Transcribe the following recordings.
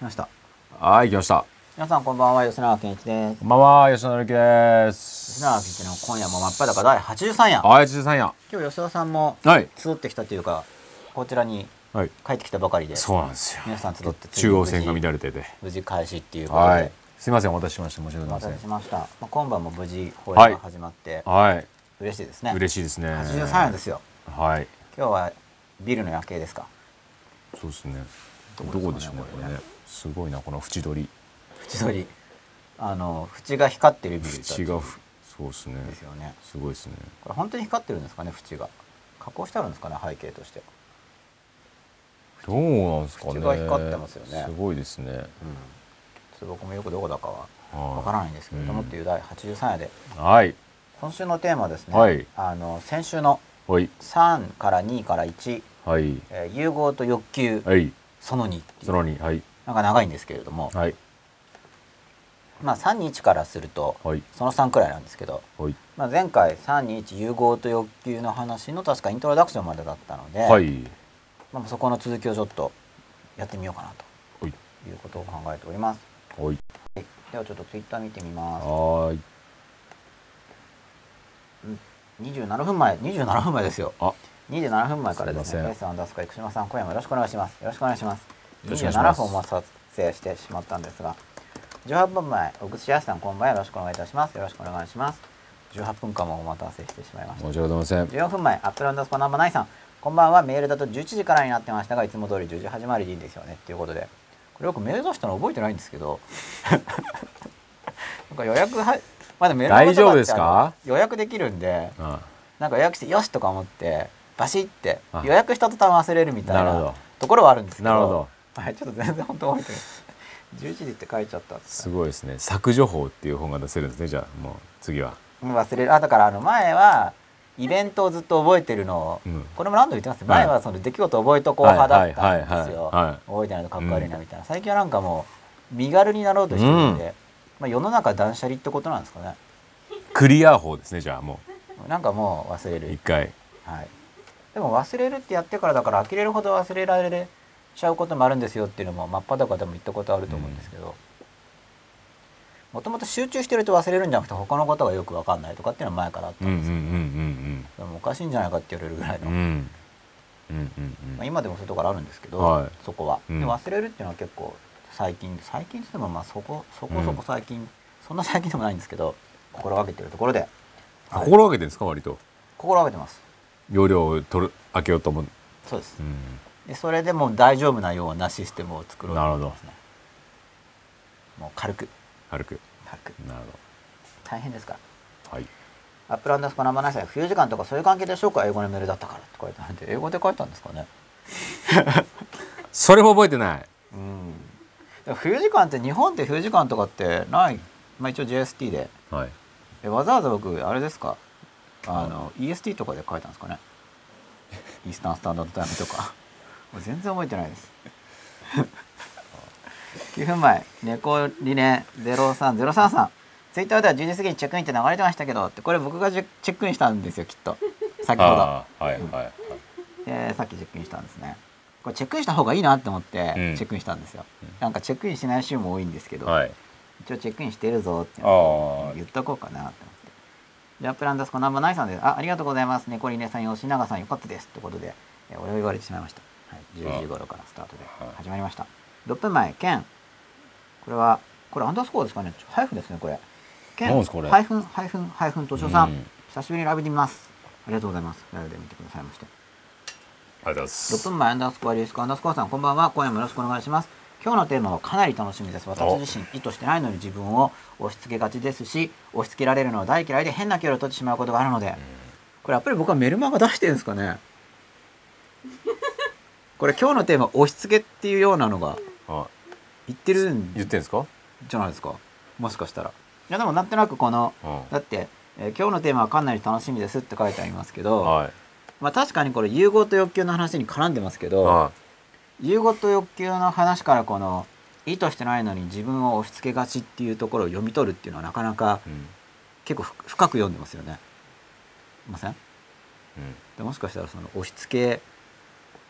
来ましたはい、来ました。皆さんこんばんは吉永健一ですこんばんは、吉野之です。吉永健一の今夜も真っ裸第83夜はい、辻さんや。今日吉田さんもはい。集ってきたというかこちらにはい。帰ってきたばかりでそうなんですよ。皆さん集って中央線が乱れてて。無事開始っていうことで、はい。すいません、お待たせしました。申し訳おございません。待たせしました、まあ、今晩も無事放映が始まってはい。嬉しいですね嬉しいですね。83夜ですよはい。今日はビルの夜景ですか？そうですね。どこでしょうね、これね。すごいな、この縁取り。縁取りあの縁が光ってるビルたち縁がふ、そうですね。ですよねすごいですね。これ本当に光ってるんですかね縁が加工してあるんですかね背景としてどうなんですかね。縁が光ってますよねすごいですね。うんちょっと僕もよくどこだかははいわからないんですけれども、うんっていう第83夜ではい。今週のテーマはですね、はいあの先週のはい。3から2から1、はい。えー融合と欲求、はい。その2っていうその2。はい。なんか長いんですけれども、はい。まあ3に1からするとはい。その3くらいなんですけど、はい。まあ、前回3に1融合と欲求の話の確かイントロダクションまでだったので、はい。まあ、そこの続きをちょっとやってみようかなとはい。いうことを考えております。はい。ではちょっとツイッター見てみます。はーい。27分前、27分前ですよ。あ、27分前からですね、すアンダースコア生島さん、今夜もよろしくお願いします。よろしくお願いします。よろしくお願いします27分お待たせしてしまったんですが、18分前、小口康さん、こんばんは。よろしくお願いいたします。よろしくお願いします。18分間もお待たせしてしまいました。申し訳ございません。14分前、アップルアンダースコアナンバー9さん、こんばんは、メールだと11時からになってましたが、いつも通り10時始まりでいいんですよね。っていうことで、これよくメール出したの覚えてないんですけど、なんか予約は、まだメール大丈夫ですか？予約できるんで、あなんか予約してよしとか思ってバシってあ予約した途端忘れるみたいなところはあるんですけど。なるほどはい、ちょっと全然本当覚えてない。11時って書いちゃったすごいですね。削除法っていう本が出せるんですね。じゃあもう次は。うん忘れる。あだからあの前はイベントをずっと覚えてるのを、うん。これも何度も言ってますはい。前はその出来事覚えとこう派だったんですよ。覚えてないとかっこ悪いなみたいな、最近はなんかもう身軽になろうとしてるんで、まあ、世の中断捨離ってことなんですかね。クリア法ですね。じゃあもなんかもう忘れる。う一回。はい、でも忘れるってやってからだから呆れるほど忘れられちゃうこともあるんですよっていうのも真っ裸でも言ったことあると思うんですけどもともと集中してると忘れるんじゃなくて他のことがよく分かんないとかっていうのは前からあったうんうんうんんですよ、うん。でもおかしいんじゃないかって言われるぐらいの、うん。うんうんうんまあ、今でもそういうところあるんですけど、はい。そこは、うん。で忘れるっていうのは結構最近最近ってもまあそこそこそこ最近、そんな最近でもないんですけど心がけてるところで。あ心がけてるんですか割と。心がけてます。容量を取る開けようと思う。そうです。うん。でそれでもう大丈夫なようなシステムを作ろう。と思ってますねもう軽く。軽く。軽く。なる大変ですか？らほど。はい。アップランダースコナンバーナイさん冬時間とかそういう関係でしょうか？英語のメールだったからって書いてあるんで英語で書いたんですかね？それも覚えてない。うん。冬時間って日本って冬時間とかってない？まあ一応 JST で。はい。えわざわざ僕あれですか？あの EST とかで書いたんですかね？ Eastern Standard Time とかもう全然覚えてないです 9分前猫リネ03033さんツイッターでは10時過ぎにチェックインって流れてましたけどってこれ僕がチェックインしたんですよきっと先ほどはいはいはい。でさっきチェックインしたんですねこれチェックインした方がいいなって思ってうんチェックインしたんですよ、なんかチェックインしない週も多いんですけど、はい。一応チェックインしてるぞって。言っとこうかなと思って。ジャンプランダスコナンバーナイさんです。あ、ありがとうございます。猫リネさん、吉永さん、よかったです。ということで、えーお呼び言われてしまいました。はい、10時頃からスタートではい始まりました。6分前、ケン。これは、これアンダースコアですかね？ハイフンですね、これ。ケン、何ですこれ？ハイフン、ハイフン、ハイフン、としおさん,、うん久しぶりにライブで見ます。ありがとうございます。ライブで見てくださいまして。ありがとうございます。6分前アンダースコアリスクアンダースコアさんこんばんは今夜もよろしくお願いします今日のテーマはかなり楽しみです私自身意図してないのに自分を押し付けがちですし押し付けられるのは大嫌いで変な距離を取ってしまうことがあるのでこれやっぱり僕はメルマガ出してるんですかね？これ今日のテーマ押し付けっていうようなのがあ言ってるん言ってんですか？じゃないですかもしかしたらいやでもなんとなくこのうんだって、えー今日のテーマはかなり楽しみですって書いてありますけど、はい。まあ確かにこれ融合と欲求の話に絡んでますけど、は融合と欲求の話からこの意図してないのに自分を押し付けがちっていうところを読み取るっていうのはなかなかい。うん。結構ふ深く読んでますよね。いません？うん。でもしかしたらその押し付け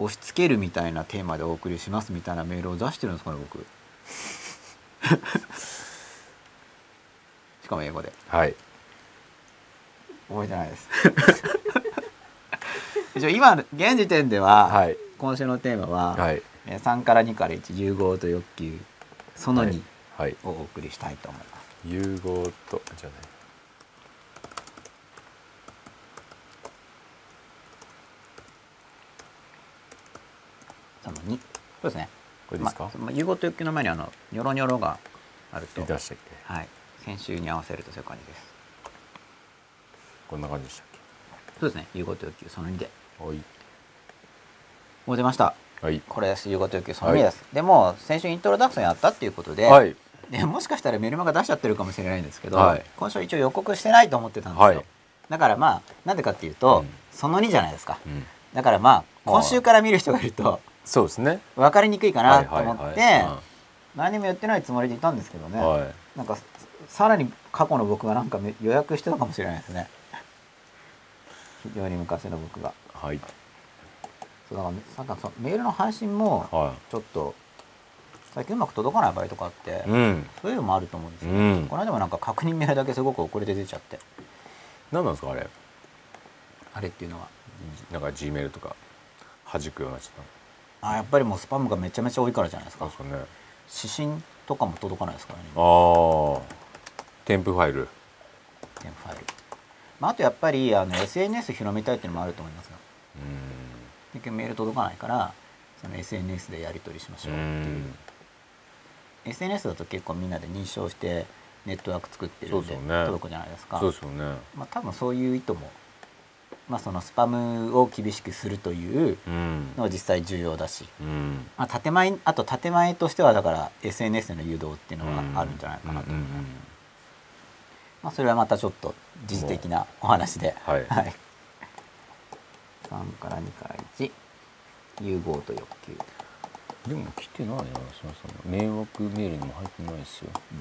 押し付けるみたいなテーマでお送りしますみたいなメールを出してるんですかね僕。しかも英語で。はい。覚えてないです。一応今現時点では、はい。今週のテーマは、はい。えー3から2から1融合と欲求その2はい。はい。をお送りしたいと思います、融合とじゃあねその2そうですね。これですか、まあまあ融合と欲求の前にあのニョロニョロがあるとはい。先週に合わせるとそういう感じです。こんな感じでしたっそうですね。融合と欲求その2で。けはい。もう出ました。はい。これです。融合と欲求その2です、でも先週イントロダクションやったっていうことで、はい。でもしかしたらメルマガ出しちゃってるかもしれないんですけど、はい。今週一応予告してないと思ってたんですよ、はい。だからまあなんでかっていうと、うん。その2じゃないですか。うん。だからまあまあ。今週から見る人がいるとそうですね。分かりにくいかなと思って、はい。はいはい何にも言ってないつもりでいたんですけどね、うんはい。なんかさらに過去の僕がなんかめ予約してたかもしれないですね。非常に昔の僕が。はい。そうだからなんかそメールの配信もはちょっと最近うまく届かない場合とかあって、いうん。そういうのもあると思うんですよ、うん。この間もなんか確認メールだけすごく遅れて出ちゃって。何なんですかあれ？あれっていうのは。なんか G メールとか弾くようになっちゃっあやっぱりもうスパムがめちゃめちゃ多いからじゃないですか。たんですかね。指針とかも届かないですからね。ああ添付ファイル。添付ファイル、まあ、あとやっぱりあの SNS 広めたいっていうのもあると思いますがう結局メール届かないからその SNS でやり取りしましょうっていう、ん。SNS だと結構みんなで認証してネットワーク作ってるんでね。届くじゃないですか。そうですよね。まあ、多分そういう意図も、まあ、そのスパムを厳しくするといううん。のは実際重要だし、うん。まあ、建前あと建前としてはだから SNS への誘導っていうのがあるんじゃないかなと、うんうんうんまあ、それはまたちょっと時事的なお話で、はい。はい、3から2から1融合と欲求、でも来てないなそもそも。迷惑メールにも入ってないですよ。うん。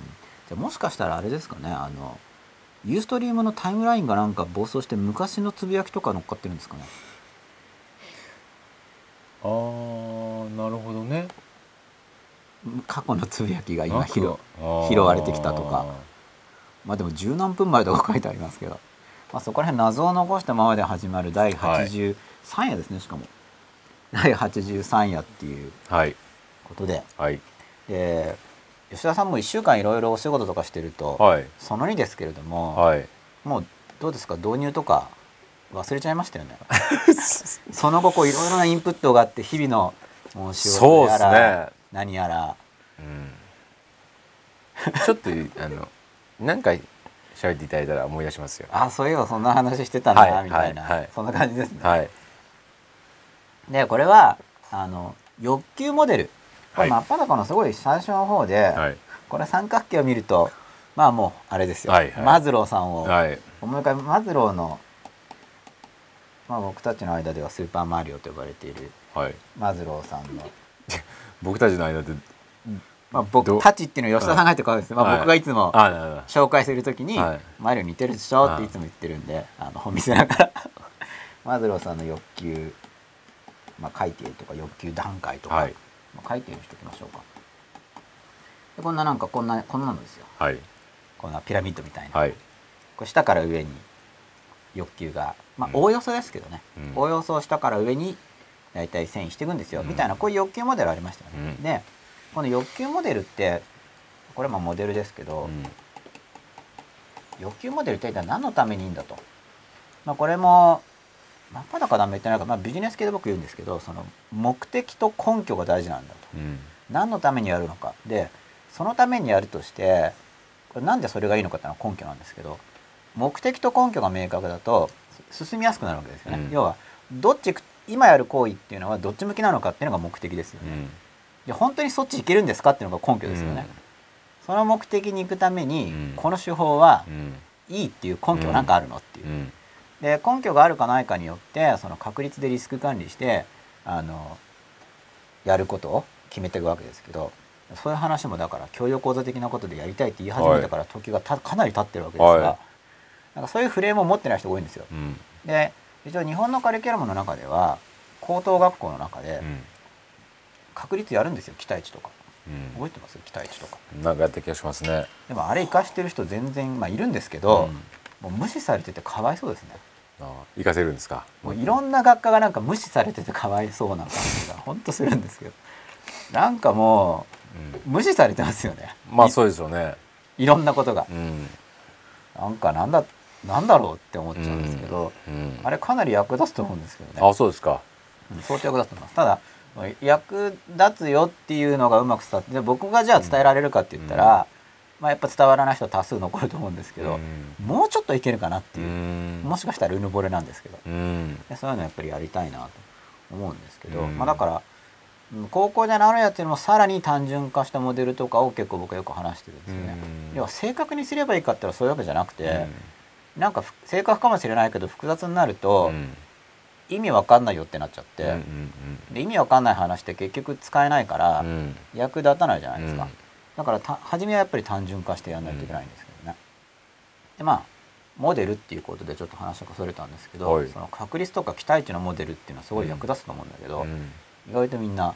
じゃあもしかしたらあれですかねあのユーストリームのタイムラインがなんか暴走して昔のつぶやきとか乗っかってるんですかね？ああなるほどね。過去のつぶやきが今拾拾われてきたとか。まあでも十何分前とか書いてありますけど、まあ、そこら辺謎を残したままで始まる第83夜ですね、しかも。第83夜っていうはい。ことで。はい。で吉田さんも1週間いろいろお仕事とかしてると、はい。その2ですけれども、はい。もうどうですか？導入とか忘れちゃいましたよね。その後こういろいろなインプットがあって日々のもう仕事やら、すね。何やら。うん。ちょっとあの何回喋っていただいたら思い出しますよ。あそういえばそんな話してたんだな、はいみたいな、そんな感じですね。はい。でこれはあの欲求モデルこれはい真っ裸のすごい最初の方で、はい。これ三角形を見るとまあもうあれですよ、はいはい。マズローさんを。はい。思い浮かべマズローの、まあ、僕たちの間ではスーパーマリオと呼ばれているはい。マズローさんの、僕たちの間でまあ、ど僕たちっていうのを吉田さんが入ってこないです、まあ、はい。僕がいつも紹介するときに、はい。マリオ似てるでしょっていつも言ってるんで、あの本見せながら。マズローさんの欲求、まあ、書いているとか欲求段階とか、はいまあ、書いている人きましょうか。でこんななんかこんなこんなのですよ。はい。こんなピラミッドみたいな、はい。これ下から上に欲求がまあうん。おおよそですけどね、うん。おおよそ下から上に大体遷移していくんですよ、うん。みたいなこういう欲求モデルありましたよね、うん。でこの欲求モデルってこれまあモデルですけど、うん。欲求モデルって一体何のためにいいんだと、まあ、これも真っ裸だめってないか、まあ、ビジネス系で僕言うんですけどその目的と根拠が大事なんだとうん何のためにやるのかでそのためにやるとしてこれなんでそれがいいのかっていうのは根拠なんですけど目的と根拠が明確だと進みやすくなるわけですよね、うん要はどっち今やる行為っていうのはどっち向きなのかっていうのが目的ですよね、うんで本当にそっち行けるんですかっていうのが根拠ですよね、その目的に行くために、この手法はいいっていう根拠は何かあるのっていう、で根拠があるかないかによってその確率でリスク管理してあのやることを決めていくわけですけどそういう話もだから教養講座的なことでやりたいって言い始めたから時がたかなり経ってるわけですが、はい。なんかそういうフレームを持ってない人が多いんですよ。うん。で一応日本のカリキュラムの中では高等学校の中でうん。確率やるんですよ期待値とか。うん。覚えてます？期待値とか。なんかやった気がしますね。でもあれ生かしてる人全然まあいるんですけど、うん。もう無視されててかわいそうですね。あ行かせるんですか？もういろんな学科がなんか無視されててかわいそうな感じが ほんとするんですけど。なんかもうん。う無視されてますよね。まあそうですよね。いいろんなことが。うん。なんかなんだなんだろうって思っちゃうんですけど、うん。あれかなり役立つと思うんですけどね。あそうですか。うん相当役立つと思います。ただ役立つよっていうのがうまく伝わってで僕がじゃあ伝えられるかって言ったら、まあ、やっぱ伝わらない人多数残ると思うんですけど、もうちょっといけるかなってういう、ん。もしかしたらうぬぼれなんですけど。うん。でそういうのやっぱりやりたいなと思うんですけど、うん。まあ、だからうん高校で習うやっていうのもさらに単純化したモデルとかを結構僕はよく話してるんですよね。うん。要は正確にすればいいかってそういうわけじゃなくて、なんかふ正確かもしれないけど複雑になるとうん。意味わかんないよってなっちゃって、うんうん。で意味わかんない話って結局使えないからうん。役立たないじゃないですか、うんだからた初めはやっぱり単純化してやらないといけないんですけどね、でまあモデルっていうことでちょっと話がそれたんですけど、はい。その確率とか期待値のモデルっていうのはすごい役立つと思うんだけど、うん。意外とみんな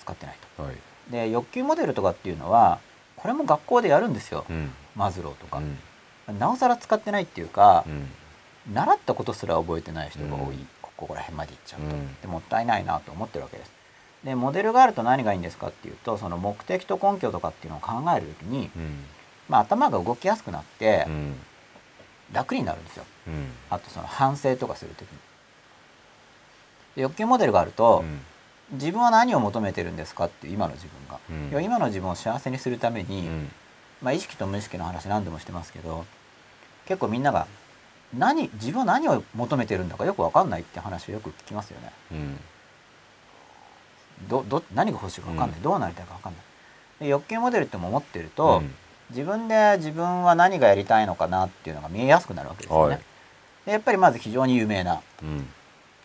使ってないと。はい。で欲求モデルとかっていうのはこれも学校でやるんですよ、うん。マズローとか。う、ん。なおさら使ってないっていうかう、ん。習ったことすら覚えてない人が多い、うん。ここら辺までいっちゃうと、うん。でもったいないなと思ってるわけですでモデルがあると何がいいんですかっていうとその目的と根拠とかっていうのを考える時に、うん。まあ、頭が動きやすくなってうん。楽になるんですよ。うん。あとその反省とかする時に。で欲求モデルがあると、自分は何を求めてるんですかっていう今の自分が、今の自分を幸せにするために、うん。まあ、意識と無意識の話何度もしてますけど結構みんなが何自分は何を求めてるんだかよく分かんないって話をよく聞きますよね。うんどど何が欲しいか分かんない、うん。どうなりたいか分かんない。で欲求モデルっても思ってると、うん。自分で自分は何がやりたいのかなっていうのが見えやすくなるわけですよね。はい。でやっぱりまず非常に有名な、うん。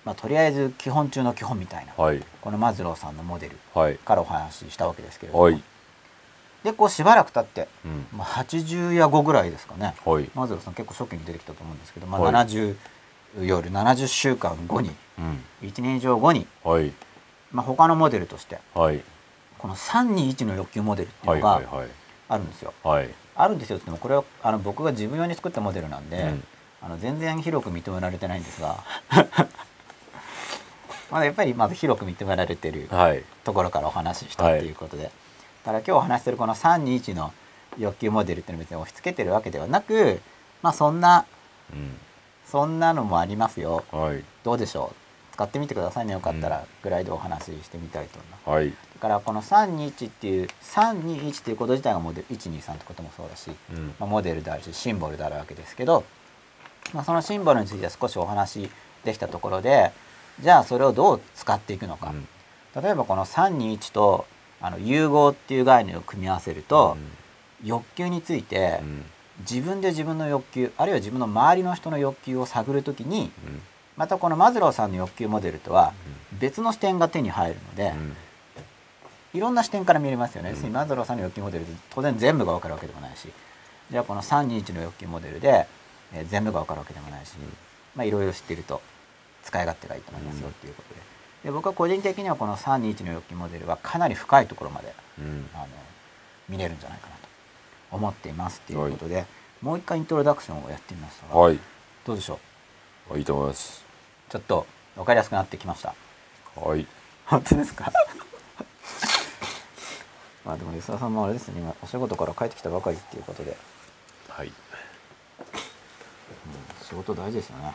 まあ、とりあえず基本中の基本みたいなはい。このマズローさんのモデルはい。からお話ししたわけですけれども、はい。でこうしばらく経って、うん。まあ、80や5ぐらいですかね。はい。マズローさん結構初期に出てきたと思うんですけど、まあ、はい。70夜70週間後にうん。1年以上後に、はいまあ、他のモデルとしてはい。この321の欲求モデルっていうはいのがはいはいあるんですよ。はい。あるんですよってもこれはあの僕が自分用に作ったモデルなんで、うん。あの全然広く認められてないんですが まだやっぱりまず広く認められてるはい。ところからお話ししたっていうことで、だから今日お話しするこの321の欲求モデルっていうのは別に押し付けてるわけではなくまあそんなうん。そんなのもありますよ。はい。どうでしょう？使ってみてくださいね。よかったらぐらいでお話ししてみたいと思います。はい。だからこの321っていう321っていうこと自体がモデル123ってこともそうだし、うん。まあ、モデルであるしシンボルであるわけですけど、まあ、そのシンボルについて少しお話しできたところでじゃあそれをどう使っていくのか、うん。例えばこの321とあの融合っていう概念を組み合わせると、欲求についてうん。自分で自分の欲求あるいは自分の周りの人の欲求を探るときにうんまたこのマズローさんの欲求モデルとは別の視点が手に入るので、うん。いろんな視点から見れますよね、うん。マズローさんの欲求モデルって当然全部が分かるわけでもないしじゃあこの321の欲求モデルで、えー全部が分かるわけでもないし、まあいろいろ知ってると使い勝手がいいと思いますよっていうことで。で僕は個人的にはこの321の欲求モデルはかなり深いところまでうん。あの見れるんじゃないかなと思っていますっていうことで、もう一回イントロダクションをやってみましたが、はい。どうでしょう？いいと思いますちょっと分かりやすくなってきました。はい。本当ですか？まあでも吉田さんもあれですね今お仕事から帰ってきたばかりっていうことで、はい。うん仕事大事ですよね。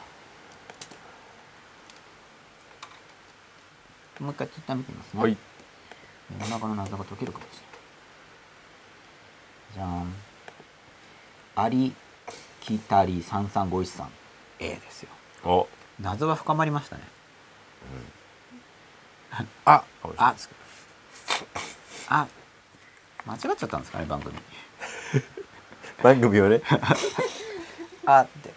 もう一回ツイッター見てみますね。はい。世の中の謎が解けるかもしれない。じゃん。ありきたり3351さん A ですよ。お謎は深まりましたね。あかもしれないですけあ間違っちゃったんですかね番組。ど 番組をね。あって。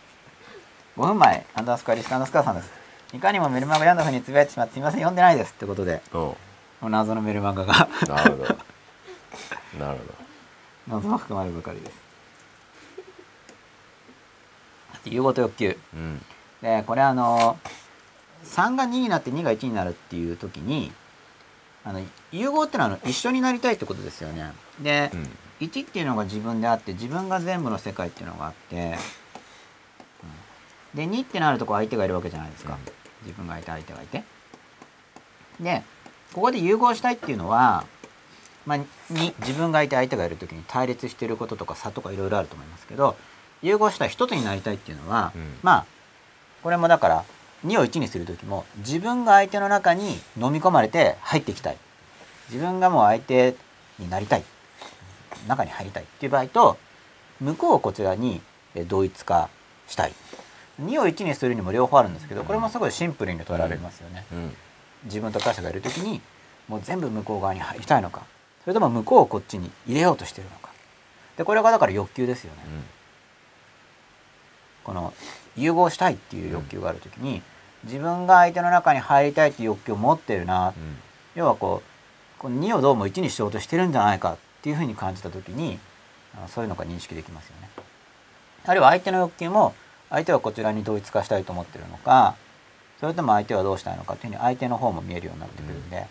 5分前アンダースコアリスカアンダースコアさんです。いかにもメルマガ読んだふうにつぶやいてしまってすみません読んでないですってことで。謎のメルマガが。なるほど。なるほ謎が含まれるばかりです。融合と欲求。どうんでこれあの3が2になって2が1になるっていう時にあの融合ってのはあの一緒になりたいってことですよね。で、うん。1っていうのが自分であって自分が全部の世界っていうのがあって、うん。で2ってなるとこう相手がいるわけじゃないですか、うん。自分がいて相手がいて。でここで融合したいっていうのは、まあ、に自分がいて相手がいる時に対立していることとか差とかいろいろあると思いますけど融合したい一つになりたいっていうのは、うん。まあこれもだから2を1にする時も自分が相手の中に飲み込まれて入っていきたい。自分がもう相手になりたい。中に入りたい。っていう場合と向こうをこちらにえ同一化したい。2を1にするにも両方あるんですけどこれもすごいシンプルに捉えられますよね、うん。自分と他者がいる時にもう全部向こう側に入りたいのか。それとも向こうをこっちに入れようとしてるのか。でこれがだから欲求ですよね、この融合したいっていう欲求がある時に自分が相手の中に入りたいっていう欲求を持ってるなうん要はこうこの2をどうも1にしようとしてるんじゃないかっていうふうに感じた時にそういうのが認識できますよね。あるいは相手の欲求も相手はこちらに同一化したいと思ってるのかそれとも相手はどうしたいのかっていうふうに相手の方も見えるようになってくるんで、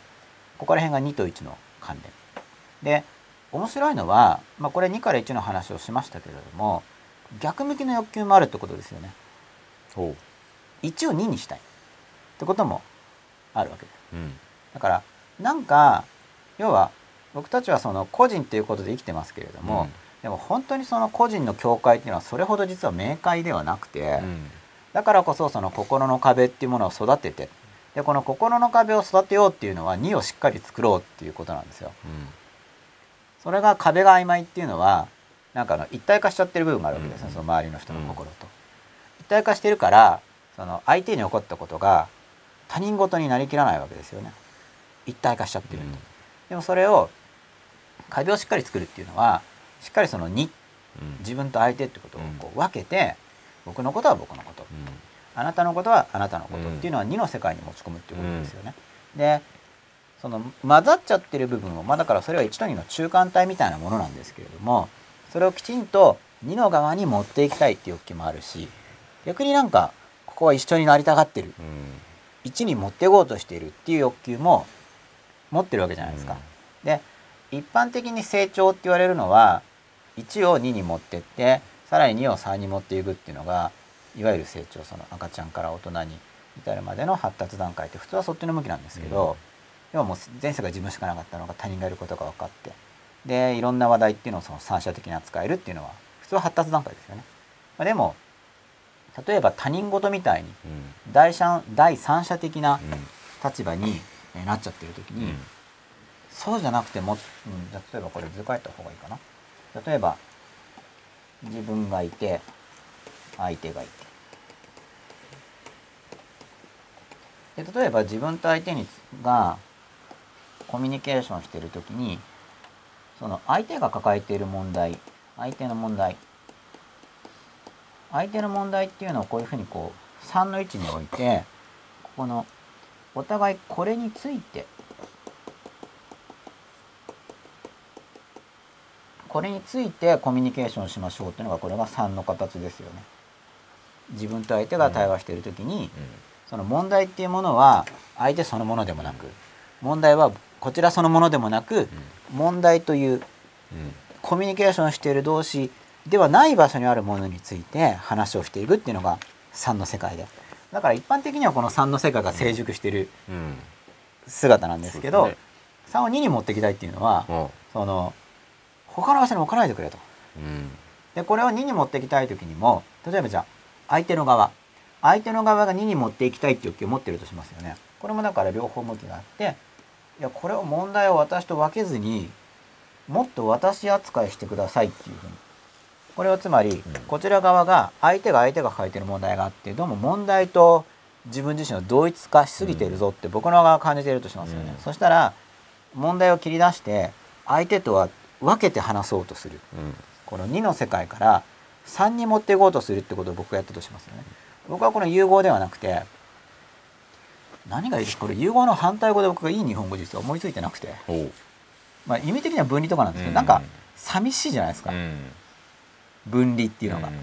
ここら辺が2と1の関連。で面白いのは、まあ、これ2から1の話をしましたけれども逆向きの欲求もあるってことですよね。ほ1を2にしたい。ってこともあるわけ。です。ううん。だからなんか要は僕たちはその個人っていうことで生きてますけれども、うん。でも本当にその個人の境界っていうのはそれほど実は明快ではなくて、うん。だからこそその心の壁っていうものを育ててでこの心の壁を育てようっていうのは2をしっかり作ろうっていうことなんですよ。それが壁が曖昧っていうのはなんかあの一体化しちゃってる部分があるわけですね、うん。その周りの人の心と。一体化してるからその相手に起こったことが他人事になりきらないわけですよね。一体化しちゃってると。でもそれを壁をしっかり作るっていうのはしっかりその2うん。自分と相手ってことをこう分けて、僕のことは僕のこと。うん。あなたのことはあなたのことうんっていうのは2の世界に持ち込むっていうことですよね。でその混ざっちゃってる部分を、まあ、だからそれは1と2の中間体みたいなものなんですけれどもそれをきちんと2の側に持っていきたいっていう欲求もあるし逆になんかここは一緒になりたがってるうん1に持っていこうとしているっていう欲求も持ってるわけじゃないですか。で一般的に成長って言われるのは1を2に持ってってさらに2を3に持っていくっていうのがいわゆる成長その赤ちゃんから大人に至るまでの発達段階って普通はそっちの向きなんですけど、要はもう前世が自分しかなかったのが他人がいることが分かってでいろんな話題っていうのをその三者的に扱えるっていうのは普通は発達段階ですよね。まあ、でも例えば他人事みたいにうん。第三第三者的なうん。立場にえーなっちゃってる時に、そうじゃなくても、うん、じゃあ例えばこれ図書いた方がいいかな。例えば自分がいて相手がいて。で例えば自分と相手にがコミュニケーションしてる時にその相手が抱えている問題相手の問題相手の問題っていうのをこういうふうにこう3の位置に置いてここのお互いこれについてこれについてコミュニケーションしましょうっていうのがこれが3の形ですよね。自分と相手が対話している時に、その問題っていうものは相手そのものでもなく問題はこちらそのものでもなく問題というコミュニケーションしている同士ではない場所にあるものについて話をしていくっていうのが3の世界で。だから一般的にはこの3の世界が成熟しているうん姿なんですけど、そうです3を2に持っていきたいっていうのは、ねその他の場所に置かないでくれと。うん。でこれを2に持っていきたい時にも例えばじゃあ相手の側。相手の側が2に持っていきたいっていう欲求を持ってるとしますよね。これもだから両方向きがあっていやこれを問題を私と分けずにもっと私扱いしてくださいっていうふうにこれはつまりこちら側が相手が相手が抱えてる問題があってどうも問題と自分自身を同一化しすぎているぞって僕の側が感じているとしますよね、うん。そしたら問題を切り出して相手とは分けて話そうとする。この2の世界から3に持っていこうとするってことを僕がやったとしますよね。僕はこの融合ではなくて何がいい？ですかこれ融合の反対語で僕がいい日本語実は思いついてなくて、まあ、意味的には分離とかなんですけど、うん。なんか寂しいじゃないですか、うん分離っていうのが。うん。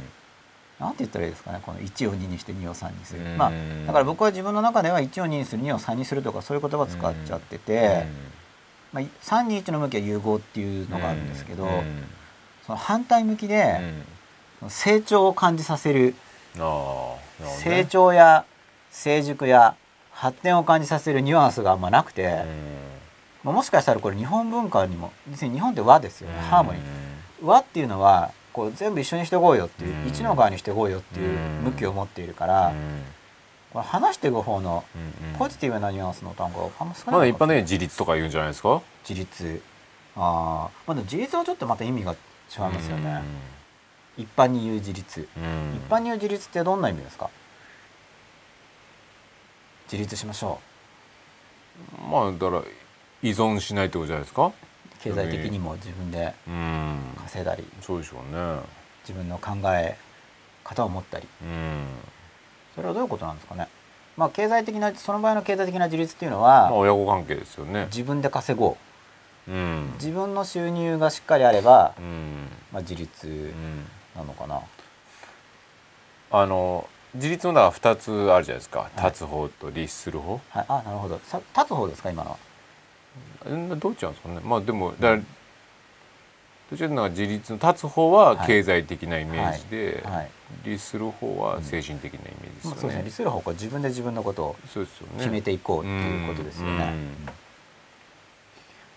なんて言ったらいいですかねこの1を2にして2を3にする、うん。まあだから僕は自分の中では1を2にする2を3にするとかそういう言葉使っちゃってて、まあ、321の向きは融合っていうのがあるんですけど、うん。その反対向きうで、ん成長を感じさせる。成長や成熟や発展を感じさせるニュアンスがあんまなくて、うん。まあもしかしたらこれ日本文化にも別に日本って和ですよね、ハーモニー。うん。和っていうのはこう全部一緒にしていこうよっていう、うん。一の側にしていこうよっていううん。向きを持っているから、うん。これ話していく方のポジティブなニュアンスの単語があんま少ないまだ一般的に自立とか言うんじゃないですか？自立。ああまだ自立はちょっとまた意味が違いますよね、一般に言う自立、一般に言う自立ってどんな意味ですか？自立しましょまあだから依存しないってことじゃないですか？う経済的にも自分でうん。稼いだりそうでしょうね。自分の考え方を持ったり。うん。それはどういうことなんですかね。まあ経済的なその場合の経済的な自立っていうのまあは親子関係ですよね。自分で稼ごう。うん。自分の収入がしっかりあれば、うん。まあ、自立うん。なのかな、あの自立のだから2つあるじゃないですか。い。立つ方と律する方。はい、あなるほど。さ立つ方ですか今のは。えどっちなんですかね。まあでもだどちらかと自立の立つ方ははい。経済的なイメージで、はい。律する方は精神的なイメージまあですよね。そうですね。利。する方向は自分で自分のことを。決めていこうっていうことですよね、うん。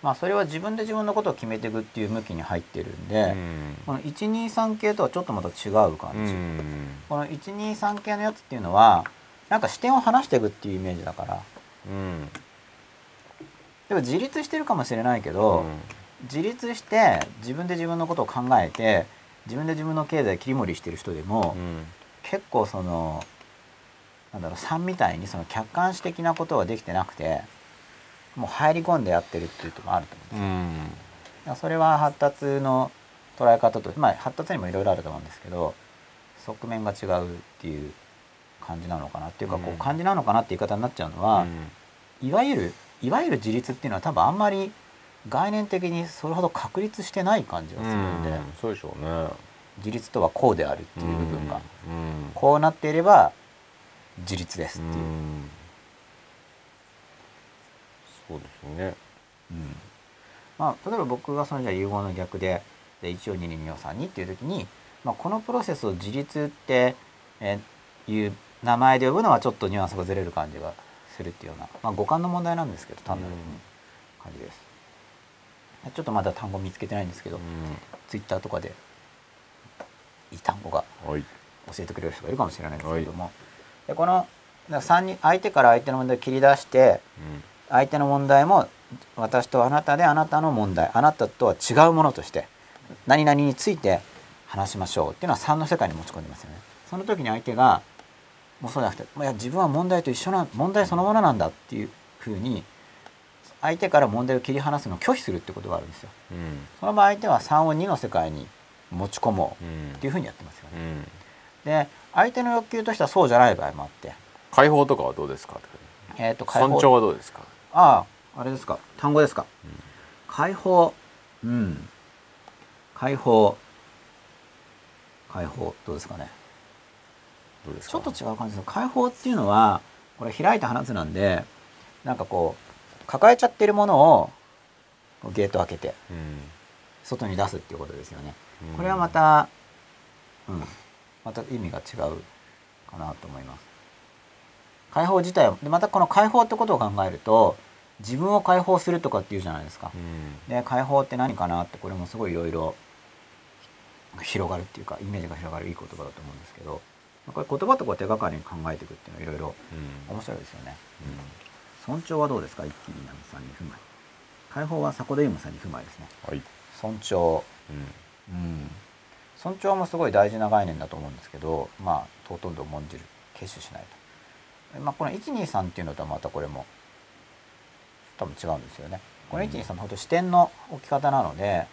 まあそれは自分で自分のことを決めていくっていう向きに入ってるんで、うん。この123系とはちょっとまた違う感じ、うん。この123系のやつっていうのはなんか視点を離していくっていうイメージだから。うんでも自立してるかもしれないけど、自立して自分で自分のことを考えて自分で自分の経済切り盛りしてる人でも、うん。結構そのなんだろう3みたいにその客観視的なことはできてなくてもう入り込んでやってるっていうところもあると思うんですよ。うん。それは発達の捉え方とまあ発達にもいろいろあると思うんですけど側面が違うっていう感じなのかなっていうかこううん。感じなのかなって言い方になっちゃうのは、いわゆるいわゆる自立っていうのは多分あんまり概念的にそれほど確立してない感じがするんで、うんそうでしょうね。自立とはこうであるっていう部分が、うんこうなっていれば自立ですっていう、うん。そうですね。うん。まあ、例えば僕がそのじゃあ融合の逆でで1を2に2を3にっていう時に、まあ、このプロセスを自立って、えーいう名前で呼ぶのはちょっとニュアンスがずれる感じがするっていうような、まあ、五感の問題なんですけど単なる、うん感じです。ちょっとまだ単語見つけてないんですけど、うツイッターとかでいい単語がんはい。教えてくれる人がいるかもしれないんですけども、でこのだから三人相手から相手の問題を切り出して相手の問題も私とあなたであなたの問題あなたとは違うものとして何々について話しましょうっていうのは3の世界に持ち込んでますよね。その時に相手がもうそうじゃなくていや自分は問題と一緒な問題そのものなんだっていうふうに相手から問題を切り離すのを拒否するってことがあるんですよ。うん。その場合相手は3を2の世界に持ち込もううんっていうふうにやってますよね。うん。で相手の欲求としてはそうじゃない場合もあって、解放とかはどうですか？えー、と解放。尊重はどうですか？あああれですか。単語ですか、解放。うん。解放。解放。どうですかね。ちょっと違う感じです。解放っていうのはこれ開いた放つなんでなんかこう抱えちゃってるものをゲート開けてうん外に出すっていうことですよね。うん。これはまたうん。また意味が違うかなと思います。解放自体はでまたこの解放ってことを考えると自分を解放するとかっていうじゃないですか。うん。で解放って何かなってこれもすごいいろいろ広がるっていうかイメージが広がるいい言葉だと思うんですけどこれ言葉とこう手がかりに考えていくっていうのはいろいろうん。面白いですよね、尊重はどうですか？一気に南さんに不満。解放は迫田優馬さんに不満ですね。はい。尊重。うん。うん。尊重もすごい大事な概念だと思うんですけどまあ尊んで重んじる。軽視しないと、まあ、この123っていうのとはまたこれも多分違うんですよね。この123のほんと視点の置き方なので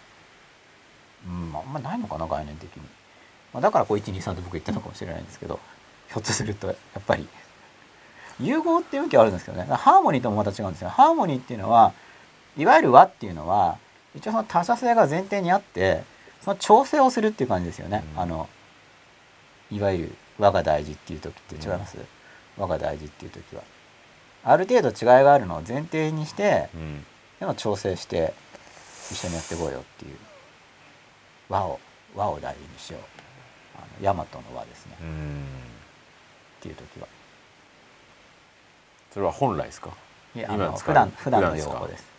うんあんまないのかな概念的に、まあ、だからこう123と僕言ったのかもしれないんですけどひょっとするとやっぱり。融合っていう向きはあるんですけどね。ハーモニーともまた違うんですよ。ハーモニーっていうのはいわゆる和っていうのは一応その他者性が前提にあってその調整をするっていう感じですよね、うん。あのいわゆる和が大事っていう時って違います、和が大事っていう時は。ある程度違いがあるのを前提にしてうん。でも調整して一緒にやっていこうよっていう。和を和を大事にしようあの大和の和ですね、うん。っていう時は。それは本来ですか？いやあの普段普段の用語です。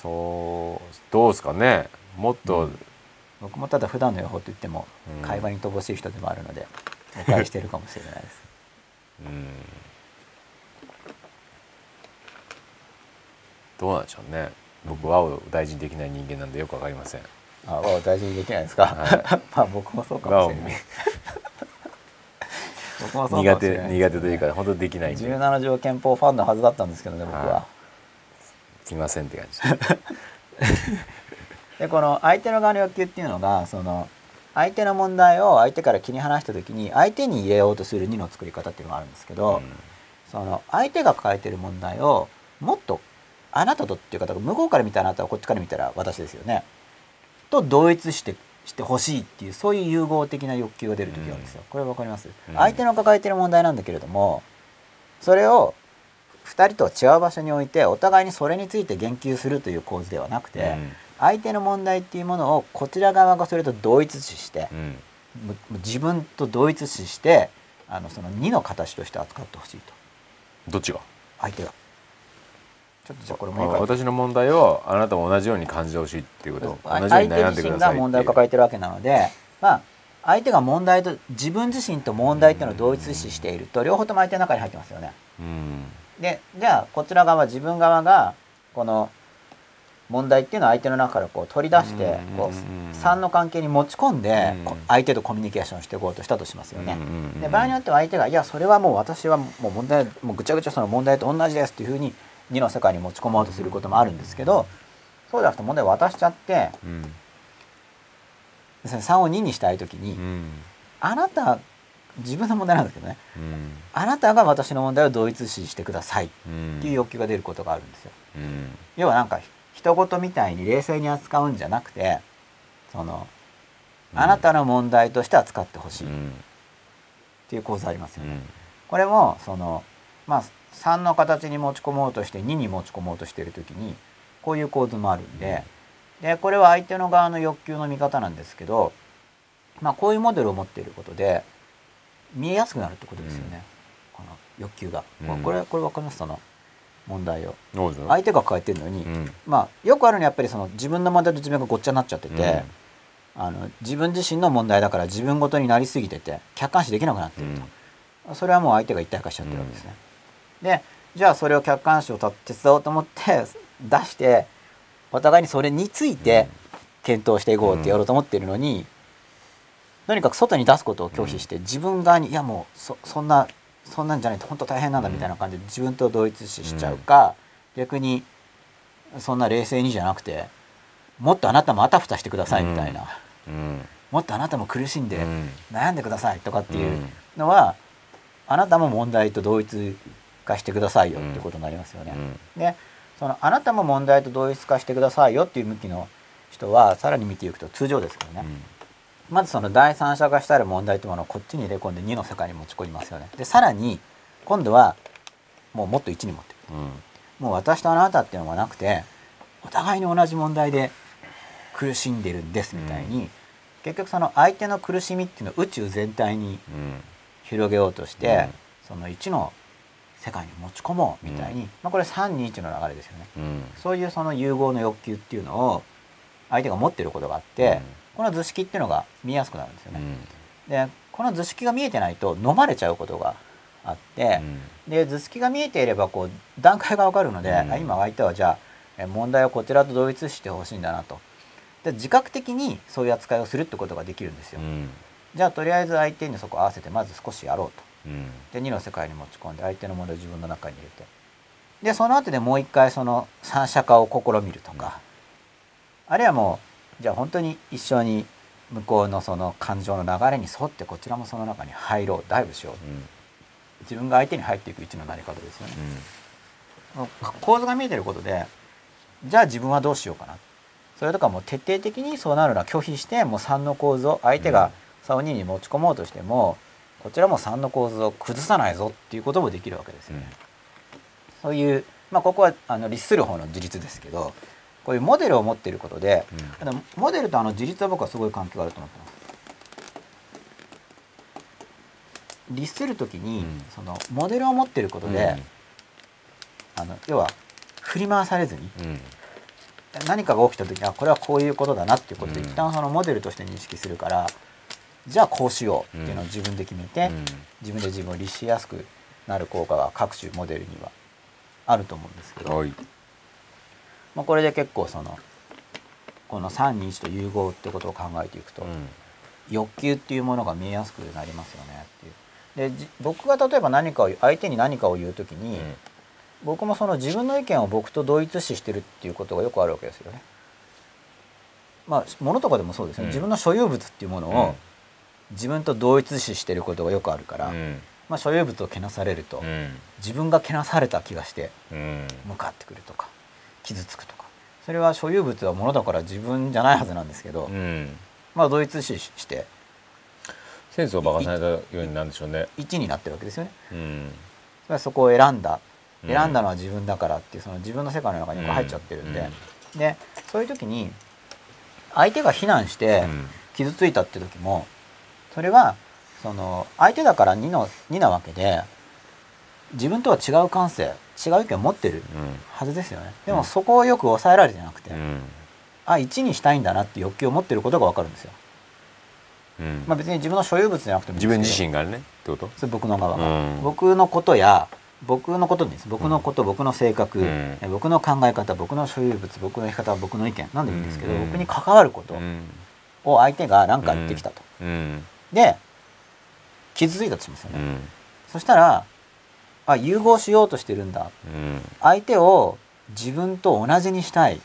そうどうですかね？もっと、うん。僕もただ普段の用語と言ってもうん。会話に乏しい人でもあるので誤解してるかもしれないです。うん。どうなんでしょうね。僕和を大事にできない人間なんでよくわかりませんあ和を大事にできないですか、は まあ僕もそうかもしれない。僕もそうか苦もしれない手苦手というか本当できないんで。17条憲法ファンのはずだったんですけどね僕は、はすいませんって感じ。でこの相手の側の欲求っていうのがその相手の問題を相手から切り離した時に相手に入れようとする2の作り方っていうのがあるんですけど、その相手が抱えてる問題をもっとあなたとっていう方が向こうから見たあなたはこっちから見たら私ですよねと同一してしてほしいっていうそういう融合的な欲求が出る時があるんですよ。これわかります、うん。相手の抱えてる問題なんだけれどもそれを2人とは違う場所に置いてお互いにそれについて言及するという構図ではなくて、相手の問題っていうものをこちら側がそれと同一視して自分と同一視してあのその2の形として扱ってほしいと。どっちが？相手がちょっとじゃあこれもう一回私の問題をあなたも同じように感じてほしいっていうこと。あ同じように悩相手自身がんでください。っていう問題を抱えてるわけなのでまあ相手が問題と自分自身と問題っていうのを同一視していると両方とも相手の中に入ってますよね。うん。でじゃあこちら側自分側がこの問題っていうのを相手の中からこう取り出してこうんう3の関係に持ち込んで相手とコミュニケーションしていこうとしたとしますよね。で場合によっては相手が「いやそれはもう私はもう問題もうぐちゃぐちゃその問題と同じです」っていうふうに2の世界に持ち込もうとすることもあるんですけどそうじゃなくて問題を渡しちゃってうん3を2にしたい時にうんあなた自分の問題なんですけどねうんあなたが私の問題を同一視してくださいっていう欲求が出ることがあるんですよ。うん要はなんか人事みたいに冷静に扱うんじゃなくてそのあなたの問題として扱ってほしいっていう構図ありますよね。うんこれもそのまあ3の形に持ち込もうとして2に持ち込もうとしている時にこういう構図もあるんででこれは相手の側の欲求の見方なんですけど、まあ、こういうモデルを持っていることで見えやすくなるってことですよね、この欲求が。うん。これこれ分かります？その問題を。相手が抱えてるのに、うん。まあよくあるのはやっぱりその自分の問題と自分がごっちゃになっちゃってて、あの自分自身の問題だから自分ごとになりすぎてて客観視できなくなってうると。ん。それはもう相手が一体化しちゃってるわけですね。でじゃあそれを客観視を手伝おうと思って出してお互いにそれについて検討していこうってやろうと思ってるのに、とにかく外に出すことを拒否して自分側にいやもうそそんなそんなんじゃないと本当大変なんだみたいな感じで自分と同一視しちゃうか、逆にそんな冷静にじゃなくてもっとあなたもあたふたしてくださいみたいな、うん。もっとあなたも苦しんでうん。悩んでくださいとかっていうのは、あなたも問題と同一化してくださいよってことになりますよね。でそのあなたも問題と同一化してくださいよっていう向きの人はさらに見ていくと通常ですからね、まずその第三者化したる問題というものをこっちに入れ込んで2の世界に持ち込みますよね。でさらに今度はもうもっと1に持っていく。うん。もう私とあなたっていうのがなくてお互いに同じ問題で苦しんでるんですみたいに、結局その相手の苦しみっていうのを宇宙全体にうん。広げようとして、うん。その1の世界に持ち込もうみたいに、うん。まあ、これ321の流れですよね。うん。そういうその融合の欲求っていうのを相手が持ってることがあって、この図式っていうのが見えやすくなるんですよね。うん。でこの図式が見えてないと飲まれちゃうことがあって、で図式が見えていればこう段階が分かるので、うん。あ今相手はじゃあえ問題をこちらと同一してほしいんだなと。で自覚的にそういう扱いをするってことができるんですよ、うん。じゃあとりあえず相手にそこ合わせてまず少しやろうと。うんで2の世界に持ち込んで相手の問題を自分の中に入れて。でその後でもう一回その三者化を試みるとか、あるいはもうじゃあ本当に一緒に向こうのその感情の流れに沿ってこちらもその中に入ろう。ダイブしよう。自分が相手に入っていく位置のなり方ですよね。構図が見えてることでじゃあ自分はどうしようかな。それとかもう徹底的にそうなるのは拒否してもう3の構図を相手が3を2に持ち込もうとしてもこちらも3の構図を崩さないぞっていうこともできるわけですよね。そういうまあ、ここはあの律する方の自立ですけどこういうモデルを持っていることで、あのモデルとあの自立は僕はすごい関係があると思ってます。律する時に、うん。そのモデルを持っていることで、あの要は振り回されずにうん。何かが起きた時にあこれはこういうことだなっていうことで、うん。一旦そのモデルとして認識するからじゃあこうしようっていうのを自分で決めて、うん。自分で自分を律しやすくなる効果が各種モデルにはあると思うんですけど、はい。まあ、これで結構そのこの321と融合ってことを考えていくと、うん。欲求っていうものが見えやすくなりますよねっていう。でじ僕が例えば何かを相手に何かを言う時に、僕もその自分の意見を僕と同一視してるっていうことがよくあるわけですよね。まあ物とかでもそうですよね、うん。自分の所有物っていうものを自分と同一視してることがよくあるから、うん。まあ、所有物をけなされると、うん。自分がけなされた気がしてうん。向かってくるとか傷つくとか。それは所有物は物だから自分じゃないはずなんですけど、うん。まあ同一視してセンスを馬鹿されたようになるんでしょうね。1になってるわけですよね。うん。それはそこを選んだ。うん。選んだのは自分だからっていうその自分の世界の中にこう入っちゃってるんで、でそういう時に相手が非難してうん。傷ついたって時もそれはその相手だから2の2なわけで自分とは違う感性違う意見を持ってるはずですよね。でもそこをよく抑えられてなくて、うん。あ1にしたいんだなって欲求を持ってることが分かるんですよ、うん。まあ、別に自分の所有物じゃなくても自分自身がねってこと？それ僕の側が、うん。僕のことや僕のことです。僕のこと、僕の性格、僕の考え方僕の所有物僕の生き方僕の意見なんでもいいんですけど、うん。僕に関わることうん。を相手が何か言ってきたと、うんで傷ついたとしますよね、うん。そしたらあ融合しようとしてるんだ。うん。相手を自分と同じにしたい。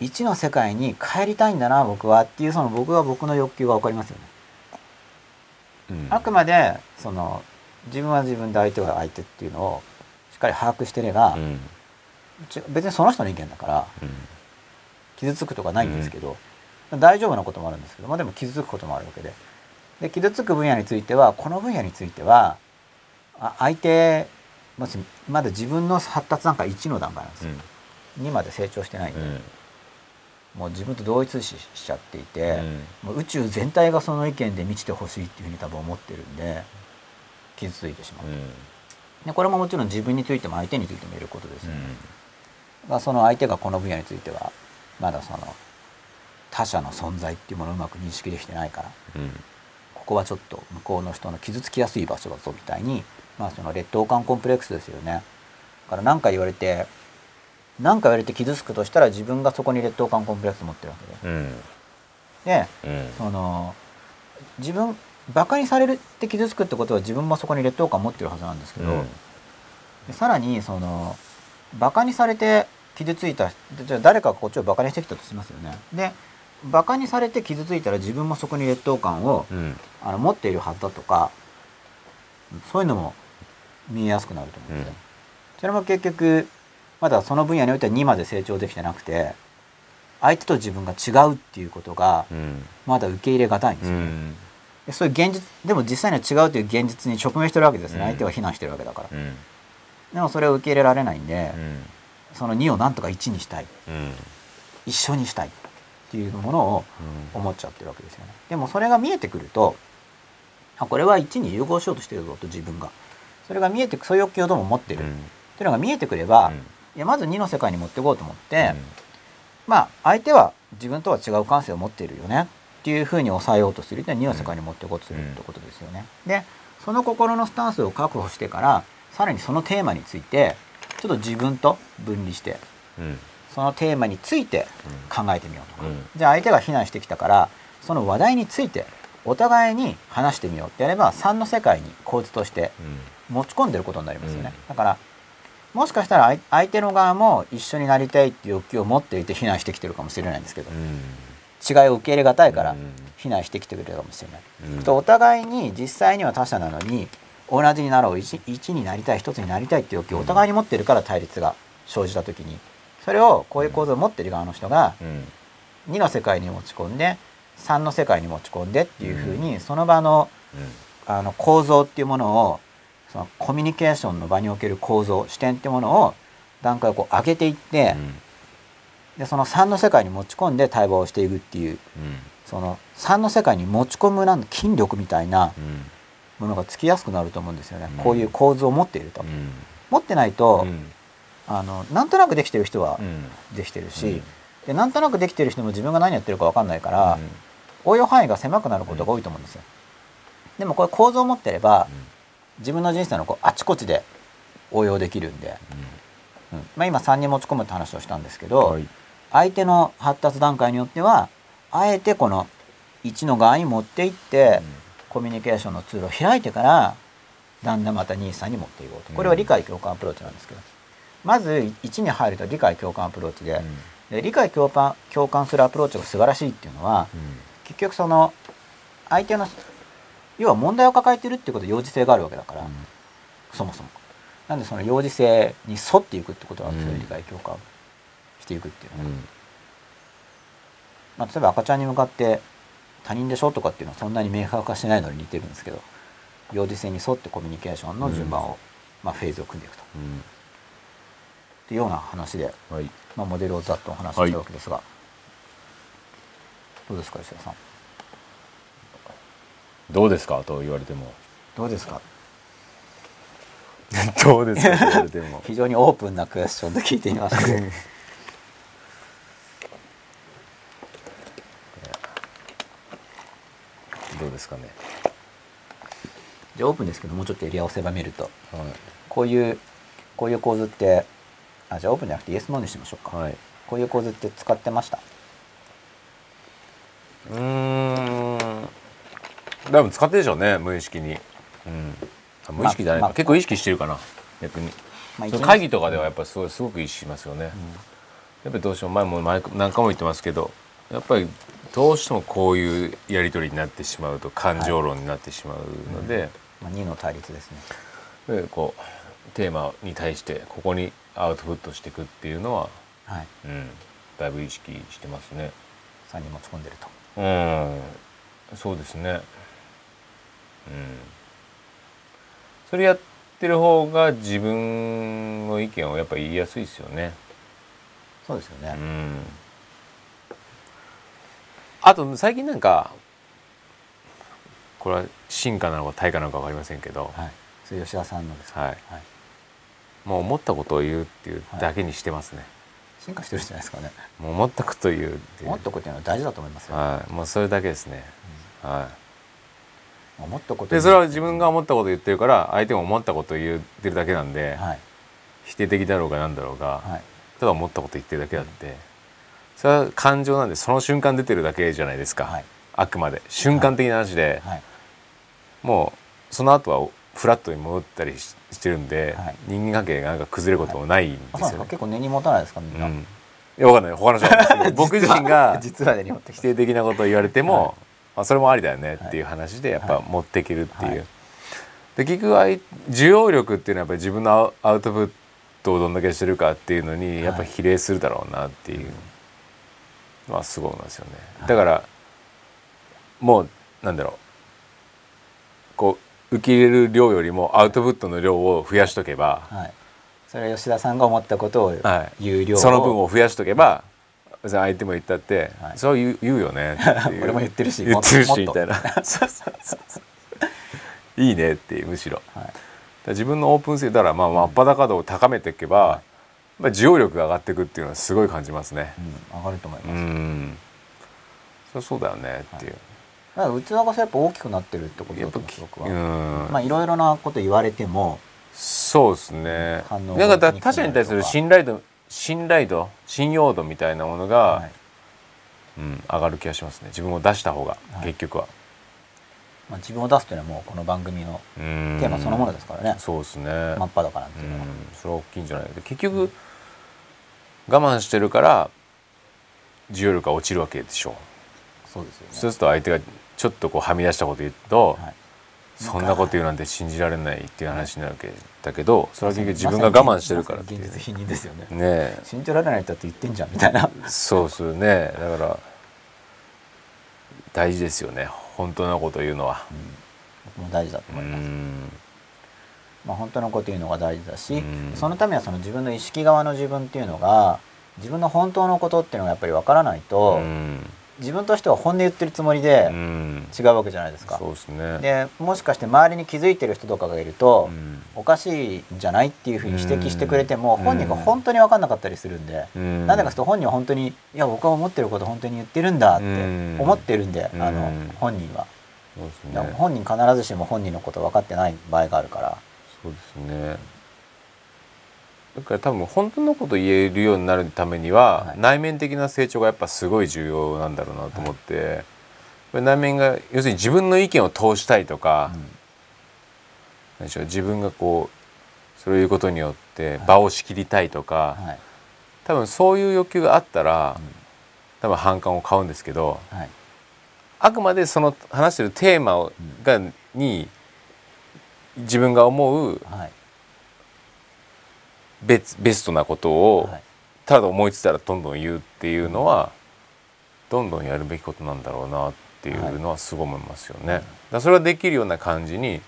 一の世界に帰りたいんだな僕はっていうその僕は僕の欲求が分かりますよね、うん。あくまでその自分は自分で相手は相手っていうのをしっかり把握してれば、うん。ち別にその人の意見だからうん。傷つくとかないんですけど、大丈夫なこともあるんですけど、まあ、でも傷つくこともあるわけでで傷つく分野についてはこの分野についてはあ相手まだ自分の発達段階1の段階なんですよ、2まで成長してないんで、もう自分と同一視しちゃっていて、もう宇宙全体がその意見で満ちてほしいっていうふうに多分思ってるんで傷ついてしまう、でこれももちろん自分についても相手についても言えることですよ。ね、まあ、その相手がこの分野についてはまだその他者の存在っていうものをうまく認識できてないからここはちょっと向こうの人の傷つきやすい場所だぞみたいに、まあ、その劣等感コンプレックスですよね。だから何か言われて何か言われて傷つくとしたら自分がそこに劣等感コンプレックス持ってるわけで。でその自分バカにされるって傷つくってことは自分もそこに劣等感持ってるはずなんですけど、でさらにそのバカにされて傷ついたじゃあ誰かがこっちをバカにしてきたとしますよね。でバカにされて傷ついたら自分もそこに劣等感をあの持っているはずだとかそういうのも見えやすくなると思うんですよ、うん。それも結局まだその分野においては2まで成長できてなくて相手と自分が違うっていうことがまだ受け入れがたいんですよね、でそういう現実でも実際には違うという現実に直面してるわけですね、うん。相手は非難してるわけだから、でもそれを受け入れられないんで、その2をなんとか1にしたい。一緒にしたいっていうものを思っちゃってるわけですよね。でもそれが見えてくるとあこれは1に融合しようとしてるぞと自分が。それが見えてくそういう欲求をどうも持ってる、っていうのが見えてくれば、いやまず2の世界に持っていこうと思って、まあ相手は自分とは違う感性を持っているよね。っていうふうに抑えようとする。って2の世界に持っていこうとするってことですよね。でその心のスタンスを確保してからさらにそのテーマについてちょっと自分と分離してそのテーマについて考えてみようと。か、じゃあ相手が非難してきたからその話題についてお互いに話してみよう。ってやれば3の世界に構図として持ち込んでることになりますよね、だからもしかしたら相相手の側も一緒になりたいっていう欲求を持っていて非難してきてるかもしれないんですけど、違いを受け入れがたいから非難してきてくれるかもしれない、とお互いに実際には他者なのに同じになろう。一一になりたい一つになりたいっていう欲求をお互いに持ってるから対立が生じた時にそれをこういう構造を持ってる側の人が2の世界に持ち込んで3の世界に持ち込んでっていうふうにその場のあの構造っていうものをそのコミュニケーションの場における構造視点っていうものを段階をこう上げていって、でその3の世界に持ち込んで対話をしていくっていうその3の世界に持ち込むなん筋力みたいなものがつきやすくなると思うんですよね、うん。こういう構図を持っていると、持ってないと、あのなんとなくできてる人はできてるし、でなんとなくできてる人も自分が何やってるか分かんないから、応用範囲が狭くなることが多いと思うんですよ。でもこれ構造を持ってれば自分の人生のこうあちこちで応用できるんで、うん。まあ、今3に持ち込むって話をしたんですけど、相手の発達段階によってはあえてこの1の側に持っていって、コミュニケーションの通路を開いてからだんだんまた23に持っていこうと。これは理解共感アプローチなんですけどまず1に入ると理解共感アプローチでで理解共感共感するアプローチが素晴らしいっていうのは結局その相手の要は問題を抱えてるっていうことで幼児性があるわけだから、そもそも。なんでその幼児性に沿っていくってことなん。ですよ、うん理解共感していくっていうのは、まあ、例えば赤ちゃんに向かって他人でしょとかっていうのはそんなに明確化してないのに似てるんですけど幼児性に沿ってコミュニケーションの順番を、まあ、フェーズを組んでいくとっていうような話で、はい。まあ、モデルをざっとお話ししたわけですが、どうですか吉田さん？どうですか？と言われても。どうですか？どうですか？と言われても。非常にオープンなクエスチョンで聞いてみましたけどどうですかね？じゃあオープンですけどもうちょっとエリアを狭めると。はこういうこういう構図ってあじゃあオープンじゃなくてイエスノーにしましょうか、いはい。こういう構図って使ってました？うーん。多分使ってるでしょうね無意識に、うん、あ無意識じゃないか、まあ結構意識してるかな逆に、まあ会議とかではやっぱすごいすごく意識しますよね、やっぱりどうしても前も前何回も言ってますけどやっぱりどうしてもこういうやり取りになってしまうと感情論になってしまうので、まあ、2の対立ですね。でこうテーマに対してここにアウトプットしていくっていうのは、はいうん、だいぶ意識してますね。3に持ち込んでるとうん、そうですね。うん。それやってる方が自分の意見をやっぱ言いやすいですよね。そうですよね、うん。あと最近なんかこれは進化なのか対価なのかわかりませんけど、はいそれ吉田さんのですか？はいはい、もう思ったことを言うっていうだけにしてますね。進化してるじゃないですかね。もう思ったことを言うっていう。思ったことっていうのは大事だと思いますよ、はい、もうそれだけですね。はい。思ったことでそれは自分が思ったことを言ってるから相手も思ったことを言ってるだけなんで、はい。否定的だろうがなんだろうが、はい。ただ思ったこと言ってるだけだってそれは感情なんでその瞬間出てるだけじゃないですか、はい。あくまで。瞬間的な話で、はい。もうその後はフラットに戻ったりししてるんで、はい。人間関係がなんか崩れることもないんですすよね。か。結構根に持たないですかみんな、うん、いやわかんない。他の人なんですけど僕自身が実は根に持ってき否て定的なことを言われても、はい。まあ、それもありだよねっていう話でやっぱはい。持っていけるっていう。はい。で結局需要力っていうのはやっぱり自分のアウトプットをどんだけしてるかっていうのにやっぱ比例するだろうなっていうのはすごい思いますよね。だからもうなんだろう。こう受け入れる量よりもアウトプットの量を増やしとけば、はい。それは吉田さんが思ったことをはい。言う量を、その分を増やしとけば相手も言ったって、はい。そう言う言うよね 俺も言ってるし言ってるしみたいな。そうそうそうそう。いいねっていうむしろ。はい。ら自分のオープン性だからまあ真っ裸度を高めていけば、やっぱり需要力が上がっていくっていうのはすごい感じますね。うん、上がると思います、うん。そりゃそうだよねっていう、だから器がやっぱ大きくなってるってことだと思は、うん、まあいろいろなこと言われてもそうですね。反応がなんかだ他者に対する信頼度信頼度信用度みたいなものが、はい。うん、上がる気がしますね。自分を出した方が、はい。結局は。まあ、自分を出すというのはもうこの番組のテテーマそのものですからね。そうですね。真っ裸なんてういうのは、ん。それは大きいんじゃない。で結局我慢してるから需要力が落ちるわけでしょそうですよね。そうすると相手がちょっとこうはみ出したこと言うと、はい。そんなこと言うなんて信じられないっていう話になるわけだけどそれは結局自分が我慢してるからっていう。まさに現実否認ですよね。ねえ。信じられない人だって言ってんじゃんみたいな。そうですよね。だから大事ですよね。本当のことを言うのは。もう大事だとう思います、ん。まあ、本当のこと言うのが大事だし、うん。そのためにはその自分の意識側の自分っていうのが自分の本当のことっていうのがやっぱり分からないと、うん自分としては本音言ってるつもりでうん。違うわけじゃないですか。そうですね。でもしかして周りに気づいてる人とかがいると、うん。おかしいんじゃないっていうふうに指摘してくれても、うん。本人が本当に分かんなかったりするんで、うん。なんでかというと本人は本当にいや僕は思ってること本当に言ってるんだってうん。思ってるんで、あのうん本人は、そうですね。本人必ずしも本人のこと分かってない場合があるから、そうですねだから多分本当のこと言えるようになるためには、はい。内面的な成長がやっぱすごい重要なんだろうなと思って、これ内面が要するに自分の意見を通したいとか、何でしょ？う自分がこうそういうことによって場を仕切りたいとか、はい。多分そういう欲求があったら、多分反感を買うんですけどはい。あくまでその話してるテーマをがに自分が思うはいベスベストなことをはい。ただ思いついたらどんどん言うっていうのはどんどんやるべきことなんだろうなっていうのはすごい思いますよね。だそれができるような感じに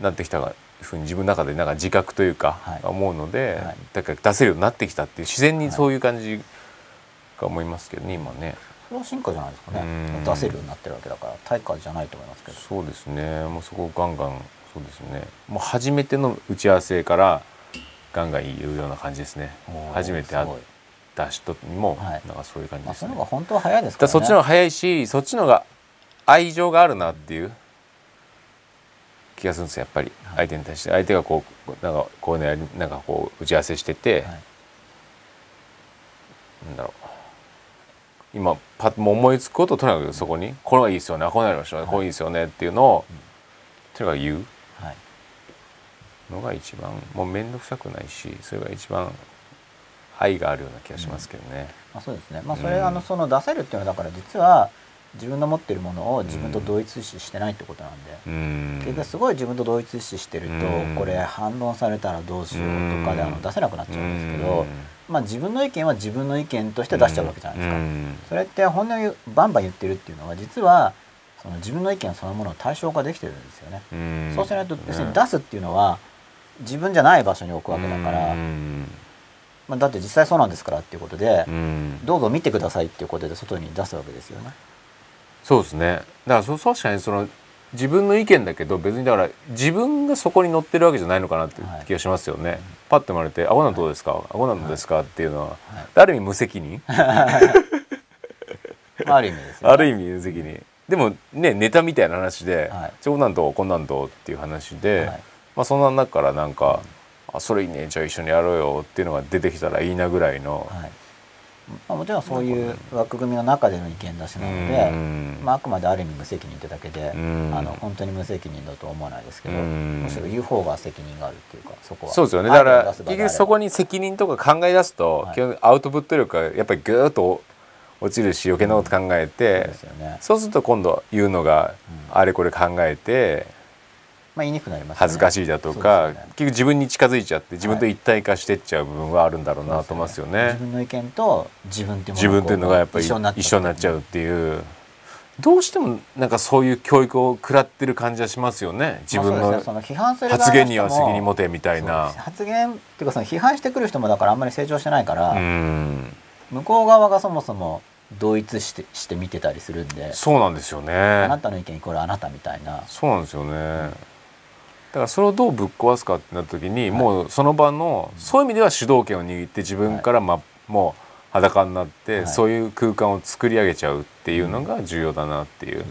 なってきたふうに自分の中でなんか自覚というかはい。思うので、はい。だから出せるようになってきたっていう自然にそういう感じが思いますけどね今ね。それは進化じゃないですかね。うん。出せるようになってるわけだから対価じゃないと思いますけど。そうですね。もうそこをガンガンそうですね。もう初めての打ち合わせからガンガン言うような感じですね。初めて会った人にもはい。なんかそういう感じまあですね、その方が本当は早いですからね。だからそっちの方が早いしそっちの方が愛情があるなっていう気がするんですよやっぱり。はい。相手に対して。相手がこうなんかこういうのやりなんかこう打ち合わせしてて、はい。なんだろう。今パッともう思いつくことをとにかくそこにこれがいいですよねあこうなりましたね、はいこういいですよねっていうのを、とにかく言う。はいのが一番もう面倒くさくないしそれが一番愛があるような気がしますけどね。まあ、そうですね、まあ、それ、うん。あのその出せるっていうのはだから実は自分の持ってるものを自分と同一視してないってことなんで、うん。結局すごい自分と同一視してると、うん。これ反論されたらどうしようとかであの出せなくなっちゃうんですけど、うん。まあ、自分の意見は自分の意見として出しちゃうわけじゃないですか。うん。それって本音をバンバン言ってるっていうのは実はその自分の意見そのものを対象化できてるんですよね。うん。そうしないと要するに出すっていうのは自分じゃない場所に置くわけだから、うん。まあ、だって実際そうなんですからっていうことで、うん。どうぞ見てくださいっていうことで外に出すわけですよね。そうですね。だからそ確かにその自分の意見だけど別にだから自分がそこに乗ってるわけじゃないのかなっていうはい。気がしますよね。パッと言われて「あこんなのどうですか？あこんなのどうですか?」っていうのは、はい。ある意味無責任？まあ、ある意味ですよね。ある意味無責任。でもねネタみたいな話ではい「ちょこんなんどう？こんなんどう?」っていう話で、はいまあそんな中からなんか「あそれいいねじゃあ一緒にやろうよ」っていうのが出てきたらいいなぐらいの。はい。まあ、もちろんそういう枠組みの中での意見出しなので、うん。まあ、あくまである意味無責任ってだけで、うん。あの本当に無責任だとは思わないですけど、うん。むしろ言う方が責任があるっていうかそこは。そうですよね。だから結局そこに責任とか考え出すと、はい。基本アウトプット力がやっぱりぐーっと落ちるし余計なこと考えそうてで、すよね、そうすると今度言うのがうん。あれこれ考えてまあ、言いにくくなりますよね。恥ずかしいだとか、ね。結局自分に近づいちゃって自分と一体化してっちゃう部分はあるんだろうなと思いますよね。自分の意見と自分っていうも自分っていうのがやっぱり一緒になっちゃうっていう。どうしてもなんかそういう教育を食らってる感じはしますよね。自分の発言には責任持てみたいな。発言っていうかその批判してくる人もだからあんまり成長してないから、うん。向こう側がそもそも同一してして見てたりするんでそうなんですよあなねたの意見イコールあなたみたいな。そうなんですよねだからそれをどうぶっ壊すかってなった時に、もうその場のそういう意味では主導権を握って自分から、まもう裸になって、はい。そういう空間を作り上げちゃうっていうのが重要だなっていう、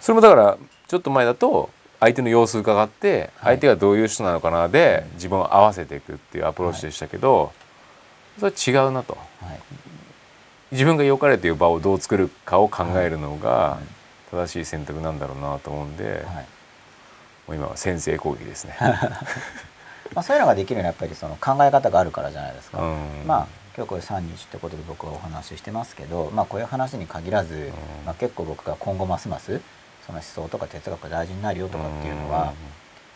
それもだからちょっと前だと相手の様子伺ってはい。相手がどういう人なのかなで自分を合わせていくっていうアプローチでしたけど、それは違うなとはい。自分が良かれという場をどう作るかを考えるのがは正しい選択なんだろうなと。思うんで、はいもう今は先制攻撃ですね。まあ、そういうのができるのはやっぱりその考え方があるからじゃないですか、うん。まあ今日これ3日ってことで僕はお話ししてますけど、まあ、こういう話に限らず、まあ、結構僕が今後ますますその思想とか哲学が大事になるよとかっていうのは、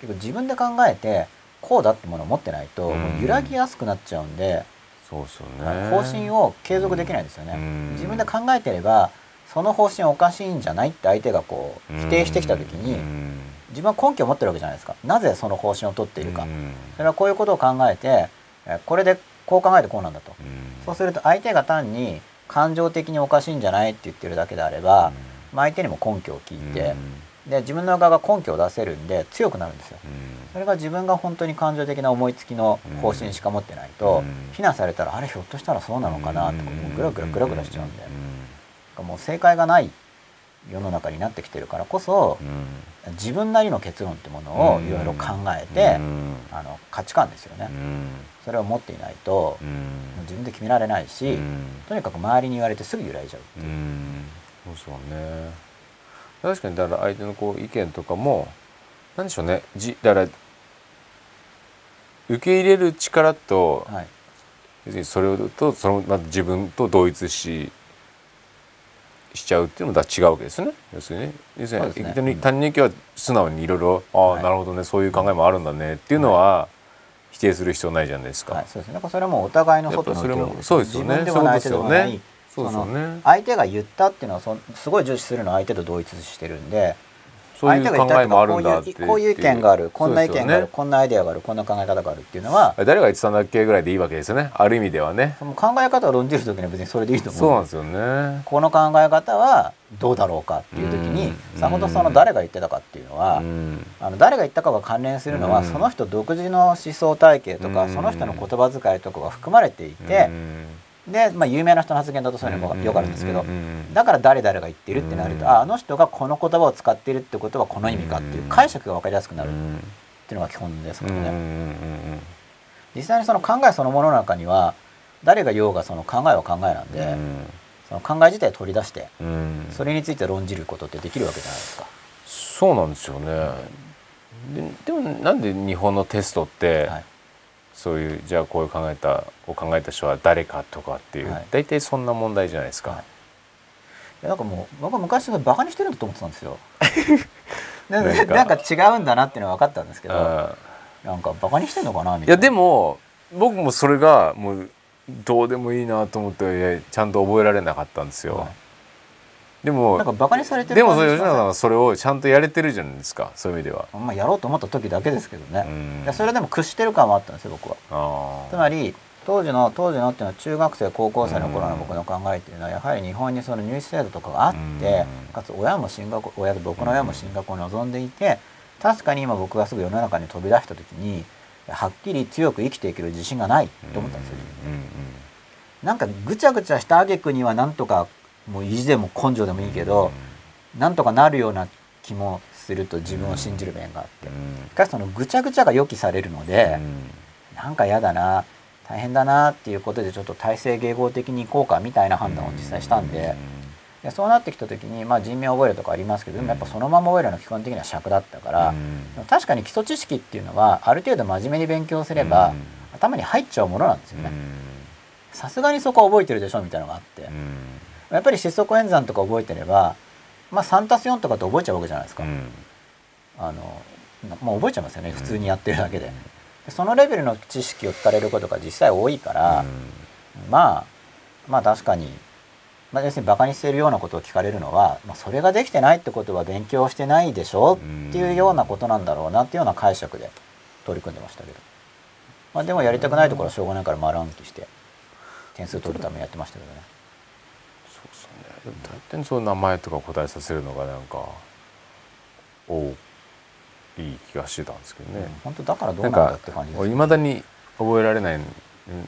結構自分で考えてこうだってものを持ってないと、揺らぎやすくなっちゃうんで、そうですよまあね。方針を継続できないですよね、うん。自分で考えてればその方針おかしいんじゃないって相手がこう否定してきた時に、うん自分は根拠を持ってるわけじゃないですか。なぜその方針を取っているか、うん。それはこういうことを考えてえこれでこう考えてこうなんだと、うん。そうすると相手が単に感情的におかしいんじゃないって言ってるだけであれば、まあ、相手にも根拠を聞いて、で自分の側が根拠を出せるんで強くなるんですよ。それが自分が本当に感情的な思いつきの方針しか持ってないと、うん。非難されたらあれひょっとしたらそうなのかなとかもうグラグラグラグラしちゃうんで、うもう正解がない世の中になってきてるからこそんうん。自分なりの結論ってものをいろいろ考えて、うん。あの価値観ですよね、うん。それを持っていないと、自分で決められないし、うん。とにかく周りに言われてすぐ揺らいじゃうう。ん。そうそうね。確かにだから相手のこう意見とかもなんでしょうね。じだから受け入れる力とはい。別にそれとそのまた自分と同一ししちゃうっていうのもだ違うわけですよね。要するにね。要するにね。他人他人の意見は素直にいろいろああ、はい。なるほどねそういう考えもあるんだねっていうのは否定する必要ないじゃないですか。はい、そうですね。だからそれはもうお互いの外のやっぱそうですよね。自分でもない相手でもない。そうですよね。の相手が言ったっていうのはそすごい重視するのは相手と同一してるんで、そういう考えもあるんだってこういう意見がある、こんな意見がある、ね。こんなアイデアがある、こんな考え方があるっていうのは、誰が言ってたんだっけぐらいでいいわけですよね。ある意味ではね。その考え方を論じる時には別にそれでいいと思う。そうなんですよね。この考え方はどうだろうかっていう時にうん。さほどその誰が言ってたかっていうのは、うん。あの誰が言ったかが関連するのは、うん。その人独自の思想体系とか、うん。その人の言葉遣いとかが含まれていて、で、まあ、有名な人の発言だとそういうのもよくあるんですけど、だから誰々が言ってるってなると、うんああの人がこの言葉を使ってるってことはこの意味かっていう解釈が分かりやすくなるっうんていうのが基本ですからね、実際にその考えそのものの中には誰が言おうがその考えは考えなんで、その考え自体を取り出してそれについて論じることってできるわけじゃないですか。そうなんですよね。ででもなんで日本のテストって、はいそういうじゃあこういう考えたこう考えた人は誰かとかっていう、はい。大体そんな問題じゃないですか、はい。なんかもう僕は昔すごいバカにしてるんだと思ってたんですよ。でなんか。なんか違うんだなっていうのは分かったんですけどあなんかバカにしてんのかなみたいな。やでも僕もそれがもうどうでもいいなと思ってちゃんと覚えられなかったんですよ、はいでもなんかバカにされてるでも吉永さんはそれをちゃんとやれてるじゃないですかそういう意味では。まあ、やろうと思った時だけですけどね、うん。いやそれでも屈してる感はあったんですよ僕は。あつまり当時の当時のっていうのは中学生高校生の頃の僕の考えっていうのはやはり日本にその入試制度とかがあってうん。かつ親も進学親僕の親も進学を望んでいて確かに今僕がすぐ世の中に飛び出した時にはっきり強く生きていける自信がないと思ったんですよ、なんかぐちゃぐちゃした挙句にはなんとかもう意地でも根性でもいいけど、なんとかなるような気もすると自分を信じる面があって、しかしそのぐちゃぐちゃが予期されるので、なんか嫌だな大変だなっていうことでちょっと体制迎合的にいこうかみたいな判断を実際したんで,、でそうなってきた時に、まあ、人名覚えるとかありますけどでもやっぱそのまま覚えるのは基本的には尺だったから、確かに基礎知識っていうのはある程度真面目に勉強すれば、頭に入っちゃうものなんですよね。さすがにそこは覚えてるでしょみたいなのがあって、やっぱり失速演算とか覚えてれば、まあ、3たす4とかって覚えちゃうわけじゃないですか。あのもう覚えちゃいますよね普通にやってるだけで。でそのレベルの知識を聞かれることが実際多いから、まあまあ確かに、まあ、要するにバカにしているようなことを聞かれるのは、まあ、それができてないってことは勉強してないでしょっていうようなことなんだろうなっていうような解釈で取り組んでましたけど、まあ、でもやりたくないところはしょうがないから丸暗記して点数取るためにやってましたけどね。大体そういう名前とか答えさせるのがなんかおういい気がしてたんですけどね、本当だからどうななんんだかって感じですいまだに覚えられないうん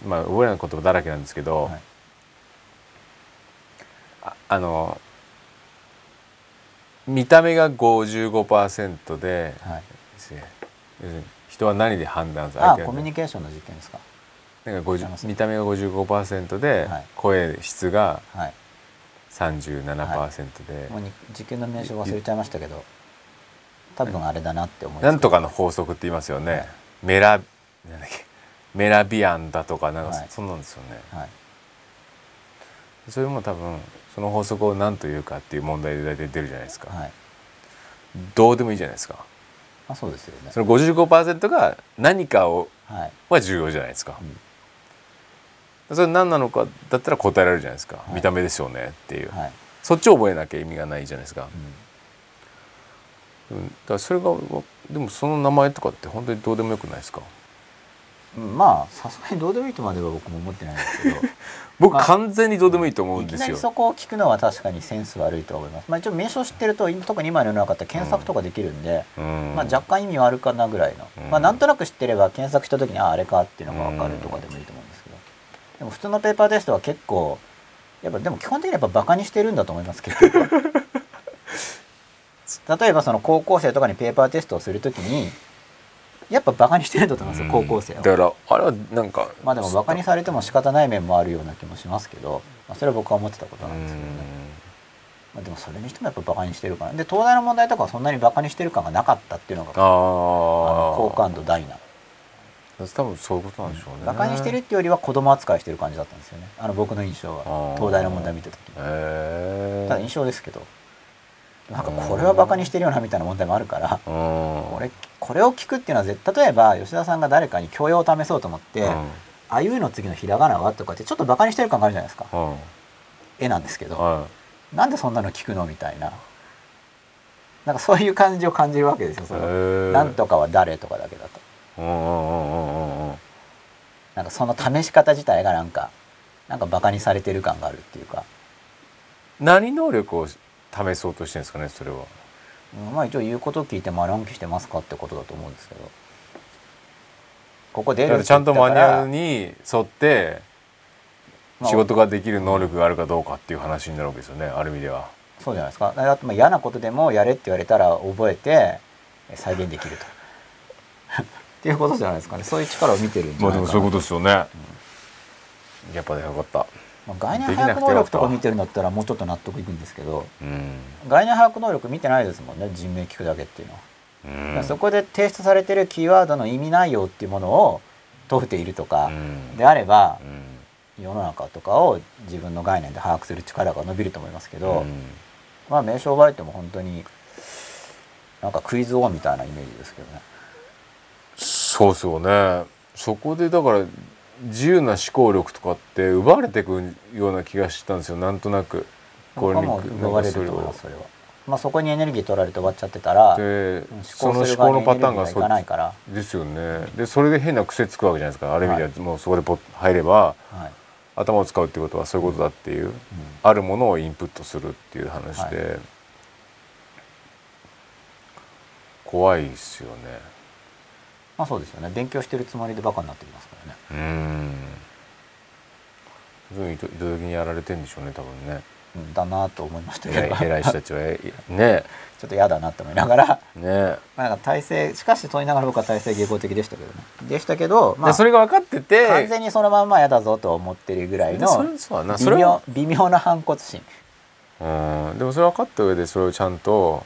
まあ覚えられない言葉だらけなんですけど、はい。ああの見た目が55%で、はい、要するに人は何で判断するあコミュニケーションの実験ですか。なんか50違います見た目が55%で、はい。声質がはい、37%で、もうに実験の名称忘れちゃいましたけど多分あれだなって思いなんとかの法則って言いますよね、はい。メラなんだっけ。メラビアンだとかなんかはい。そんなんですよね、はい。それも多分その法則を何というかっていう問題で大体出るじゃないですか、はい。どうでもいいじゃないですか。まあそうですよね。その55%が何かをはい。は重要じゃないですか、うんそれ何なのかだったら答えられるじゃないですか、い。見た目ですよねっていう、はい。そっちを覚えなきゃ意味がないじゃないですか、うん。だからそれがでもその名前とかって本当にどうでもよくないですか？うん。まあさすがにどうでもいいとまでは僕も思ってないんですけど。僕まあ完全にどうでもいいと思うんですよ。なりそこを聞くのは確かにセンス悪いとは思います。まあ一応名称知ってると特に今の世の中って検索とかできるんで、うん。まあ若干意味はあるかなぐらいの、うん。まあなんとなく知ってれば検索した時にああれかっていうのが分かるとかでもいいと思うんですけど、でも普通のペーパーテストは結構やっぱでも基本的にやっぱバカにしてるんだと思います結局は。例えばその高校生とかにペーパーテストをするときにやっぱバカにしてるんだと思いますよ、高校生は。だからあれはなんかまあでもバカにされても仕方ない面もあるような気もしますけど、まあ、それは僕は思ってたことうなんですけどね。んまあ、でもそれにしてもやっぱバカにしてるからで東大の問題とかはそんなにバカにしてる感がなかったっていうのがああのあ好感度大な多分そういうことなんでしょうね。バカにしてるっていうよりは子供扱いしてる感じだったんですよね。あの僕の印象は。東大の問題見た時。にただ印象ですけど。なんかこれはバカにしてるよなみたいな問題もあるからここれこれを聞くっていうのは絶例えば吉田さんが誰かに教養を試そうと思ってうん「あいうの次のひらがなは?」とかってちょっとバカにしてる感があるじゃないですか。うん。絵なんですけど。はなんでそんなの聞くのみたいな。なんかそういう感じを感じるわけですよその。なんとかは誰とかだけだというん。うんうんうんうんなんかその試し方自体がなんかなんかバカにされてる感があるっていうか、何能力を試そうとしてるんですかねそれは。うんまあ一応言うことを聞いて丸暗記してますかってことだと思うんですけど。ここ出るちゃんとマニュアルに、に沿ってまあ仕事ができる能力があるかどうかっていう話になるわけですよねある意味では。そうじゃないですか。だってまあ嫌なことでもやれって言われたら覚えてえ再現できるとっていうことじゃないですかね。そういう力を見てるんじゃないかな。とですよね、やっぱりよかった。まあ概念把握能力とか見てるんだったらもうちょっと納得いくんですけど。うん。概念把握能力見てないですもんね人名聞くだけっていうのは。うん。そこで提出されてるキーワードの意味内容っていうものを問うているとかうん。であればうん。世の中とかを自分の概念で把握する力が伸びると思いますけど、うん。まあ名称バイトも本当になんかクイズ王みたいなイメージですけどね。そうですよね。そこでだから自由な思考力とかって奪われていくような気がしたんですよ。なんとなく。僕はもう奪われると思いますそれは。まあそこにエネルギー取られて終わっちゃってたらでその思考のパターンがそかないから、ですよね。でそれで変な癖つくわけじゃないですか。ある意味でははもうそこでポッ入ればはい。頭を使うっていうことはそういうことだっていう、うん。あるものをインプットするっていう話で、は怖いですよねまあそうですよね。勉強してるつもりでバカになってきますからね。うん。意図意図的にやられてんでしょうね多分ね。うん、だなと思いましたけど。偉い人たちは。え ね。ちょっと嫌だなと思いながら。ね。まあ、なんか体制しかし問いながら僕は体制迎合的でしたけどね。でしたけど、まあ、でそれが分かってて。完全にそのまんま嫌だぞと思ってるぐらいの微妙微妙な反骨心。うん。でもそれ分かった上でそれをちゃんと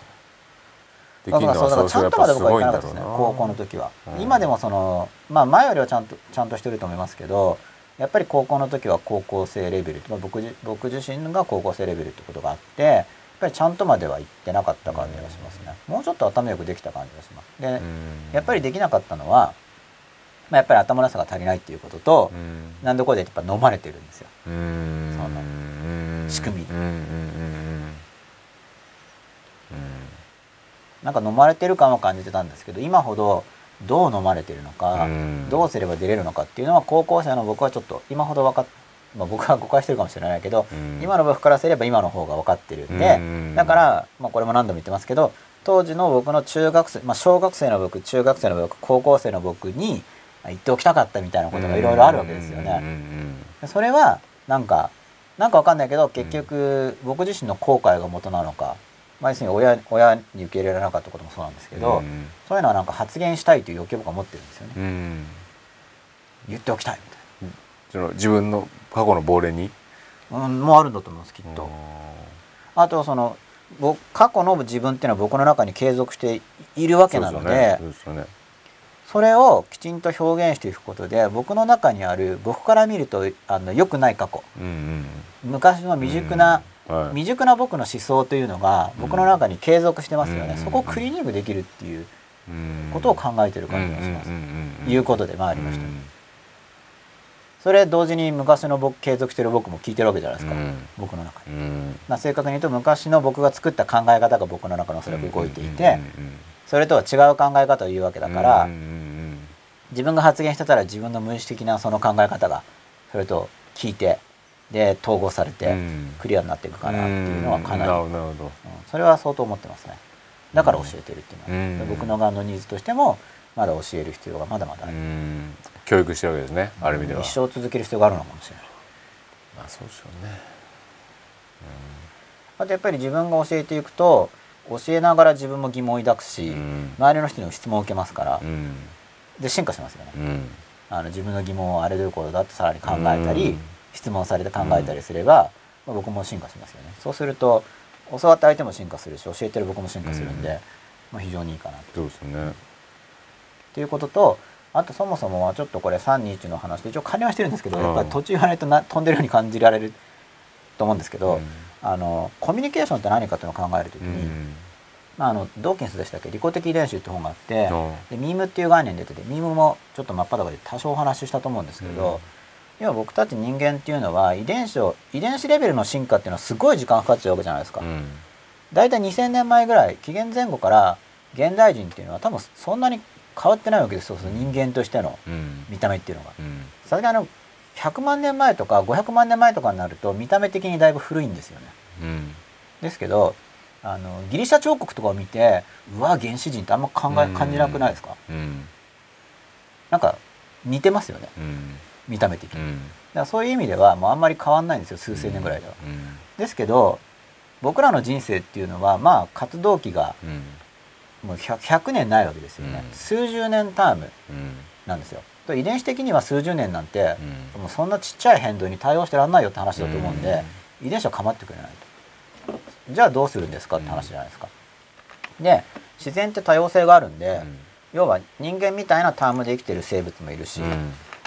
できるのそうだからはちゃんとまで僕はいかなかったですね高校の時は、うん。今でもそのまあ前よりはちゃんとちゃんとしてると思いますけどやっぱり高校の時は高校生レベル、まあ、僕じ僕自身が高校生レベルってことがあってやっぱりちゃんとまでは行ってなかった感じがしますね、もうちょっと頭よくできた感じがします。で、うん。やっぱりできなかったのは、まあ、やっぱり頭の良さが足りないっていうことと、うん。なんでこれでやっぱ飲まれてるんですよ。うん。そのうん仕組み。うん。うん。うん。うんなんか飲まれてる感は感じてたんですけど今ほどどう飲まれてるのか、うん。どうすれば出れるのかっていうのは高校生の僕はちょっと今ほど分かっ、まあ、僕は 誤解してるかもしれないけど、うん。今の僕からすれば今の方が分かってるんで、うん。だから、まあ、これも何度も言ってますけど当時の僕の中学生、まあ、小学生の僕中学生の僕高校生の僕に言っておきたかったみたいなことがいろいろあるわけですようん。ね。それはなんかなんかわかんないけど結局僕自身の後悔が元なのか、まあ、要するに親親に受け入れられなかったこともそうなんですけど、うん。そういうのはなんか発言したいという欲求を僕は持ってるんですよね。うん。言っておきたいみその自分の過去の亡霊に？たいな、うん、もうあるんだと思いますきっと。あとその僕過去の自分っていうのは僕の中に継続しているわけなのでそね。それをきちんと表現していくことで僕の中にある僕から見るとあの良くない過去。うんうん。昔の未熟な、うんはい。未熟な僕の思想というのが僕の中に継続してますよね、うん。そこをクリーニングできるっていううん。ことを考えてる感じがします、いうことで回りました、うん。それ同時に昔の僕継続してる僕も聞いてるわけじゃないですか、うん。僕の中に。うん。まあ、正確に言うと昔の僕が作った考え方が僕の中のおそらく動いていて、それとは違う考え方を言うわけだから、自分が発言してたら自分の無意識的なその考え方がそれと聞いてで統合されてうん。クリアになっていくかなっていうのはかなり、それは相当思ってますね。だから教えてるっていうのは、僕の側のニーズとしてもまだ教える必要がまだまだあうる、ん。教育してるわけですねある意味では。一生続ける必要があるのかもしれない。まあそうですよね。あとやっぱり自分が教えていくと教えながら自分も疑問を抱くし、うん。周りの人にも質問を受けますからう、ん。で進化しますよね、うん。あの自分の疑問をあれどういうことだってさらに考えたり、うん質問されて考えたりすれば、まあ、僕も進化しますよね。そうすると教わった相手も進化するし教えてる僕も進化するんで、うん。まあ、非常にいいかなそうですよね。っていうこととあとそもそもはちょっとこれ321の話で一応関連はしてるんですけど、うん。やっぱり途中言わないとな飛んでるように感じられると思うんですけど、うん。あのコミュニケーションって何かっていうのを考えるときうに、ん。まあ、あのドーキンスでしたっけ「利己的遺伝子」って本があって、うん。でミームっていう概念出ててミームもちょっと真っ裸で多少お話ししたと思うんですけど、うん要は僕たち人間っていうのは遺伝子を遺伝子レベルの進化っていうのはすごい時間かかっちゃうわけじゃないですか。うん。大体2000年前ぐらい紀元前後から現代人っていうのは多分そんなに変わってないわけですよ。その人間としてのうん。見た目っていうのが。うん。さすがにあの100万年前とか500万年前とかになると見た目的にだいぶ古いんですよね。うん。ですけどあのギリシャ彫刻とかを見てうわ原始人ってあんま考え感じなくないですか？うん。なんか似てますよね。うん。見た目的に。うん。だからそういう意味ではもうあんまり変わんないんですよ数千年ぐらいでは。うん。ですけど僕らの人生っていうのはまあ活動期がうん。もう 100, 100年ないわけですよね、うん。数十年タームうん。なんですよ。と遺伝子的には数十年なんて、うん。もうそんなちっちゃい変動に対応してらんないよって話だと思うんで、遺伝子は構ってくれないと。じゃあどうするんですかって話じゃないですか。で自然って多様性があるんで、要は人間みたいなタームで生きてる生物もいるし、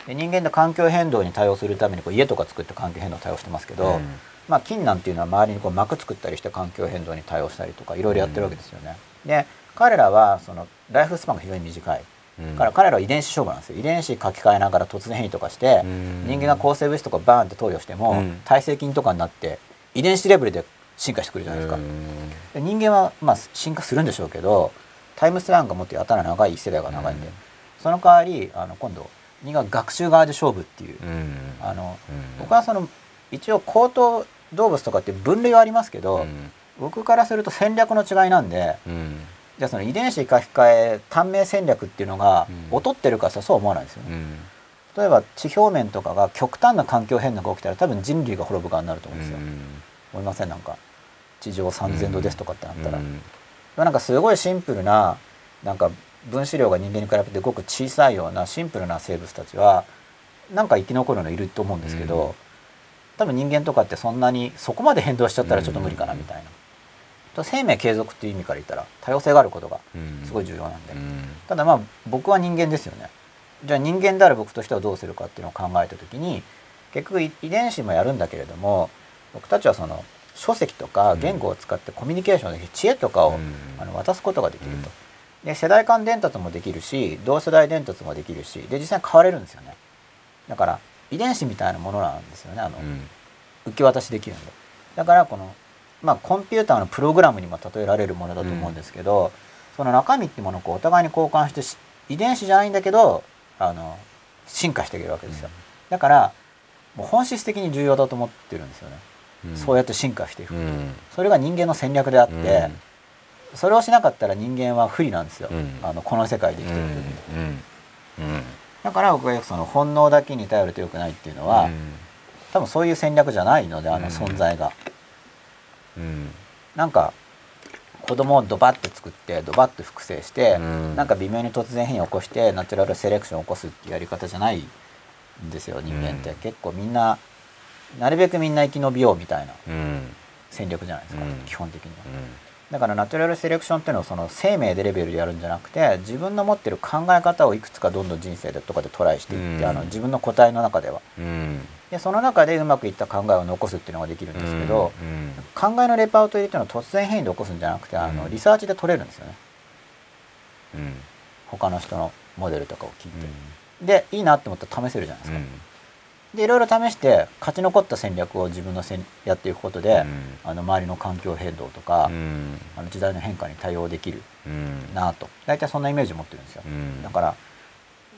人間って環境変動に対応するためにこう家とか作って環境変動に対応してますけど、うん。まあ金なんていうのは周りにこう膜作ったりして環境変動に対応したりとかいろいろやってるわけですよね。で彼らはそのライフスパンが非常に短い。うん。から彼らは遺伝子勝負なんですよ。遺伝子書き換えながら突然変異とかして、うん。人間が抗生物質とかバーンって投与しても、うん。耐性菌とかになって遺伝子レベルで進化してくるじゃないですか、で人間はまあ進化するんでしょうけどタイムスランがもっとやたら長い一世代が長いんで、うん。その代わりあの今度人間が学習側で勝負っていう、うん。あのうん。僕はその一応高等動物とかって分類はありますけど、うん。僕からすると戦略の違いなんでうん。じゃあその遺伝子書き換え短命戦略っていうのがうん。劣ってるかさそうは思わないんですよね。うん。例えば地表面とかが極端な環境変動が起きたら多分人類が滅ぶ側になると思うんですよ。思いません？なんか地上3000度ですとかってなったら、なんかすごいシンプルななんか分子量が人間に比べてごく小さいようなシンプルな生物たちはなんか生き残るのいると思うんですけど、うん。多分人間とかってそんなにそこまで変動しちゃったらちょっと無理かなみたいな。と生命継続っていう意味から言ったら多様性があることがすごい重要なんで、ただまあ僕は人間ですよね。じゃあ人間である僕としてはどうするかっていうのを考えた時に結局遺伝子もやるんだけれども僕たちはその書籍とか言語を使ってコミュニケーションできる知恵とかを、あの渡すことができると。で世代間伝達もできるし同世代伝達もできるしで実際に変われるんですよね。だから遺伝子みたいなものなんですよねあの、受け渡しできるんで。だからこのまあコンピューターのプログラムにも例えられるものだと思うんですけど、その中身っていうものをこうお互いに交換してし遺伝子じゃないんだけどあの進化していけるわけですよ、だからもう本質的に重要だと思ってるんですよね、そうやって進化していく、それが人間の戦略であって、それをしなかったら人間は不利なんですよ、あのこの世界で生きていく時に、だから僕はよくその本能だけに頼るとよくないっていうのは、多分そういう戦略じゃないのであの存在が、なんか子供をドバッと作ってドバッと複製して、なんか微妙に突然変異を起こしてナチュラルセレクションを起こすっていうやり方じゃないんですよ人間って、結構みんななるべくみんな生き延びようみたいな戦略じゃないですか、基本的には。だからナチュラルセレクションっていうのをその生命でレベルでやるんじゃなくて自分の持ってる考え方をいくつかどんどん人生でとかでトライしていって、あの自分の個体の中では。でその中でうまくいった考えを残すっていうのができるんですけど、考えのレパートリーっていうのは突然変異で起こすんじゃなくてあのリサーチで取れるんですよね、他の人のモデルとかを聞いて、でいいなって思ったら試せるじゃないですか、でいろいろ試して勝ち残った戦略を自分のせんやっていくことで、うん。あの周りの環境変動とか、うん。あの時代の変化に対応できるうん。なと。大体そんなイメージを持ってるんですよ、うん。だから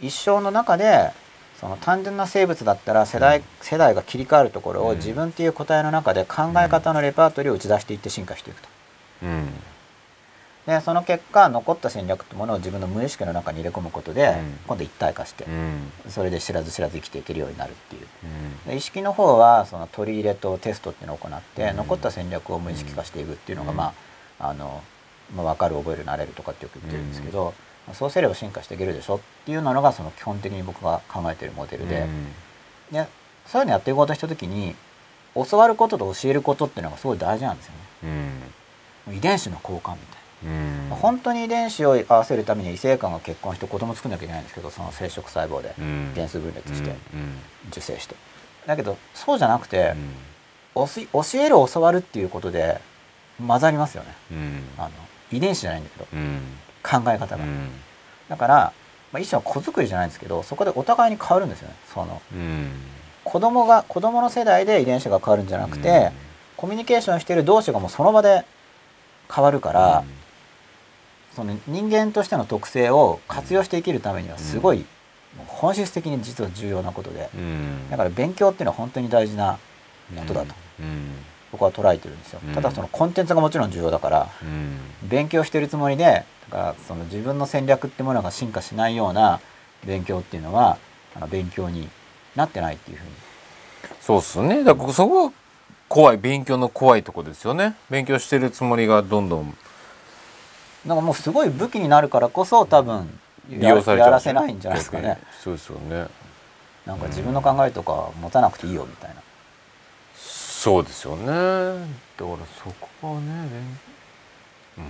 一生の中でその単純な生物だったら世代,、世代が切り替わるところをうん。自分っていう個体の中で考え方のレパートリーを打ち出していって進化していくと。うんでその結果残った戦略ってものを自分の無意識の中に入れ込むことで、うん。今度一体化して、うん。それで知らず知らず生きていけるようになるっていう。うん。で意識の方はその取り入れとテストっていうのを行って、うん。残った戦略を無意識化していくっていうのが、うん。まああの、まあ、分かる覚える慣れるとかってよく言ってるんですけど、そうすれば進化していけるでしょっていうのがその基本的に僕が考えてるモデルで,、でそういうのやっていこうとした時に教わることと教えることっていうのがすごい大事なんですよね。うん。遺伝子の交換みたいな。うん。本当に遺伝子を合わせるために異性間が結婚して子供作んなきゃいけないんですけどその生殖細胞でうん。原数分裂してうん。受精して。だけどそうじゃなくて教える教わるっていうことで混ざりますよね。うん。あの遺伝子じゃないんだけどうん。考え方が。うん。だから、まあ、一種の子作りじゃないんですけどそこでお互いに変わるんですよね。そのうん。子供が子供の世代で遺伝子が変わるんじゃなくて、コミュニケーションしてる同士がもうその場で変わるから、その人間としての特性を活用して生きるためにはすごい、本質的に実は重要なことで。うん。だから勉強っていうのは本当に大事なことだと。うん。僕は捉えてるんですよ、うん。ただそのコンテンツがもちろん重要だから。うん。勉強してるつもりでだからその自分の戦略ってものが進化しないような勉強っていうのはあの勉強になってないっていうふうに。そうっすね。だからそこは怖い勉強の怖いとこですよね。勉強してるつもりがどんどんなんかもうすごい武器になるからこそ多分利用されちゃう。やらせないんじゃないですかね。そうですよね。なんか自分の考えとか持たなくていいよみたいな。そうですよね。だからそこはねうん。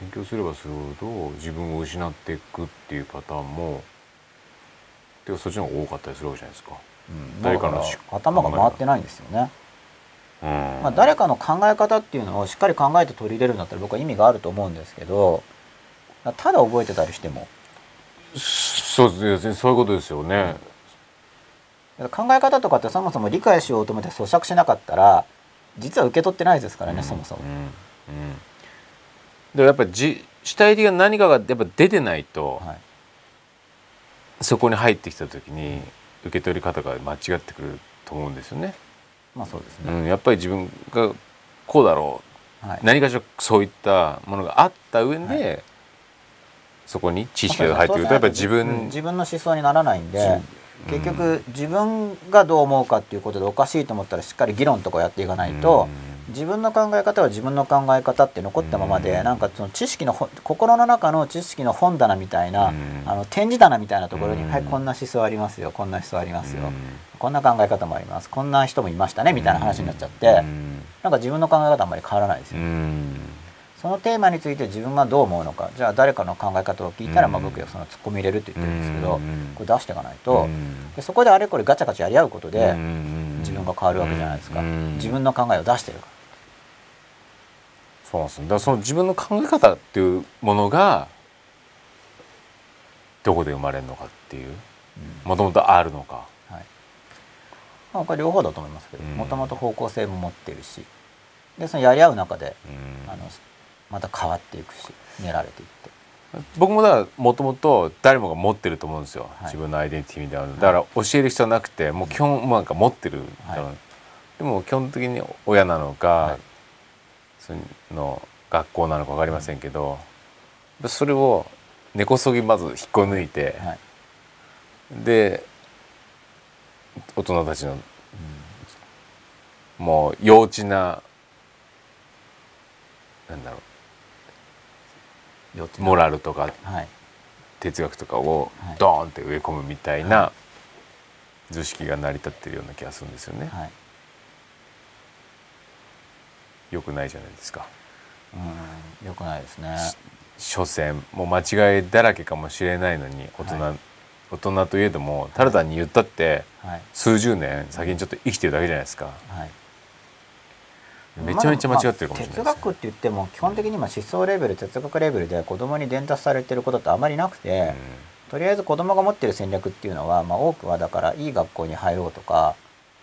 勉強すればするほど自分を失っていくっていうパターンもてかそっちの方が多かったりするわけじゃないですか。うん。誰か頭が回ってないんですよね、うんまあ、誰かの考え方っていうのをしっかり考えて取り入れるんだったら僕は意味があると思うんですけどただ覚えてたりしても。そうですね。そういうことですよね。考え方とかってそもそも理解しようと思って咀嚼しなかったら実は受け取ってないですからね、そもそも。うん。うん。でやっぱりじ主体的な何かがやっぱ出てないと、はい。そこに入ってきた時に受け取り方が間違ってくると思うんですよね。まあそうですね、うん、やっぱり自分がこうだろう。はい。何かしらそういったものがあった上で、はそこに知識が入ってくるとやっぱり自分、うん自分の思想にならないんでうん結局自分がどう思うかっていうことでおかしいと思ったらしっかり議論とかやっていかないと、自分の考え方は自分の考え方って残ったままで、うん。なんかその知識のほ心の中の知識の本棚みたいな、うん。あの展示棚みたいなところに、うん。はいこんな思想ありますよこんな思想ありますよ、うん。こんな考え方もありますこんな人もいましたねみたいな話になっちゃって、うん。なんか自分の考え方あんまり変わらないですうよ、ん。そのテーマについて自分がどう思うのかじゃあ誰かの考え方を聞いたら、まあ、うん。僕はそのツッコミ入れるって言ってるんですけど、うん。これ出していかないと、うん。でそこであれこれガチャガチャやり合うことで、うん。自分が変わるわけじゃないですか、うん。自分の考えを出してるから。そうなんですよ。だからその自分の考え方っていうものがどこで生まれるのかっていう。もともとあるのか。はい。まあ、両方だと思いますけどうん。もともと方向性も持ってるしでそのやり合う中でうん。あのまた変わっていくし練られていって。僕もだからもともと誰もが持ってると思うんですよ、はい。自分のアイデンティティみたいなの。だから教える必要なくてもう基本なんか持ってる、はい。でも基本的に親なのか、はい。その学校なのか分かりませんけどそれを根こそぎまず引っこ抜いて、はい。で大人たちのもう幼稚ななんだろうモラルとかはい。哲学とかをはい。ドーンって植え込むみたいな図式が成り立ってるような気がするんですよね。はいよくないじゃないですか。うんよくないですね。所詮もう間違いだらけかもしれないのに大人、はい。大人といえどもただ単に言ったってはい。数十年先にちょっと生きてるだけじゃないですか。はい。めちゃめちゃ間違ってるかもしれないですね。まあ哲学って言っても基本的に今思想レベル哲学レベルで子供に伝達されてることってあまりなくて、とりあえず子供が持ってる戦略っていうのは、まあ、多くはだからいい学校に入ろうとか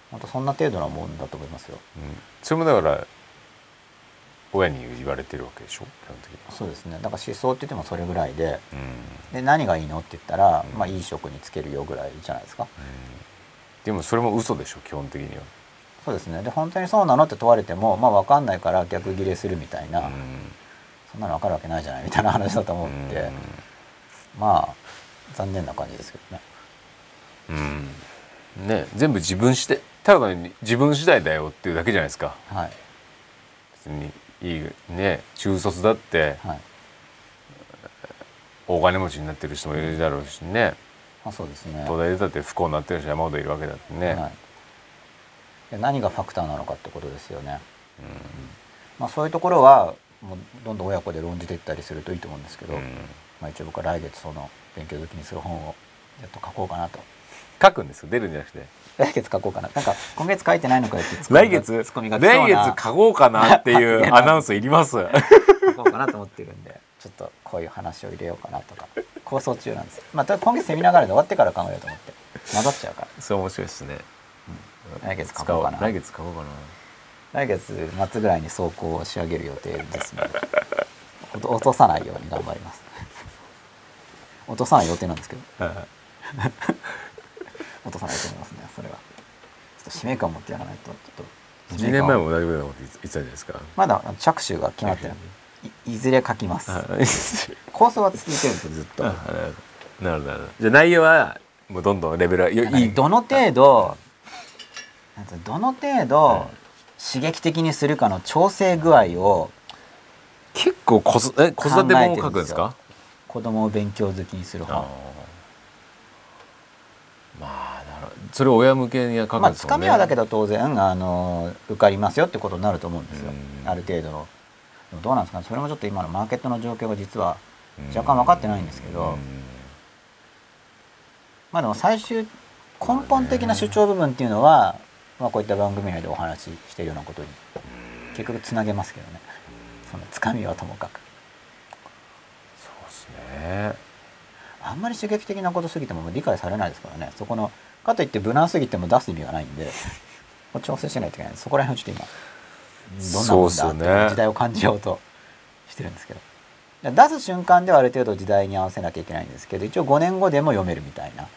本当そんな程度のもんだと思いますよ。うん、それもだから親に言われてるわけでしょ？基本的には。そうですね。だから思想って言ってもそれぐらいでうん。で何がいいのって言ったら、うんまあ、いい職につけるよぐらいじゃないですか。でもそれも嘘でしょ？基本的には、そうですね。で本当にそうなのって問われてもまあ分かんないから逆ギレするみたいな、うん。そんなの分かるわけないじゃないみたいな話だと思って、まあ残念な感じですけどね。うん。うんね全部自分次第ただに自分次第だよっていうだけじゃないですか。はい。別にいいね中卒だってはい。大金持ちになってる人もいるだろうしね。まあ、そうですね。東大出たって不幸になってる人山ほどいるわけだってね、はい、で何がファクターなのかってことですよね。まあ、そういうところはもうどんどん親子で論じていったりするといいと思うんですけど、うん。まあ、一応僕は来月その勉強好きにする本をやっと書こうかなと書くんですよ。出るんじゃなくて。来月書こうかな。なんか今月書いてないのかよって来月？ツッコミが来月書こうかなっていう アナウンスいります。書こうかなと思ってるんでちょっとこういう話を入れようかなとか。構想中なんですまあ今月セミナーがあるんで終わってから考えようと思って。混ざっちゃうから。それ面白いですね、来月書こうかな。来月書こうかな。来月末ぐらいに走行を仕上げる予定ですので 落とさないように頑張ります。落とさない予定なんですけど落とさないと思いますねそれは。ちょっと使命感を持ってやらないとちょっと。10年前も同じようなこと言ってたじゃないですか。まだ着手が決まってない。いい。ずれ書きます。あ構想は続いてるんですよずっと。なるほどなるほど。じゃあ内容はもうどんどんレベルはいい。どの程度どの程度刺激的にするかの調整具合を結構子育え子育て本を書くんですか？子供を勉強好きにするあ本ーまあなるほどそれを親向けに書くんまあつかみはだけど当然あの受かりますよってことになると思うんですよ。うん。ある程度どうなんですかね。それもちょっと今のマーケットの状況が実は若干分かってないんですけど。まあでも最終根本的な主張部分っていうのは、まあ、こういった番組内でお話ししているようなことに結局つなげますけどね。そのつかみはともかく。そうですね。あんまり刺激的なことすぎても理解されないですからね。そこのかといって無難すぎても出す意味がないんで調整しないといけない。んでそこら辺をちょっと今どんなもんだって時代を感じようとしてるんですけど。出す瞬間ではある程度時代に合わせなきゃいけないんですけど一応5年後でも読めるみたいな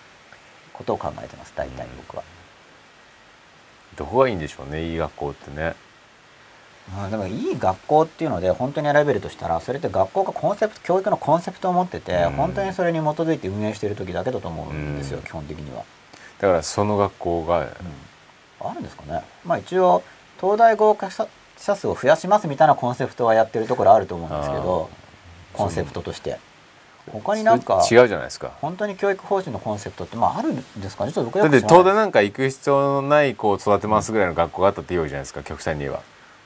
ことを考えてます大体僕は。どこがいいんでしょうねいい学校ってね。うんだからいい学校っていうので本当に選べるとしたらそれって学校がコンセプト教育のコンセプトを持ってて、うん。本当にそれに基づいて運営している時だけだと思うんですよ、うん。基本的には。だからその学校があるんですかね。まあ一応東大合格者者数を増やしますみたいなコンセプトはやってるところあると思うんですけどコンセプトとして。他になんか違うじゃないですか。本当に教育方針のコンセプトってまああるんですかね。ちょっと僕だって東大なんか行く必要のない子を育てますぐらいの学校があったって言うじゃないですか極端に言えば。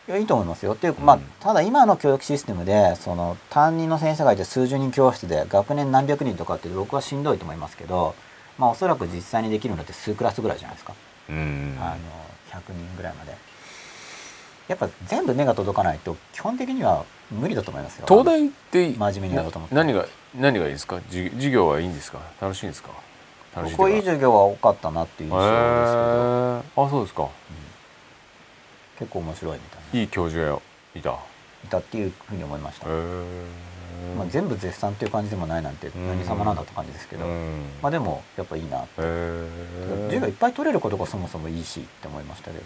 いやいいと思いますよ。っていうか、まあうん。ただ今の教育システムでその担任の先生がいて数十人教室で学年何百人とかって僕はしんどいと思いますけどまあおそらく実際にできるのって数クラスぐらいじゃないですか、うん。あの100人ぐらいまで。やっぱ全部目が届かないと基本的には無理だと思いますよ。東大って真面目にやろうと思って。な何が何がいいですか？じ授業はいいんですか？楽しいんですか？楽しい僕はいい授業は多かったなっていう印象ですけど、へー。あそうですか。結構面白いみたいな。いい教授がいた。へいたっていうふうに思いました、えまあ、全部絶賛っていう感じでもないなんてうん。何様なんだって感じですけど、まあでもやっぱいいなへえ授業いっぱい取れることがそもそもいいしって思いましたけど。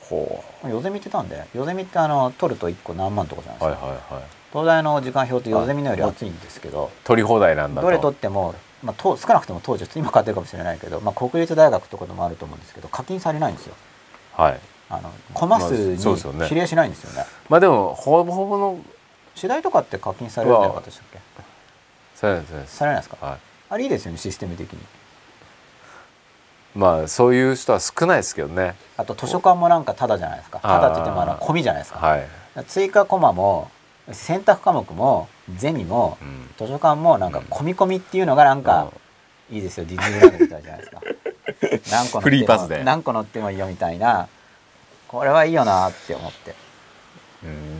ほまあヨゼミってたんでヨゼミってあの取ると1個何万とかじゃないうですか、はいはいはい。東大の時間表ってヨゼミのより厚いんですけど取り放題なんだと。どれ取っても、まあ、と少なくとも当時今買ってるかもしれないけど、まあ、国立大学とかでもあると思うんですけど課金されないんですよ。はい。あのコマ数まに比例しないんですよね,、まあでもほぼほぼの次第とかって課金されるんじゃなかったでしたっけそうですそうです。されないですか？はあれいいですよねシステム的に。いまあそういう人は少ないですけどね。あと図書館もなんかタダじゃないですか。タダって言ってもあの込みじゃないですか、はい、追加コマも選択科目もゼミもうん。図書館もなんか込み込みっていうのがなんかいいですよディズニーランドみたいじゃないですか。何個乗ってもフリーパスで。何個乗ってもいいよみたいなこれはいいよなって思って。うん。まあ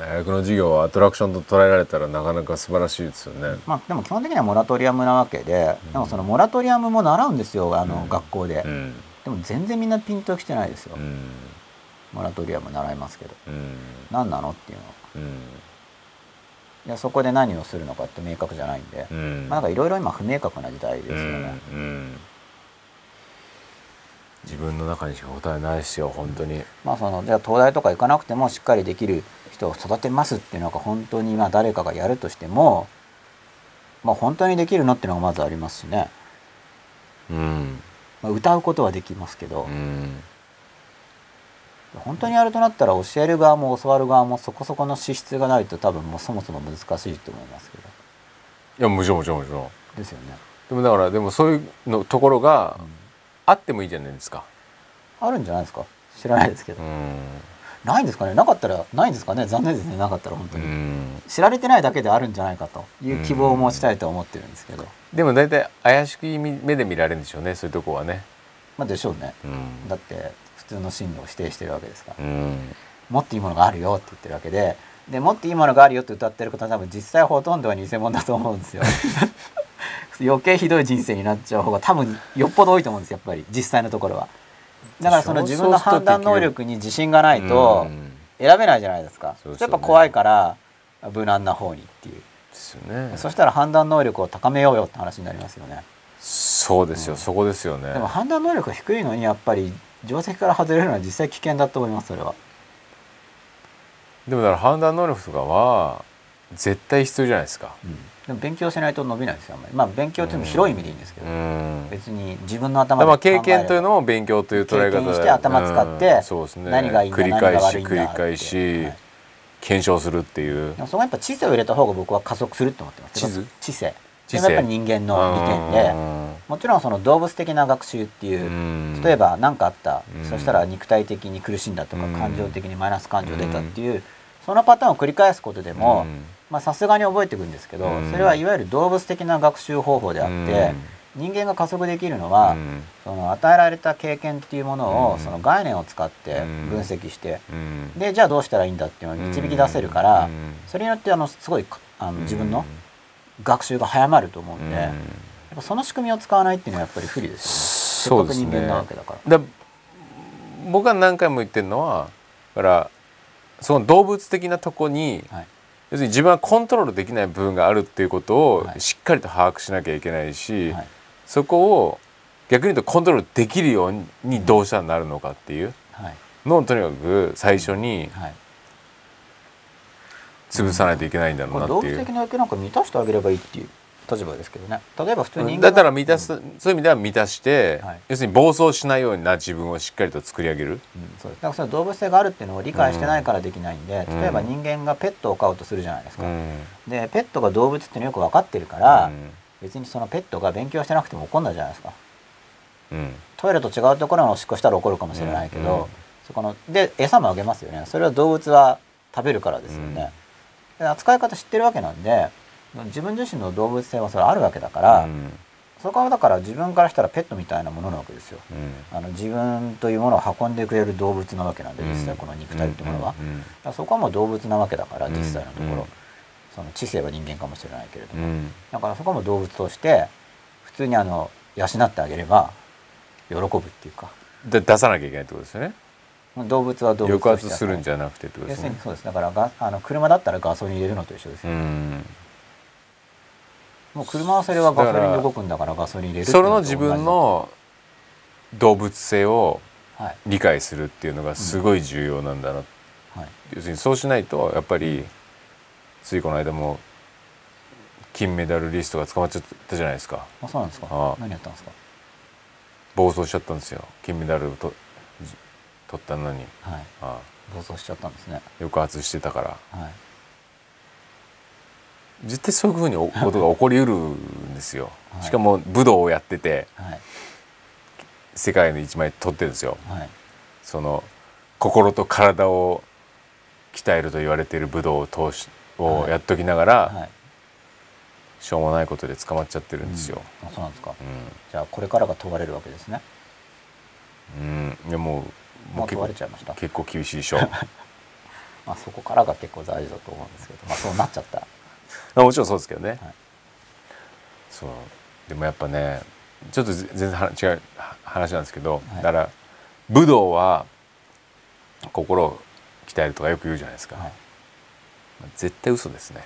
大学の授業はアトラクションと捉えられたらなかなか素晴らしいですよね。まあ、でも基本的にはモラトリアムなわけで、でもそのモラトリアムも習うんですよあの、うん学校で、うん。でも全然みんなピンときてないですよ、うん。モラトリアム習いますけど。うん。何なのっていうの。うん。いやそこで何をするのかって明確じゃないんで、うんまあ、なんかいろいろ今不明確な時代ですよね、自分の中にしか答えないですよ本当に。まあそのじゃあ東大とか行かなくてもしっかりできる人を育てますっていうのが本当にまあ誰かがやるとしてもまあ本当にできるのっていうのがまずありますしね、うん。まあ、歌うことはできますけど、うん。本当にやるとなったら教える側も教わる側もそこそこの資質がないと多分もうそもそも難しいと思いますけど。いやもちろんもちろんもちろん。ですよね、でもだからでもそういうのところがうんあってもいいじゃないですか。あるんじゃないですか？知らないですけど、うん。ないんですかね？なかったらないんですかね？残念ですね。なかったら本当うに、ん。知られてないだけであるんじゃないかという希望を持ちたいと思ってるんですけど、でも大体怪しき目で見られるんでしょうねそういうとこはね。まあでしょうね。うん。だって普通の進路を否定してるわけですから、うん。もっといいものがあるよって言ってるわけででもっといいものがあるよって歌ってることは多分実際ほとんどは偽物だと思うんですよ 余計ひどい人生になっちゃう方が多分よっぽど多いと思うんですやっぱり。実際のところは。だからその自分の判断能力に自信がないとうん選べないじゃないですか。そうですよねそれやっぱ怖いから無難な方にっていう。ですよね。そしたら判断能力を高めようよって話になりますよね。そうですよ、そこですよね。でも判断能力が低いのにやっぱり定石から外れるのは実際危険だと思いますそれは。でもだから判断能力とかは絶対必要じゃないですかでも勉強しないと伸びないですよあんまり。まあ勉強っていうのも広い意味でいいんですけうど、ん。別に自分の頭で考え経験というのも勉強という捉え方経験して頭使ってうん。そうですね。何がいいんだ繰り何が返し繰り返し、はい。検証するっていう。でもそこはやっぱ知性を入れた方が僕は加速するって思ってます。地図知性。知性。それがやっぱり人間の利点でもちろんその動物的な学習っていう、うん。例えば何かあった、うん。そしたら肉体的に苦しんだとか、うん。感情的にマイナス感情出たっていう、そのパターンを繰り返すことでもさすがに覚えていくんですけど、うん。それはいわゆる動物的な学習方法であって、人間が加速できるのは、うん。その与えられた経験っていうものを、うん。その概念を使ってうん。分析して、うん。でじゃあどうしたらいいんだっていうのを導き出せるから、うん。それによってあのすごいあの自分の学習が早まると思うんで、やっぱその仕組みを使わないっていうのはやっぱり不利ですよね。そうですね。人間なわけだから。だ僕は何回も言ってるのはだからその動物的なとこにはい要するに自分はコントロールできない部分があるっていうことをはいしっかりと把握しなきゃいけないし、はいそこを逆に言うとコントロールできるようにどうしたらなるのかっていうはいのをとにかく最初にはい。潰さないといけないんだろこうなっていうれ動物的。な欲求なんか満たしてあげればいいっていう立場ですけどね。例えば普通にだったらが満たす、そういう意味では満たして、はい。要するに暴走しないような自分をしっかりと作り上げる。うんそうです。だからその動物性があるっていうのを理解してないからできないんで、うん。例えば人間がペットを飼うとするじゃないですか。うん。でペットが動物っていうのよく分かってるから、うん。別にそのペットが勉強してなくても怒んないじゃないですか。うん。トイレと違うところにおしっこしたら怒るかもしれないけど、うんうん。そこので餌もあげますよね。それは動物は食べるからですよね、で扱い方知ってるわけなんで自分自身の動物性はそれあるわけだから、うん。そこはだから自分からしたらペットみたいなものなわけですよ。うん。あの自分というものを運んでくれる動物なわけなんでうん。実際この肉体っていうものは、そこはもう動物なわけだからうん。実際のところ、うん。その知性は人間かもしれないけれども、うん。だからそこも動物として普通にあの養ってあげれば喜ぶっていうか。で出さなきゃいけないってことですよね。動物は動物抑として圧するんじゃなくてってことで要するにすね。そうです。だからがあの車だったらガソリン入れるのと一緒ですよ、うんもう車はそれはガソリンで動くんだからガソリン入れるそうの自分の動物性をはい。理解するっていうのがすごい重要なんだな、はい。要するにそうしないとやっぱりついこの間も金メダルリストが捕まっちゃったじゃないですか。あそうなんですか。ああ。何やったんですか？暴走しちゃったんですよ。金メダルと取ったのに。はい。あ暴走しちゃったんですね。あ抑圧してたから。はい絶対そういうふうにおことが起こりうるんですよ、はい。しかも武道をやっててはい。世界の一枚取ってるんですよ。はい。その心と体を鍛えると言われている武道を通しをやっときながら、はい。しょうもないことで捕まっちゃってるんですよ。あそうなんですか。うじゃあこれからが問われるわけですね。ん、うん、いやもうもう結構結構厳しいでしょ。まあ、そこからが結構大事だと思うんですけど、まあ、そうなっちゃった。まあもちろんそうですけどね、はい。そう。でもやっぱねちょっと全然は違う話なんですけど、はい。だから武道は心を鍛えるとかよく言うじゃないですか、絶対嘘ですね、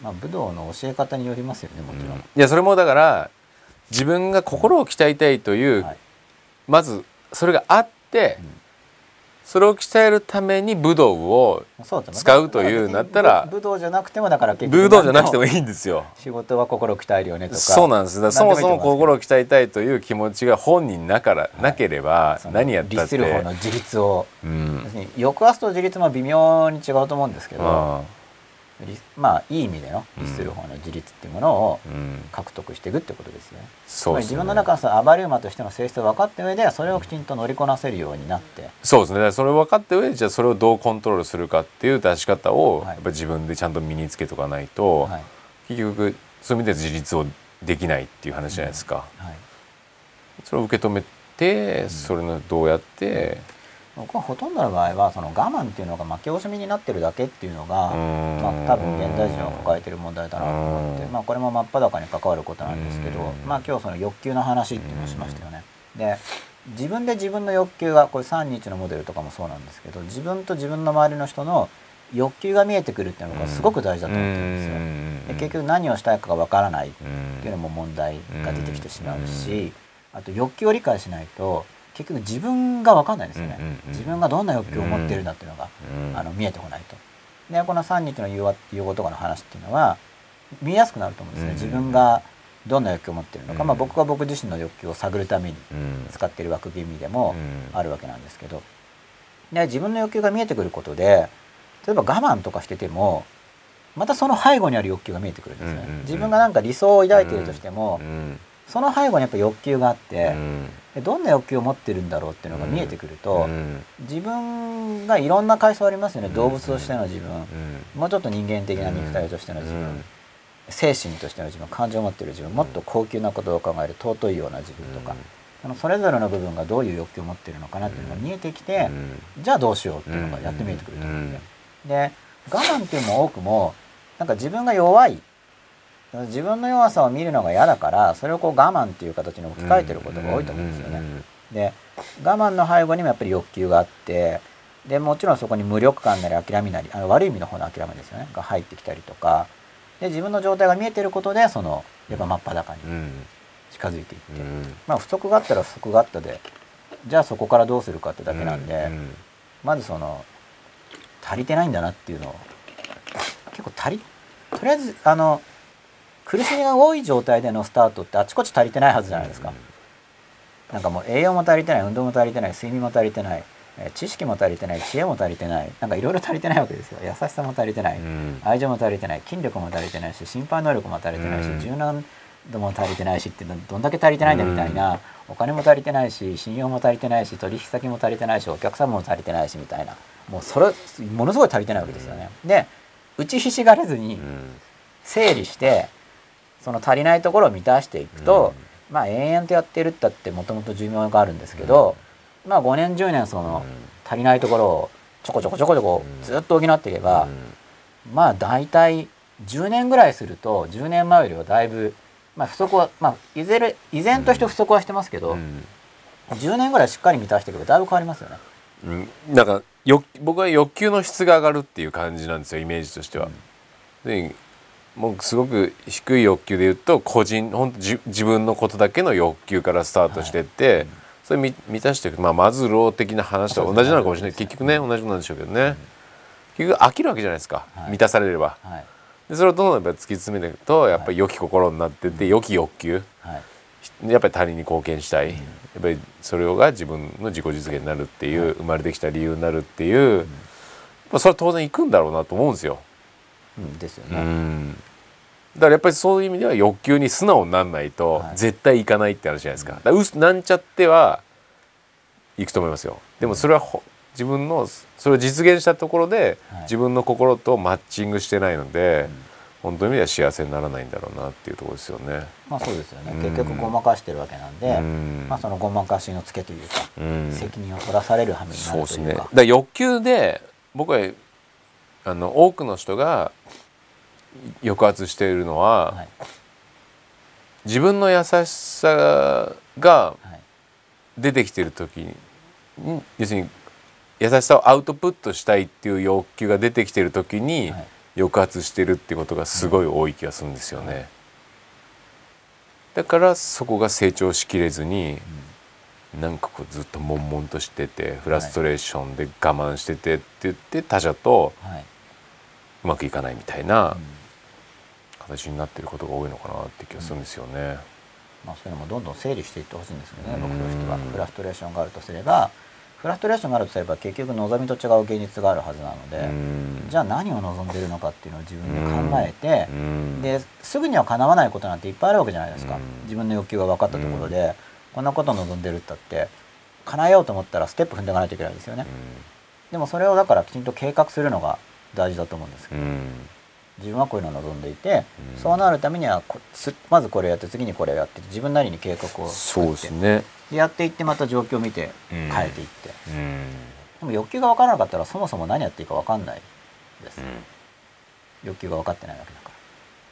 うん。まあ、武道の教え方によりますよねもちろん、うん。いやそれもだから自分が心を鍛えたいという、はい。まずそれがあって、うんそれを鍛えるために武道を使うというんだったら武武道じゃなくてもだから結局武道じゃなくてもいいいんですよ。仕事は心を鍛えるよねとかそうなんですそもそも心を鍛えたいという気持ちが本人なから、いなければ何やったって律する方の自立をうん要するに抑圧と自立も微妙に違うと思うんですけど、ありまあいい意味での律する方の自立っていうものを獲得していくってことですよね。そうですね。自分の中のその暴れ馬としての性質を分かった上でそれをきちんと乗りこなせるようになって、そうですね。それを分かった上でじゃあそれをどうコントロールするかっていう出し方をはい。やっぱ自分でちゃんと身につけとかないと、はい。結局そういう意味で自立をできないっていう話じゃないですか、はい、それを受け止めてそれのどうやって、僕はほとんどの場合はその我慢っていうのが負け惜しみになってるだけっていうのが、うん。まあ、多分現代人は抱えてる問題だなと思って、うん。まあ、これも真っ裸に関わることなんですけど、うん。まあ、今日その欲求の話っていうのをしましたよね。で自分で自分の欲求がこれ3日のモデルとかもそうなんですけど自分と自分の周りの人の欲求が見えてくるっていうのがすごく大事だと思ってるんですよ。で結局何をしたいかがわからないっていうのも問題が出てきてしまうし、あと欲求を理解しないと結局自分がわかんないんですよね、うんうんうん。自分がどんな欲求を持ってるんだっていうのが、あの見えてこないと。でこの3日の融和融合とかの話っていうのは見やすくなると思うんですね、うん自分がどんな欲求を持ってるのか、うん。まあ、僕が僕自身の欲求を探るために使っている枠組みでもあるわけなんですけど。で自分の欲求が見えてくることで例えば我慢とかしててもまたその背後にある欲求が見えてくるんですね、うんうんうん。自分がなんか理想を抱いているとしても、うんその背後にやっぱ欲求があってう、ん。でどんな欲求を持ってるんだろうっていうのが見えてくると、うん。自分がいろんな階層ありますよね、動物としての自分、うん。もうちょっと人間的な肉体としての自分、うん。精神としての自分。感情を持ってる自分。もっと高級なことを考える尊いような自分とか、あのそれぞれの部分がどういう欲求を持ってるのかなっていうのが見えてきて、じゃあどうしようっていうのがやって見えてくると思うんで、で我慢っていうのも多くもなんか自分が弱い自分の弱さを見るのが嫌だからそれをこう我慢っていう形に置き換えてることが多いと思うんですよね。で我慢の背後にもやっぱり欲求があってでもちろんそこに無力感なり諦めなりあの悪い意味の方の諦めですよね。が入ってきたりとか。で自分の状態が見えてることでそのやっぱ真っ裸にうん。近づいていって、うんまあ不足があったら不足があったでじゃあそこからどうするかってだけなんで、うん。まずその足りてないんだなっていうのを結構足りとりあえずあの苦しみが多い状態でのスタートってあちこち足りてないはずじゃないですか。なんかもう栄養も足りてない運動も足りてない睡眠も足りてない、えー知識も足りてない知恵も足りてないなんかいろいろ足りてないわけですよ。優しさも足りてない、うん。愛情も足りてない筋力も足りてないし心配能力も足りてないし、うん。柔軟度も足りてないしってどんだけ足りてないんだみたいな、お金も足りてないし信用も足りてないし取引先も足りてないしお客様も足りてないしみたいな。もうそれものすごい足りてないわけですよね。で打ちひしがれずに整理してその足りないところを満たしていくと、まあ延々とやってるったってもともと寿命があるんですけど、まあ5年10年その足りないところをちょこちょこちょこちょこずっと補っていけば、まあ大体10年ぐらいすると10年前よりはだいぶ、まあ、不足は、まあ、いずれ依然として不足はしてますけど、10年ぐらいしっかり満たしていけばだいぶ変わりますよね。うん。なんかよ僕は欲求の質が上がるっていう感じなんですよイメージとしては。でもうすごく低い欲求で言うと個人本当じ自分のことだけの欲求からスタートしてって、それみ満たしていく、まあ、マズロー的な話と同じなのかもしれない。結局ね同じなんでしょうけどね、結局飽きるわけじゃないですか、はい。満たされれば。はい。でそれをどんどんやっぱ突き詰めていくとやっぱり良き心になってって良き欲求。はい。やっぱり他人に貢献したい、やっぱりそれが自分の自己実現になるっていう、生まれてきた理由になるっていう、まあそれは当然いくんだろうなと思うんですよ。うん、ですようね。んだからやっぱりそういう意味では欲求に素直にならないとはい絶対いかないって話じゃないですか。だかなんちゃってはいくと思いますよ。でもそれはほ自分のそれを実現したところで、はい自分の心とマッチングしてないので、うん本当の意味では幸せにならないんだろうなっていうところですよね。まあそうですよね。うん結局ごまかしてるわけなんで、うんまあそのごまかしのつけというか、うん責任を取らされる羽目になそうですね。だるというかか。ら欲求で僕はあの多くの人が抑圧しているのは、はい。自分の優しさがはい。出てきてる時に要するに優しさをアウトプットしたいっていう欲求が出てきてる時にはい。抑圧してるっていうことがすごい多い気がするんですよね。だからそこが成長しきれずになんかこうずっと悶々としててフラストレーションで我慢しててって言って他者とはいうまくいかないみたいなうん。形になってることが多いのかなって気がするんですよね。まあ、そういうのもどんどん整理していってほしいんですけどね。うん。僕としてはフラストレーションがあるとすれば。フラストレーションがあるとすれば結局望みと違う現実があるはずなので、うん。じゃあ何を望んでるのかっていうのを自分で考えてう、ん。ですぐには叶わないことなんていっぱいあるわけじゃないですか、うん。自分の欲求が分かったところで、こんなことを望んでるったって叶えようと思ったらステップ踏んでいかないといけないですよね、でもそれをだからきちんと計画するのが大事だと思うんですけど、うん。自分はこういうのを望んでいて、うん。そうなるためにはまずこれやって次にこれをやって自分なりに計画をそうですね。でやっていってまた状況を見てうん。変えていって、うん。でも欲求が分からなかったらそもそも何やっていいか分かんないです、うん。欲求が分かってないわけだか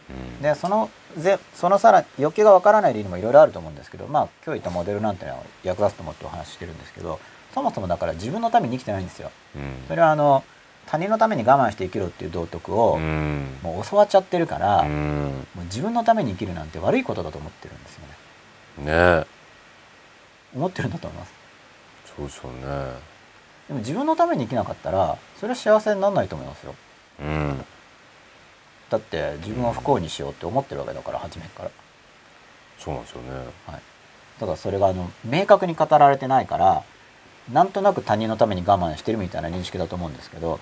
ら。うん。でそのぜそのさら欲求が分からない理由もいろいろあると思うんですけどまあ今日言ったモデルなんていうのは役立つと思ってお話ししてるんですけどそもそもだから自分のために生きてないんですよ。うん。それはあの他人のために我慢して生きろっていう道徳をうんもう教わっちゃってるから、うもんう自分のために生きるなんて悪いことだと思ってるんですよね。ね思ってるんだと思います。そうですよね。でも自分のために生きなかったらそれは幸せにならないと思いますよ。うんだって自分を不幸にしようって思ってるわけだから初めから。そうなんですよね。はい、だからそれがあの明確に語られてないからなんとなく他人のために我慢してるみたいな認識だと思うんですけど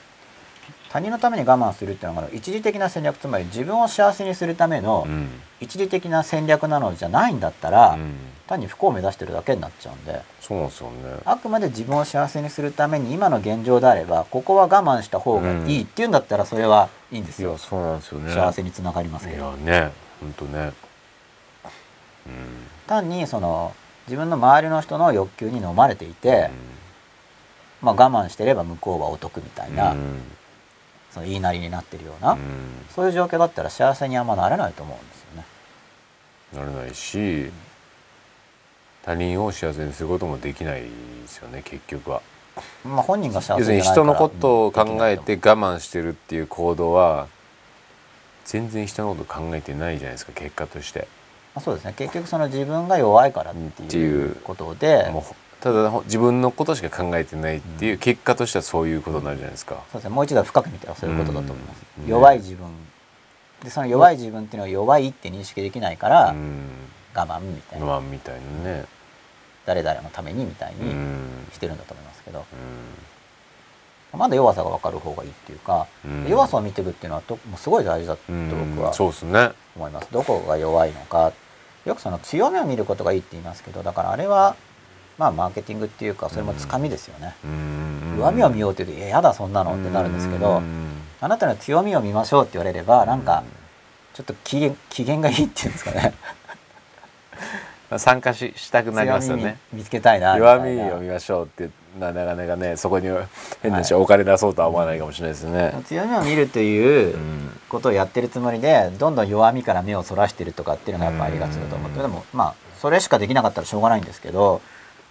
他人のために我慢するっていうのが一時的な戦略つまり自分を幸せにするためのうん一時的な戦略なのじゃないんだったら、うん単に不幸を目指してるだけになっちゃうんでそうなんですよね。あくまで自分を幸せにするために今の現状であればここは我慢した方がいいっていうんだったらそれはいいんですよ、いやそうなんですよね。幸せにつながりますいけど。やね本当ね。単にその自分の周りの人の欲求に飲まれていて、うんまあ、我慢してれば向こうはお得みたいな、うんその言いなりになってるような、うんそういう状況だったら幸せにあんまなれないと思うんですよね。なれないし他人を幸せにすることもできないですよね結局は。まあ、本人が幸せじゃないから人のことを考えてうん我慢してるっていう行動は全然人のこと考えてないじゃないですか結果として。まあ、そうですね結局その自分が弱いからっってていいううことでただ自分のことしか考えてないっていう結果としてはそういうことになるじゃないですか。そうですね。もう一度深く見たらそういうことだと思います。うん。弱い自分。でその弱い自分っていうのは弱いって認識できないから、うん。我慢みたいな、まあみたいなね。誰々のためにみたいにうん。してるんだと思いますけど、うまだ弱さが分かる方がいいっていうか、うん。弱さを見ていくっていうのはともうすごい大事だとん僕はそうですね。思います。どこが弱いのか。よくその強みを見ることがいいって言いますけどだからあれはまあマーケティングっていうかそれもつかみですよね、うん。弱みを見ようって言うと「いややだそんなの」ってなるんですけど、あなたの強みを見ましょうって言われればなんかちょっと機嫌機嫌がいいっていうんですかね。うん参加ししたくなりますよね。見見つけたいな弱いな。みを見ましょうってななかなかねそこに変な人お金出そうとは思わないかもしれないですね。強みを見るといううん。ことをやってるつもりでどんどん弱みから目をそらしてるとかっていうのがやっぱありがちだと思ってでもまあそれしかできなかったらしょうがないんですけど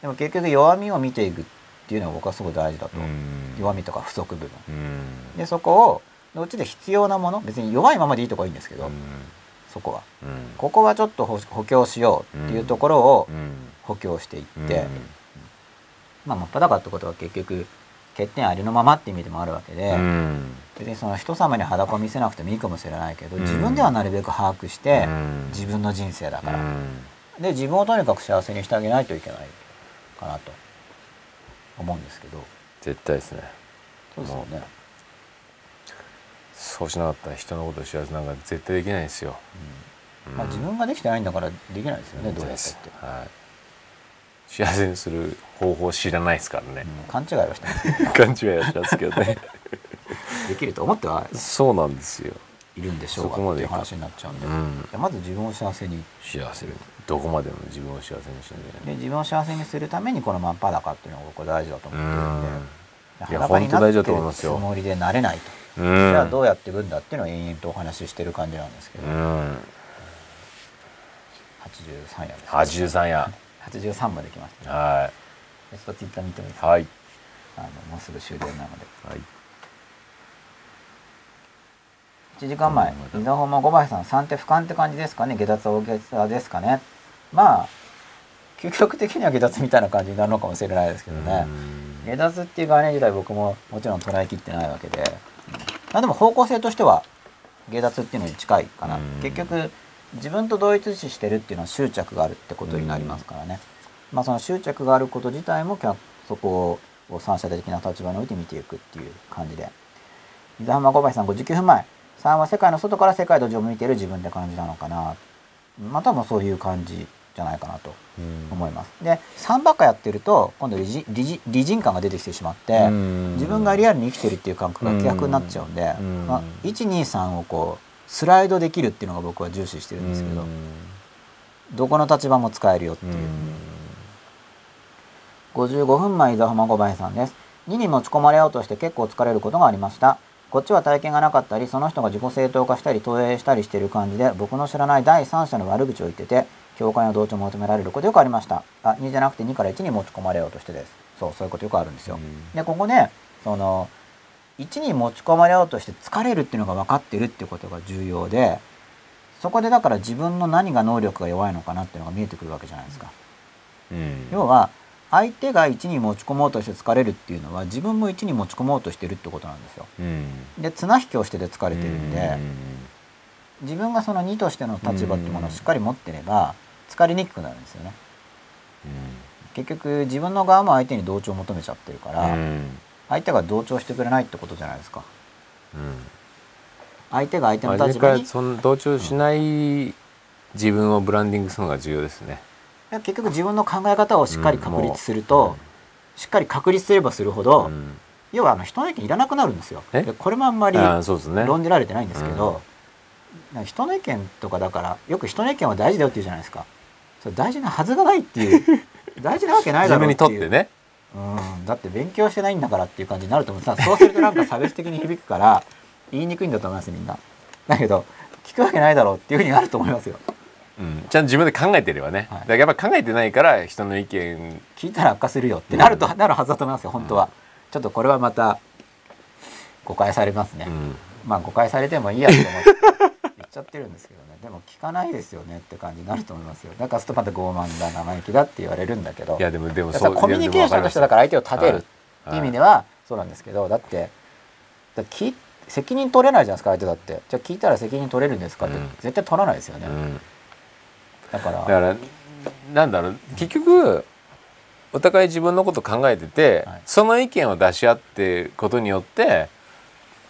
でも結局弱みを見ていくっていうのが僕はすごい大事だと、うん。弱みとか不足部分。うん。でそこをのうちで必要なもの別に弱いままでいいとこはいいんですけど、そこは。うん。ここはちょっと補補強しようっていうところをうん。補強していって、うん。まあ真っ裸ってことは結局欠点ありのままって意味でもあるわけで、うん。別にその人様に裸を見せなくてもいいかもしれないけど、うん。自分ではなるべく把握して、うん。自分の人生だから、うん。で自分をとにかく幸せにしてあげないといけないかなと思うんですけど。絶対ですね。そうですよね、そうしなかったら人のことを幸せなんか絶対できないですよ。うん。まあ、自分ができてないんだからできないですよね、どうやって。って、はい。幸せにする方法知らないですからね。うん。勘違いはしてます。勘違いはしますけどね。できると思ってはそうなんですよ。いるんでしょうかがっていう話になっちゃうんで、うん。まず自分を幸せに。幸せにどこまでも自分を幸せにしてね。で自分を幸せにするためにこの真っ裸っていうのが僕は大事だと思ってるんで、いや裸にな本当大事だってると思いますよ。つもりでなれないと、うじゃあん。どうやっていくんだっていうのを延々とお話ししてる感じなんですけど、うん。83夜です。83や83まで来ました、ね、はちょっとツイッター見てもいいです。いかはい。あのもうすぐ終了なので。はい。1時間前うん伊沢本間小林さん3手俯瞰って感じですかね。下脱大げさですかねまあ究極的には下脱みたいな感じになるのかもしれないですけどね。下脱っていう概念自体僕ももちろん捉えきってないわけで、うんまあでも方向性としては下脱っていうのに近いかな、うん。結局自分と同一視してるっていうのは執着があるってことになりますからね、まあその執着があること自体も客そこを三者的な立場において見ていくっていう感じで。伊沢浜小林さん59分前3は世界の外から世界の上を向いている自分って感じなのかな。まあ多分そういう感じじゃないかなと思います。で3ばっかやってると今度理人理人理人感が出てきてしまって自分がリアルに生きてるっていう感覚が希薄になっちゃうんで、うん。まあ、123をこうスライドできるっていうのが僕は重視してるんですけど、どこの立場も使えるよっていう。55分前伊沢浜小林さんです。2に持ち込まれようとして結構疲れることがありました。こっちは体験がなかったりその人が自己正当化したり投影したりしている感じで僕の知らない第三者の悪口を言ってて共感や同調を求められることよくありました。あ2じゃなくて2から1に持ち込まれようとしてです。そうそういうことよくあるんですよ、でここねその1に持ち込まれようとして疲れるっていうのが分かってるっていうことが重要でそこでだから自分の何が能力が弱いのかなっていうのが見えてくるわけじゃないですか。要は相手が1に持ち込もうとして疲れるっていうのは自分も1に持ち込もうとしてるってことなんですよ。で綱引きをしてて疲れてるんで自分がその2としての立場っていうものをしっかり持ってれば疲れにくくなるんですよね。結局自分の側も相手に同調を求めちゃってるから相手が同調してくれないってことじゃないですか。相手が相手の立場にその同調しない自分をブランディングするのが重要ですね。結局自分の考え方をしっかり確立するうんとも、しっかり確立すればするほど、うん要はあの人の意見いらなくなるんですよ。これもあんまり。論じられてないんですけど、人の意見とかだからよく人の意見は大事だよって言うじゃないですか。それ大事なはずがないっていう 大事なわけないだ自分にろうっていう。とってね。うん、だって勉強してないんだからっていう感じになると思うさそうするとなんか差別的に響くから言いにくいんだと思いますみんな。だけど聞くわけないだろうっていうふうになると思いますよ。うん、ちゃんと自分で考えてればね、はいだからやっぱ考えてないから人の意見聞いたら悪化するよってなると、なるはずだと思いますよ本当は。ちょっとこれはまた誤解されますね。うんまあ誤解されてもいいやと思ってちゃってるんですけどね。でも聞かないですよねって感じになると思いますよ。だからするとまた傲慢だ生意気だって言われるんだけど。いやでもでもだからコミュニケーションとしてだから相手を立てるっていう意味ではそうなんですけど。だってだ聞責任取れないじゃないですか相手だって。じゃあ聞いたら責任取れるんですかって。うん。絶対取らないですよね、うん、だから。だからなんだろう。結局お互い自分のこと考えてて、はい。その意見を出し合ってことによって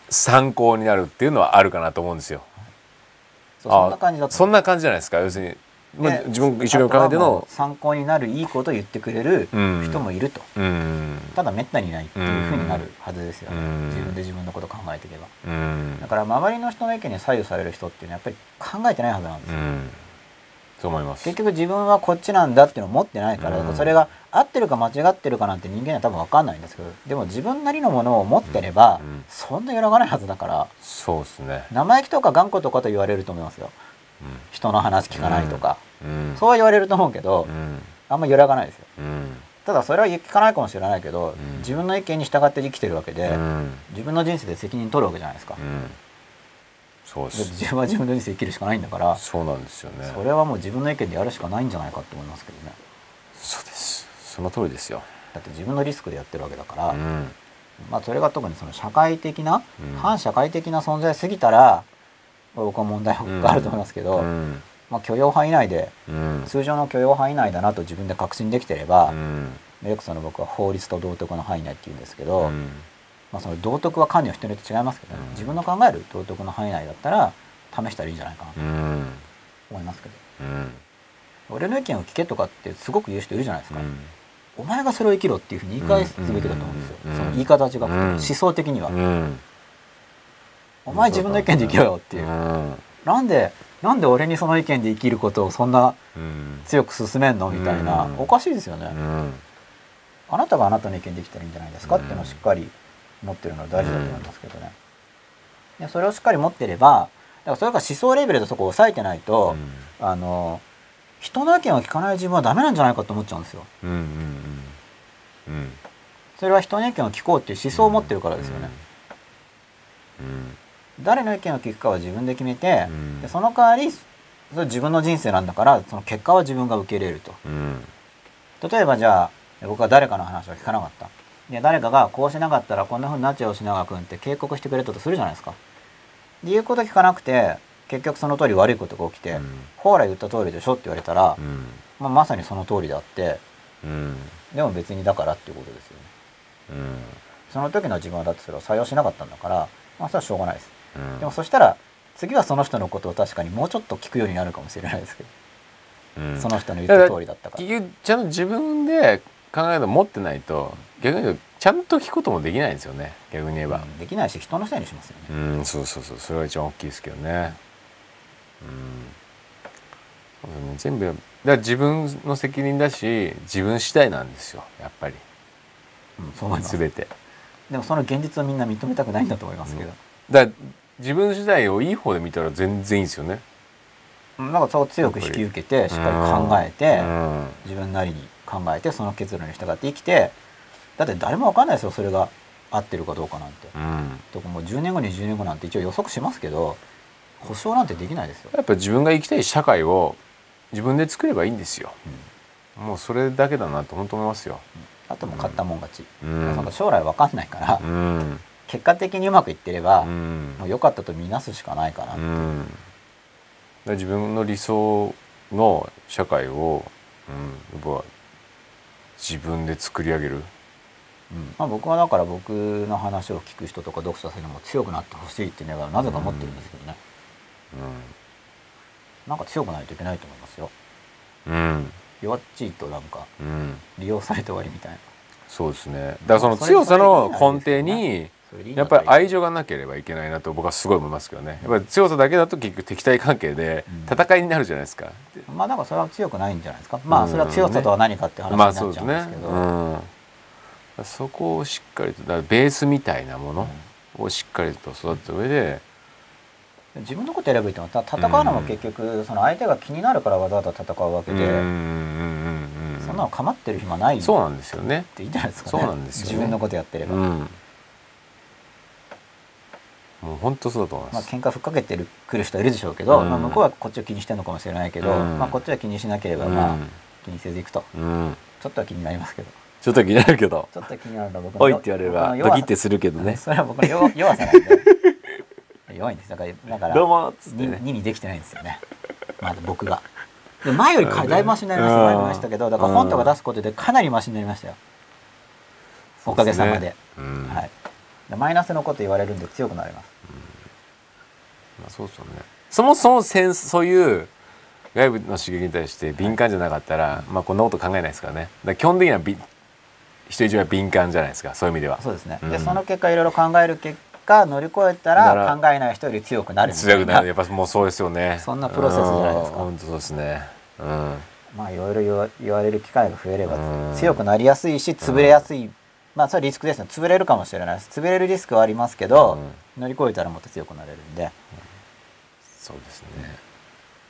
参考になるっていうのはあるかなと思うんですよ。そんな感じだとそんな感じじゃないですか？要するに、まあで自分が一緒に考えてあとはものう参考になるいいことを言ってくれるうん。人もいると、うん。ただめったにいないっていうふうになるはずですよね、うん。自分で自分のこと考えていけば。うん。だから周りの人の意見に左右される人っていうのはやっぱり考えてないはずなんですよ。結局自分はこっちなんだっていうのを持ってないから、うん。それが合ってるか間違ってるかなんて人間には多分分かんないんですけどでも自分なりのものを持ってれば、うん。うん。そんな揺らがないはずだからそうですね。生意気とか頑固とかと言われると思いますよ。人の話聞かないとか、うん。そうは言われると思うけど、うん。あんま揺らがないですよ。うん。ただそれは聞かないかもしれないけど、ん。自分の意見に従って生きてるわけで、うん。自分の人生で責任取るわけじゃないですか、うんそうです。自分は自分の人生生きるしかないんだからそうなんですよね。それはもう自分の意見でやるしかないんじゃないかと思いますけどねそうです。その通りですよ。だって自分のリスクでやってるわけだから、うんまあそれが特にその社会的な、うん反社会的な存在すぎたら僕は問題があると思いますけど、うんまあ、許容範囲内でうん通常の許容範囲内だなと自分で確信できてれば、うんよくその僕は法律と道徳の範囲内って言うんですけど、うんまあ、その道徳は管理の人によって違いますけどね、うん。自分の考える道徳の範囲内だったら試したらいいんじゃないかなとうん。思いますけど、うん。俺の意見を聞けとかってすごく言う人いるじゃないですか、うん。お前がそれを生きろっていうふうに言い返すべきだと思うんですよ、うん。その言い方は違くて、うん。思想的には、うん。お前自分の意見で生きろよっていう、うん。なんでなんで俺にその意見で生きることをそんなうん。強く進めんのみたいな、うん。おかしいですよね、うん。あなたがあなたの意見できたらいいんじゃないですかっていうのをしっかり持ってるのは大事だと思いますけどね。でそれをしっかり持ってればだからそれが思想レベルでそこを抑えてないと、あの人の意見を聞かない自分はダメなんじゃないかと思っちゃうんですよ。うんうんうん。うん。それは人の意見を聞こうっていう思想を持ってるからですよね。うん。誰の意見を聞くかは自分で決めて、うん。でその代わりそれ自分の人生なんだからその結果は自分が受け入れると。うん。例えばじゃあ僕は誰かの話を聞かなかったで誰かがこうしなかったらこんな風になっちゃうよ品川君って警告してくれたとするじゃないですか。で言うこと聞かなくて結局その通り悪いことが起きて、うん。ほら言った通りでしょって言われたら、うん。まあ、まさにその通りであってうん。でも別にだからっていうことですよね。うん。その時の自分はだってそれを採用しなかったんだからまあそれはしょうがないです。うん。でもそしたら次はその人のことを確かにもうちょっと聞くようになるかもしれないですけど、うん。その人の言った通りだったから。結局ちゃんと自分で考えるの持ってないと逆に言うとちゃんと聞くこともできないんですよね。逆に言えば。うんできないし人のせいにしますよね。うん、そうそうそう。それが一番大きいですけどね。うん。全部だから自分の責任だし自分次第なんですよ。やっぱり。うんそう思います。全て。でもその現実をみんな認めたくないんだと思いますけど、だから自分次第をいい方で見たら全然いいですよね。うんなんかそう強く引き受けてしっかり考えて、うん。自分なりに考えてその結論に従って生きてだって誰も分かんないですよそれが合ってるかどうかなんて。うん。とかもう10年後20年後なんて一応予測しますけど保証なんてできないですよ。やっぱ自分が生きたい社会を自分で作ればいいんですよ。もうそれだけだなと本当思いますよ。あともう買ったもん勝ち、うん。将来分かんないから、うん。結果的にうまくいってれば、うん。もう良かったと見なすしかないかな、うん、だから自分の理想の社会を、うん、やっぱ自分で作り上げる、うん。まあ、僕はだから僕の話を聞く人とか読者さんにも強くなってほしいっていうのはなぜか思ってるんですけどね、なんか強くないといけないと思いますよ。うん。うん弱っちいとなんかうん、利用されて終わりみたいな。そうですね。だからその強さの根底にやっぱり愛情がなければいけないなと僕はすごい思いますけどね。やっぱり強さだけだと結局敵対関係でうん。戦いになるじゃないですか、まあだからそれは強くないんじゃないですか。まあそれは強さとは何かって話にまなっちゃうんあそうですけど、うん、そこをしっかりとだベースみたいなものをしっかりと育てた上で、自分のこと選ぶっていうのはた戦うのも結局その相手が気になるからわざわざ戦うわけで、うんうんうんうんそんなの構ってる暇ないってそうなんですよね。いいんじゃないですかね。そうなんですよね。自分のことやってれば、うん。もう本当そうだと思いまあます。喧嘩ふっかけてるくる人はいるでしょうけど、うん。まあ、向こうはこっちを気にしてるのかもしれないけど、うん。まあ、こっちは気にしなければうん。まあ気にせずいくと。うん。ちょっとは気になりますけど。ちょっと気になるけど、ちょっと気になるのは僕のおいって言われればドキってするけどね。それは僕の弱弱さなんで。弱いんです。だからだからどうもっつってにね。2にできてないんですよね。まだ僕が。で前よりかだいぶマシになりました。ましたけどだから本とか出すことでかなりマシになりましたよ。おかげさまで。うん。はい。でマイナスのこと言われるんで強くなりますまあそうですよね。そもそもセンスそういう外部の刺激に対して敏感じゃなかったら、まあこんなこと考えないですからね。基本的にはび人一倍敏感じゃないですか。そういう意味では。そうですね、うんでその結果いろいろ考える結果乗り越えたならら考えない人より強くなる強くなるやっぱもうそうですよね。そんなプロセスじゃないですかうん本当そうですね。うん。まあいろいろ言われる機会が増えればうん強くなりやすいし潰れやすい、まあそれはリスクですね。潰れるかもしれないです。潰れるリスクはありますけど、乗り越えたらもっと強くなれるんで、そうですね。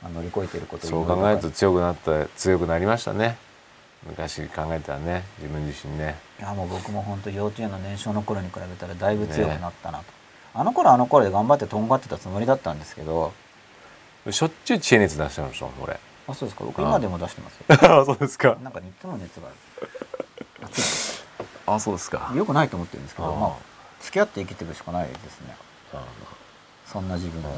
まあ、乗り越えてることそう考えると強くなった強くなりましたね。昔考えたらね。自分自身ね。いやもう僕も本当幼稚園の年少の頃に比べたらだいぶ強くなったなと、あの頃はあの頃で頑張ってとんがってたつもりだったんですけど。しょっちゅう知恵熱出してましたもん俺。あそうですか。僕今でも出してますよ。あそうですか。なんかいつも熱があるあそうですか。よくないと思ってるんですけどまあ付き合って生きていくしかないですね。あそんな自分で。あ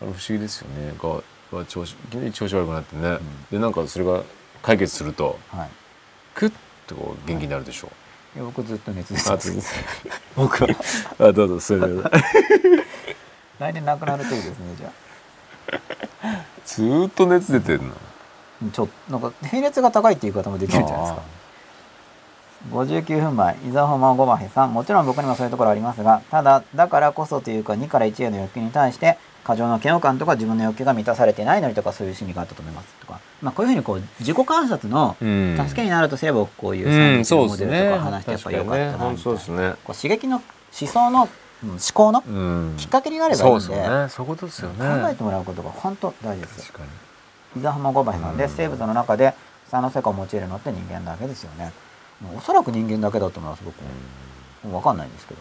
不思議ですよね。がが調子急に調子悪くなってね。でなんかそれが解決するとはい。クッとこう元気になるでしょ。いや僕ずっと熱出う。てます僕は。あどうぞそれで来年なくなるといいですねじゃあ。ずーっと熱出てるの。ちょなんか平熱が高いっていう言い方もできるんじゃないですか59分前伊沢浜ごまへさん。もちろん僕にもそういうところありますがただだからこそというか2から1への欲求に対して過剰な嫌悪感とか自分の欲求が満たされてないのにとかそういう心理があったと思いますとか。まあ、こういうふうにこう自己観察のうん。助けになるとすればこういううん三日のモデルとか話してやっぱ良かったなみこう刺激の思想の、うん思考のうん。きっかけになればいいんで,、そうそういうことですよね。考えてもらうことが本当大事です。伊沢浜五林さんで、うん。生物の中で差の世界を用いるのって人間だけですよねおそらく人間だけだと思います僕も、分かんないんですけど。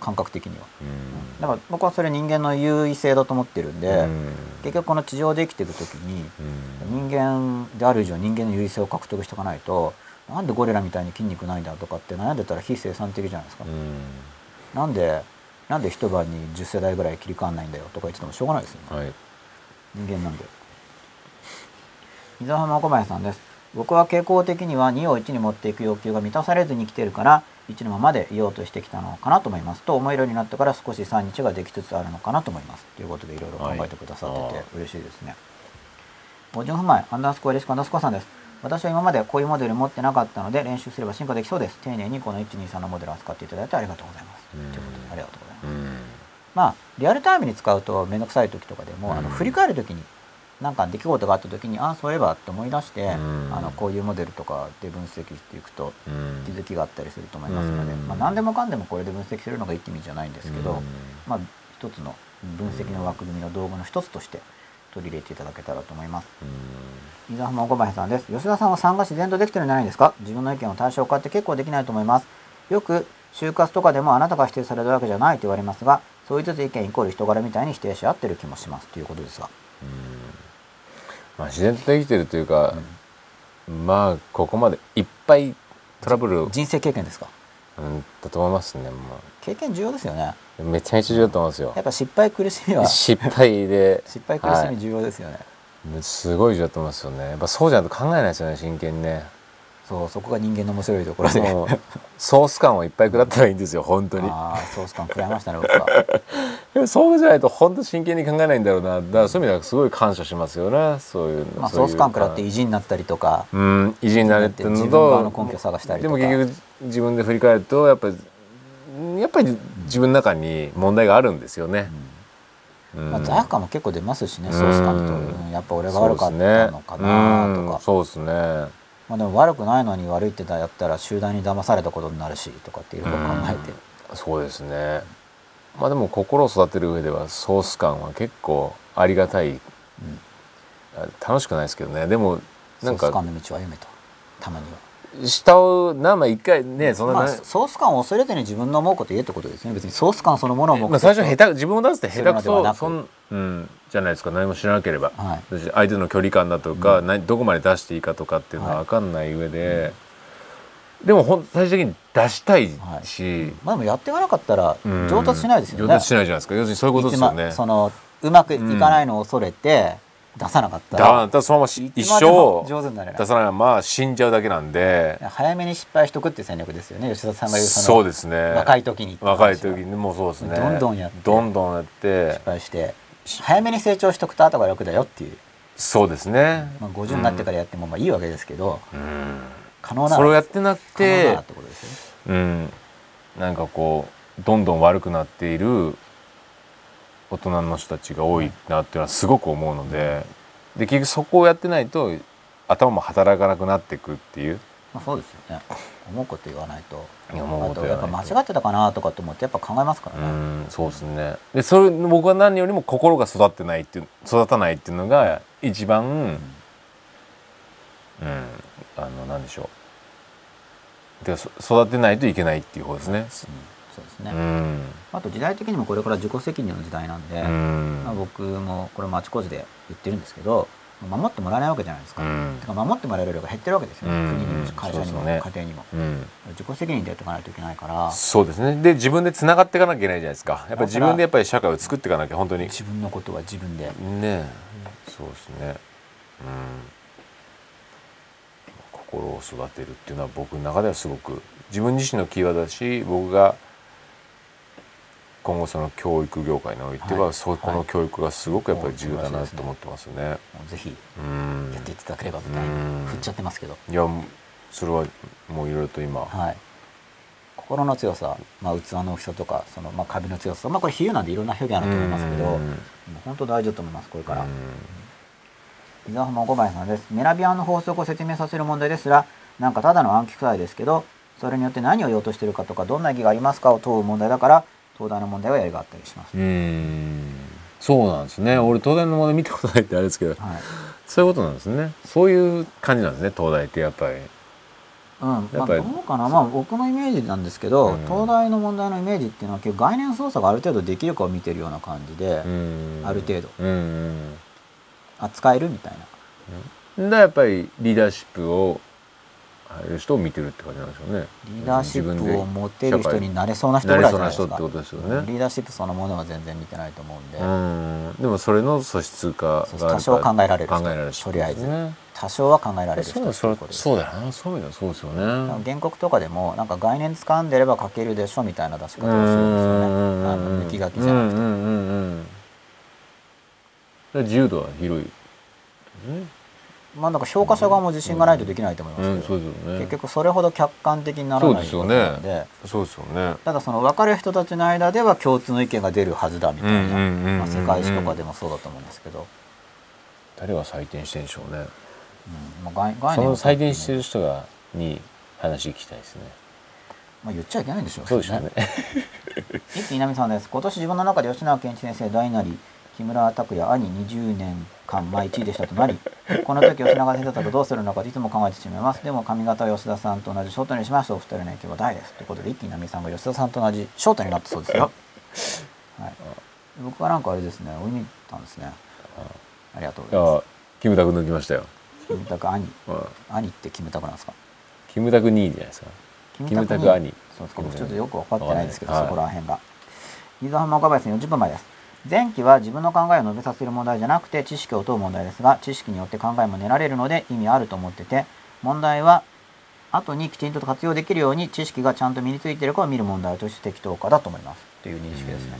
感覚的には。うん。だから僕はそれ人間の優位性だと思ってるんで、うん。結局この地上で生きていく時にうん。人間である以上人間の優位性を獲得しておかないとなんでゴリラみたいに筋肉ないんだとかって悩んでたら非生産的じゃないですか、うん。なんでなんで一晩に10世代ぐらい切り替わんないんだよとか言っててもしょうがないですよね。はい。人間なんで。伊沢浜小林さんです僕は傾向的には2を1に持っていく要求が満たされずに来てるから1のままでいようとしてきたのかなと思います。と思えるようになってから少し3日ができつつあるのかなと思います。ということでいろいろ考えてくださってはい。て嬉しいですね。五順不前アンダースコアリスクアンダースコアさんです。私は今までこういうモデル持ってなかったので練習すれば進化できそうです。丁寧にこの123のモデルを扱っていただいてありがとうございます。うん。ということでありがとうございます。うん。まあリアルタイムに使うと面倒くさい時とかでも、あのうん。振り返る時に何か出来事があった時にああそういえばって思い出して、うんあのこういうモデルとかで分析していくとうん気づきがあったりすると思いますので、うんまあ、何でもかんでもこれで分析するのがいいって意味じゃないんですけど、うんまあ一つの分析の枠組みの道具の一つとして取り入れていただけたらと思います。伊沢浜小林さんです。吉田さんは参加自然とできてるんじゃないですか？自分の意見を対象化って結構できないと思います。よく就活とかでもあなたが否定されるわけじゃないと言われますが、そう言いつつ意見イコール人柄みたいに否定し合ってる気もしますということですが。まあ自然とできてるというか、まあここまでいっぱいトラブル、うん、人生経験ですか？だと思いますね、ま経験重要ですよね。あ、めちゃめちゃ重要だと思いますよ。やっぱ失敗苦しみは、失失敗で敗苦しみ重要ですよね。すごい重要だと思いますよね。やっぱそうじゃないと考えないですよね真剣にねそう、そこが人間の面白いところで。ソース感をいっぱい食らったらいいんですよ本当に。ああ、ソース感食らいましたね、僕は。そうじゃないと本当真剣に考えないんだろうな。だからそういう意味ではすごい感謝しますよね。そういうまあ、ソース感食らって意地になったりとか、うん意地になれっていうの自分側のと根拠探したりでとか。も結局自分で振り返るとやっぱりやっぱり自分の中に問題があるんですよね。うん。まあ、罪悪感も結構出ますしね、ソース感と、うんうん。やっぱ俺が悪かったのかなとか、そうですね。まあ、でも悪くないのに悪いってやったら集団に騙されたことになるしとかっていろいろ考えて、そうですね。まあでも心を育てる上ではソース感は結構ありがたい。あ楽しくないですけどね。でもなんかソース感の道を歩めとたまには。下を何枚一回ねそんな、まあ、ソース感を恐れずに自分の思うことを言えってことですね別に。ソース感そのものを目的まあ、最初下手自分を出すって下手くそそん、うん、じゃないですか。何も知らなければ、はい。私相手の距離感だとか、何どこまで出していいかとかっていうのははい。分かんない上で、でもほん最終的に出したいし、まあ、でもやっていかなかったらうん。上達しないですよね、上達しないじゃないですか。要するにそういうことですよね。そのうまくいかないのを恐れて出さなかった。だら、だからそのまま一生上手になれない出さないまま死んじゃうだけなんで。早めに失敗しとくっていう戦略ですよね。吉田さんが言うそのそうですね。若い時に若い時にもうそうですね。どんどんやって。どんどんやって。失敗して。早めに成長しとくと後が楽だよっていう、そうですね、まあ、50になってからやってもまあいいわけですけど、うん。可能ならそれをやってなく可能なってことですよね。うん、なんかこうどんどん悪くなっている大人の人たちが多いなっていうのはすごく思うのでで結局そこをやってないと頭も働かなくなっていくっていう。まあ、そうですよね。思うこと言わないと。思うことやっぱ間違ってたかなとかって思ってやっぱ考えますからうね、んそうですね。でそれ僕は何よりも心が育ってないっていう育たないっていうのが一番うん。あのなんでしょう。でそ育てないといけないっていう方ですねそうですね、うん。あと時代的にもこれから自己責任の時代なんで、うん。まあ、僕もこれもあちこちで言ってるんですけど守ってもらえないわけじゃないですか,、うん。か守ってもらえる量が減ってるわけですよね、うん。国にも会社にも、家庭にも。うん。自己責任でやっていかないといけないから。そうですね。で自分でつながっていかなきゃいけないじゃないですか。やっぱり自分でやっぱり社会を作っていかなきゃ本当に。ね自分のことは自分で。えそうですね。うん。心を育てるっていうのは僕の中ではすごく自分自身のキーワードだし僕が今後その教育業界においては、はい。そこの教育がすごくやっぱり重要だなと思ってますね。もうぜひうん。やっていただければみたいうん。な振っちゃってますけど、いやそれはもういろいろと今、はい。心の強さ、まあ、器の大きさとかその、まあ、カビの強さ、まあ、これ比喩なんでいろんな表現あると思いますけど、うん。もう本当大事だと思いますこれから、うん。伊沢浜小林さんです。メラビアンの法則を説明させる問題ですらなんかただの暗記くらいですけどそれによって何を言おうとしてるかとかどんな意義がありますかを問う問題だから東大の問題はやりがあったりします、うん。そうなんですね。俺東大の問題見たことないってあれですけど。はい。そういうことなんですね。そういう感じなんですね東大ってやっぱり。うん、まあ、どうかな、まあ、僕のイメージなんですけど、うん。東大の問題のイメージっていうのは結構概念操作がある程度できるかを見てるような感じで、うん。ある程度。うん扱えるみたいな。うん。でやっぱりリーダーシップを入る人を見てるって感じなんでしょうね。リーダーシップを持てる人になれそうな人なぐらいじゃなですか。てことですよね。リーダーシップそのものは全然見てないと思うんで、うん。でもそれの素質か多少考えられる人。考えられる人とりあえず。ね多少は考えられる人そうだそうことですそうだよな。そういうのはそうですよね。原告とかでもなんか概念掴んでれば書けるでしょみたいな出し方をするんですよね。あの抜き書きじゃなくて、自由度は広い。ですねまあなんか評価者側も自信がないとできないと思いますけど、結局それほど客観的にならないので。そうですよね。ただその分かる人たちの間では共通の意見が出るはずだみたいな、まあ、世界史とかでもそうだと思うんですけど、誰が採点してんでしょうね。うん。まあ、概概その採点してる人がに話聞きたいですね。まあ、言っちゃいけないんでしょうそうでしょうね一木稲美さんです。今年自分の中で吉永健一先生大なり木村拓哉兄20年間毎1位でしたとなりこの時吉永先生だとどうするのかといつも考えてしまいます。でも髪型は吉田さんと同じショートにしました。お二人の影響は大です。ということで一木稲美さんが吉田さんと同じショートになったそうですよ、はい、僕はなんかあれですね追い抜いたんですね。ありがとうごいざいまやキムタク抜きましたよ、すキムタク兄。うん。兄ってキムタクなんですか？キムタク2位じゃないですか。キムタク兄。そうですか。僕ちょっとよく分かってないですけど、はい。そこら辺が。伊沢浜岡林さん40分前です前期は自分の考えを述べさせる問題じゃなくて知識を問う問題ですが知識によって考えも練られるので意味あると思ってて問題は後にきちんと活用できるように知識がちゃんと身についているかを見る問題として適当化だと思います。という認識ですね。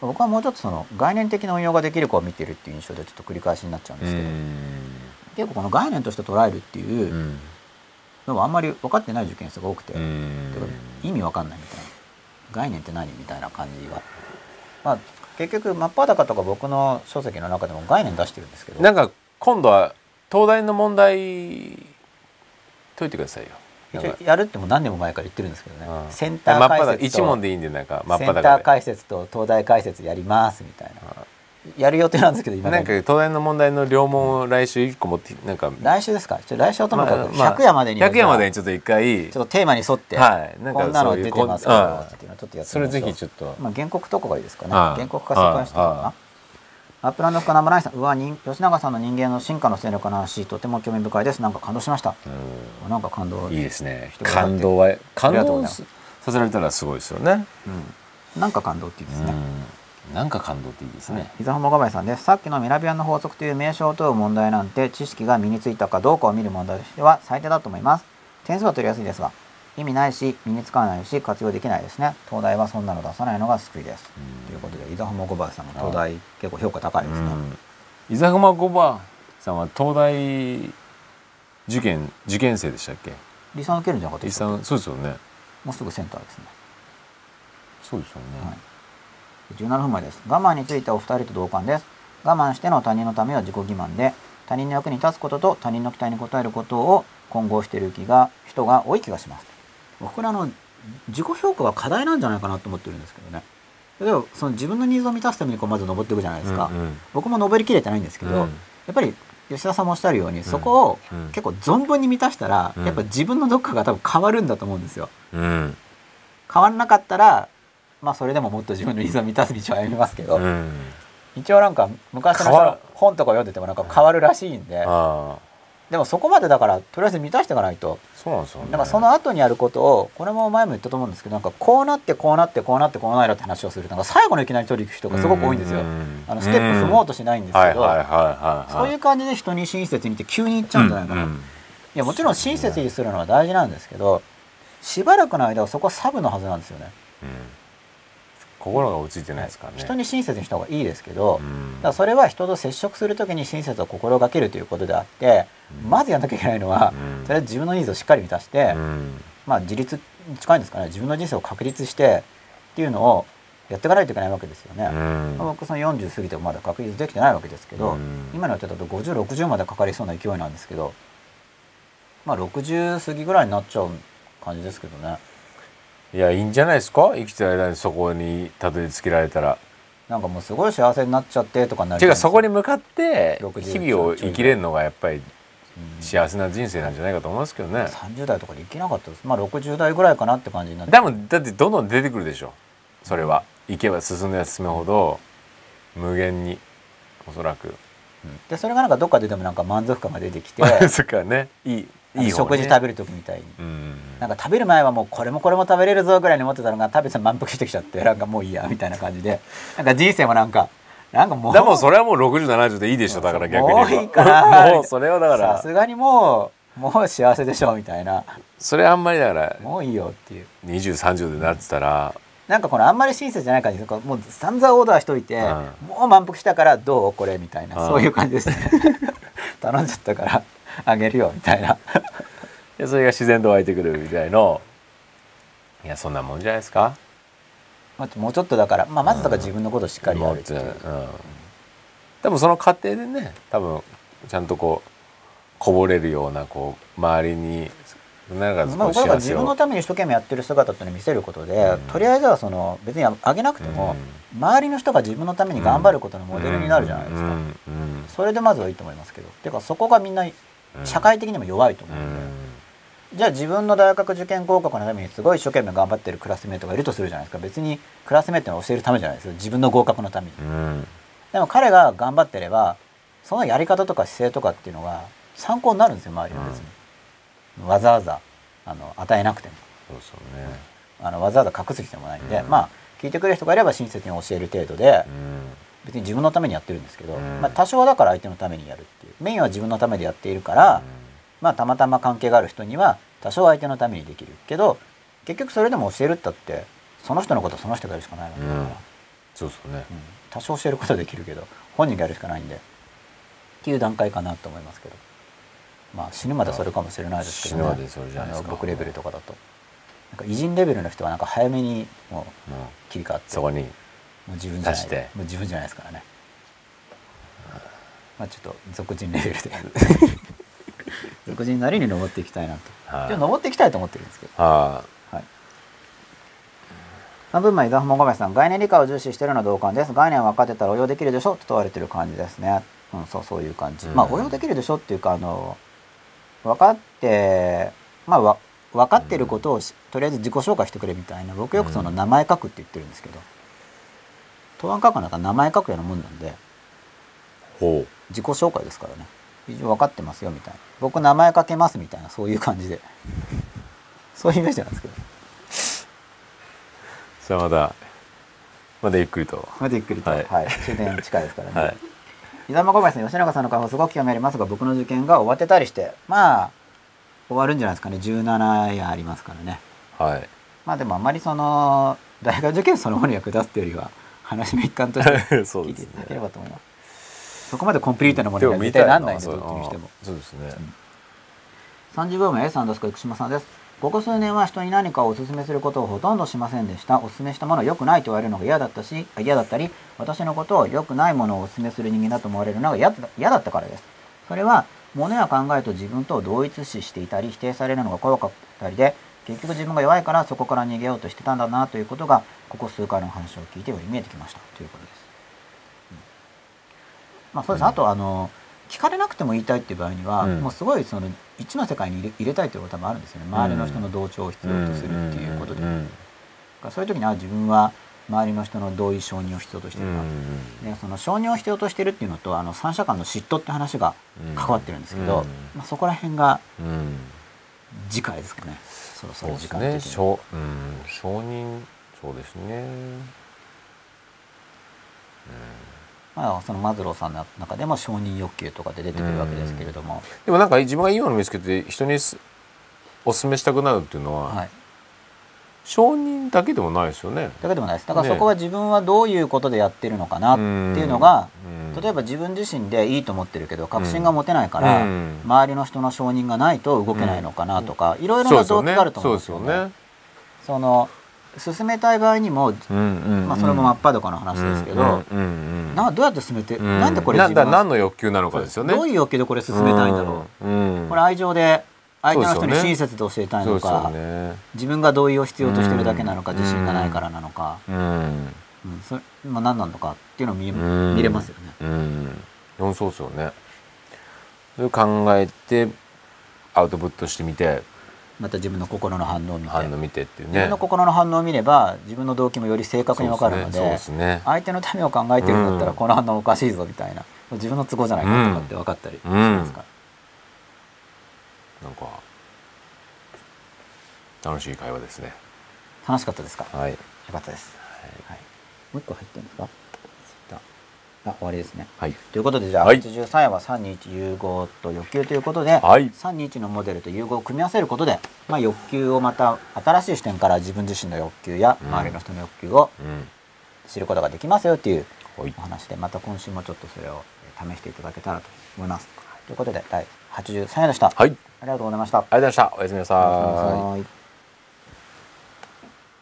僕はもうちょっとその概念的な運用ができるかを見てるっていう印象でちょっと繰り返しになっちゃうんうですけど、ん。結構この概念として捉えるっていううんのがあんまり分かってない受験生が多くて、意味わかんないみたいな。概念って何みたいな感じが。まあ結局真っ裸とか僕の書籍の中でも概念出してるんですけど。なんか今度は東大の問題解いてくださいよ。やるってもう何年も前から言ってるんですけどね、うん。センター解説と一問でいいんでなんかセンター解説と東大解説やりますみたいなやる予定なんですけど今なんか東大の問題の両問を来週一個持ってなんか来週ですか？ちょ来週はともかくまあ100夜までに100夜までにちょっと一回ちょっとテーマに沿って、はいなんかこんなの出てますけどっていうのをちょっとやってそれぜみましょうひちょっとまあ、原告とかがいいですかね。はい原告か世界史とかな。アップランド深生ライさん、うわ、人吉永さんの人間の進化の戦略の話、とても興味深いです。なんか感動しました。うなんか感動。んいいですね感動は感動させられたらすごいですよねうん。なんか感動っていいですね。うんなんか感動っていいですね膝浜ガバイさんです。さっきのミラビアンの法則という名称を問う問題なんて、知識が身についたかどうかを見る問題としては最低だと思います。点数は取りやすいですが、意味ないし、身につかないし、活用できないですね。東大はそんなの出さないのが救いです。ということで、伊沢浜ガバイさんも東大結構評価高いですね。うん伊沢熊五番さんは東大受験受験生でしたっけ？理想受けるんじゃなかったそうですよねもうすぐセンターですね。そうですよね、はい17分前です。我慢についてお二人と同感です。我慢しての他人のためは自己欺瞞で、他人の役に立つことと他人の期待に応えることを混合している気が、人が多い気がします。僕これあの、自己評価が課題なんじゃないかなと思ってるんですけどね。例えば、その自分のニーズを満たすためにこうまず登っていくじゃないですか。うんうん僕も登りきれてないんですけど、うんやっぱり吉田さんもおっしゃるように、そこをうん結構存分に満たしたら、うんやっぱ自分のどっかが多分変わるんだと思うんですよ。うん変わらなかったら、まあそれでももっと自分のニーズを満たす道を歩みますけど、うん。一応なんか昔の本とか読んでてもなんか変わるらしいんで、でもそこまでだからとりあえず満たしていかないと。そうなんですよね。だからその後にやることをこれも前も言ったと思うんですけどなんかこうなってこうなってこうなってこうなるって話をするとなんか最後のいきなり取り行く人がすごく多いんですよ。うんあのステップ踏もうとしないんですけど、そういう感じで人に親切にって急に言っちゃうんじゃないかな、うんうん。いやもちろん親切にするのは大事なんですけどしばらくの間はそこはサブのはずなんですよね。うん心が落ち着いてないですからね。人に親切にした方がいいですけど、うん。それは人と接触するときに親切を心がけるということであって、まずやんなきゃいけないのは、うん。とりあえず自分のニーズをしっかり満たして、うん。まあ自立に近いんですかね。自分の人生を確立してっていうのをやっていかないといけないわけですよね。僕その40過ぎてもまだ確立できてないわけですけど、うん。今のやってたと5060までかかりそうな勢いなんですけどまあ60過ぎぐらいになっちゃう感じですけどねいやいいんじゃないですか？生きてる間にそこにたどり着けられたら。なんかもうすごい幸せになっちゃってとかになるていうかそこに向かって60日々を生きれるのがやっぱり幸せな人生なんじゃないかと思いますけどね。30代とかで生きなかったです。まあ60代ぐらいかなって感じになって。でもだってどんどん出てくるでしょ。それは。行けば進めば進むほど無限におそらく。でそれがなんかどっかででもなんか満足感が出てきて。そっかね。いいいい方食事食べる時みたいに、うん。なんか食べる前はもうこれもこれも食べれるぞぐらいに思ってたのが食べて満腹してきちゃってなんかもういいやみたいな感じで。なんか人生もなんかなんかもうでもそれはもう6070でいいでしょだから逆に。もういいか。なもうそれはだから。さすがにもうもう幸せでしょみたいな。それあんまりだからもういいよっていう。2030でなってたら。なんかこのあんまり親切じゃない感じですもう散々オーダーしといて、うん。もう満腹したからどうこれみたいな、うん。そういう感じですね。頼んじゃったからあげるよみたいな。でそれが自然と湧いてくるみたいの。いやそんなもんじゃないですか。まあもうちょっとだから、まあ、まずだから自分のことをしっかりやるっていう、もううん。でもその過程でね多分ちゃんとこうこぼれるようなこう周りになんかまあ、自分のために一生懸命やってる姿っていうのを見せることで、うん。とりあえずはその別にあげなくても、周りの人が自分のために頑張ることのモデルになるじゃないですか、うん。うん。それでまずはいいと思いますけど。ていうかそこがみんな社会的にも弱いと思うので、じゃあ自分の大学受験合格のためにすごい一生懸命頑張ってるクラスメートがいるとするじゃないですか。別にクラスメートに教えるためじゃないですよ。自分の合格のために。うんうんでも彼が頑張ってればそのやり方とか姿勢とかっていうのが参考になるんですよ周りの別に、わざわざあの与えなくても。そうね。あのわざわざ隠す必要もないんで、うん。まあ聞いてくれる人がいれば親切に教える程度で。うん別に自分のためにやってるんですけど、うん。まあ、多少はだから相手のためにやるっていう。メインは自分のためでやっているから、まあたまたま関係がある人には多少相手のためにできるけど結局それでも教えるったってその人のことはその人がやるしかないわけだから、うん。そうそうね。うん。多少教えることはできるけど本人がやるしかないんでっていう段階かなと思いますけど。まあ死ぬまでそれかもしれないですけど、死ぬまでそれじゃないですか。僕レベルとかだと。なんか偉人レベルの人はなんか早めにもう切り替わって。そこにもう自分じゃない。もう自分じゃないですからね。まあちょっと俗人レベルで。俗人なりに登っていきたいなと、はい。でも登っていきたいと思ってるんですけど。ははい。3分前、伊沢もごめさん、概念理解を重視しているのは同感です。概念を分かってたら応用できるでしょと問われてる感じですね。うん、そう、そういう感じ。うん。まあ、応用できるでしょっていうか、あの、分かって、まあ、わ分かってることをしとりあえず自己紹介してくれみたいな、僕よくそのうん。名前書くって言ってるんですけど、答案書くなんか名前書くようなもんなんで、いほ自己紹介ですからね。非常に分かってますよみたいな。僕名前書けますみたいな、そういう感じで。そういうイメージなんですけど。うそれはまだまだゆっくりとまずゆっくりと、ははいい終電近いですからね。はい伊沢小林さん、吉永さんの顔すごく興味ありますが、僕の受験が終わってたりして、まあ、終わるんじゃないですかね。17夜ありますからね。はいまあでもあんまりその、大学受験そのものに役立つっていうよりは、話の一環としてそう聞いていただければと思います。そこまでコンプリートなもでのには絶対なんないんで、どっちにしても。そうですね30秒前 S アンダースコ生島さんですここ数年は人に何かをお勧めすることをほとんどしませんでしたお勧めしたものを良くないと言われるのが嫌だったし嫌だったり私のことを良くないものをお勧めする人間だと思われるのが嫌だったからですそれは物や考えと自分とを同一視していたり否定されるのが怖かったりで結局自分が弱いからそこから逃げようとしてたんだなということがここ数回の話を聞いてより見えてきましたということです、うん。まあそうです、あとあの聞かれなくても言いたいっていう場合には、うん。もうすごいその一の世界に入れたいということもあるんですよね。周りの人の同調を必要とするっていうことで、そういう時には自分は周りの人の同意承認を必要としてるか、うん。でその承認を必要としてるっていうのとあの三者間の嫉妬って話が関わってるんですけど、うん。まあ、そこら辺がうん。次回ですかね。そろそろ時間的に、ね。承認そうですね。まあ、そのマズローさんの中でも承認欲求とかで出てくるわけですけれども、でもなんか自分がいいものを見つけて人にすお勧めしたくなるっていうのは、はい、承認だけでもないですよね。だけでもないです。だからねそこは自分はどういうことでやってるのかなっていうのが、例えば自分自身でいいと思ってるけど確信が持てないから、うん。周りの人の承認がないと動けないのかなとか、いろいろな動機があると思うんですよね。そうですよね。その進めたい場合にも、まあ、それも真っ裸の話ですけど、などうやって進めて、うん。なんでこれなんだ自分は何の欲求なのかですよね。どういう欲求でこれ進めたいんだろう、これ愛情で相手の人に親切で教えたいのか、ね。自分が同意を必要としてるだけなのか、うん。自信がないからなのか、うん。うんそれまあ、何なのかっていうのを見見れますよね。うん。うん。そうですよね。それを考えてアウトプットしてみてまた自分の心の反応を見て、反応見てっていうね。自分の心の反応を見れば自分の動機もより正確に分かるのでそうですね。相手のためを考えてるんだったらうん。この反応おかしいぞみたいな自分の都合じゃないかとかって分かったりしますから、なんか楽しい会話ですね。楽しかったですか、はい。よかったです、はい、もう一個入ってるんですか？あ終わりですね。はい。ということでじゃあ、はい。83夜は321融合と欲求ということで、はい。321のモデルと融合を組み合わせることで、まあ、欲求をまた新しい視点から自分自身の欲求やうん。周りの人の欲求をうん。知ることができますよっていうはい。お話でまた今週もちょっとそれをえー試していただけたらと思います。ということで第83夜でした。はい。ありありがとうございました。がとうございました。おやすみなさい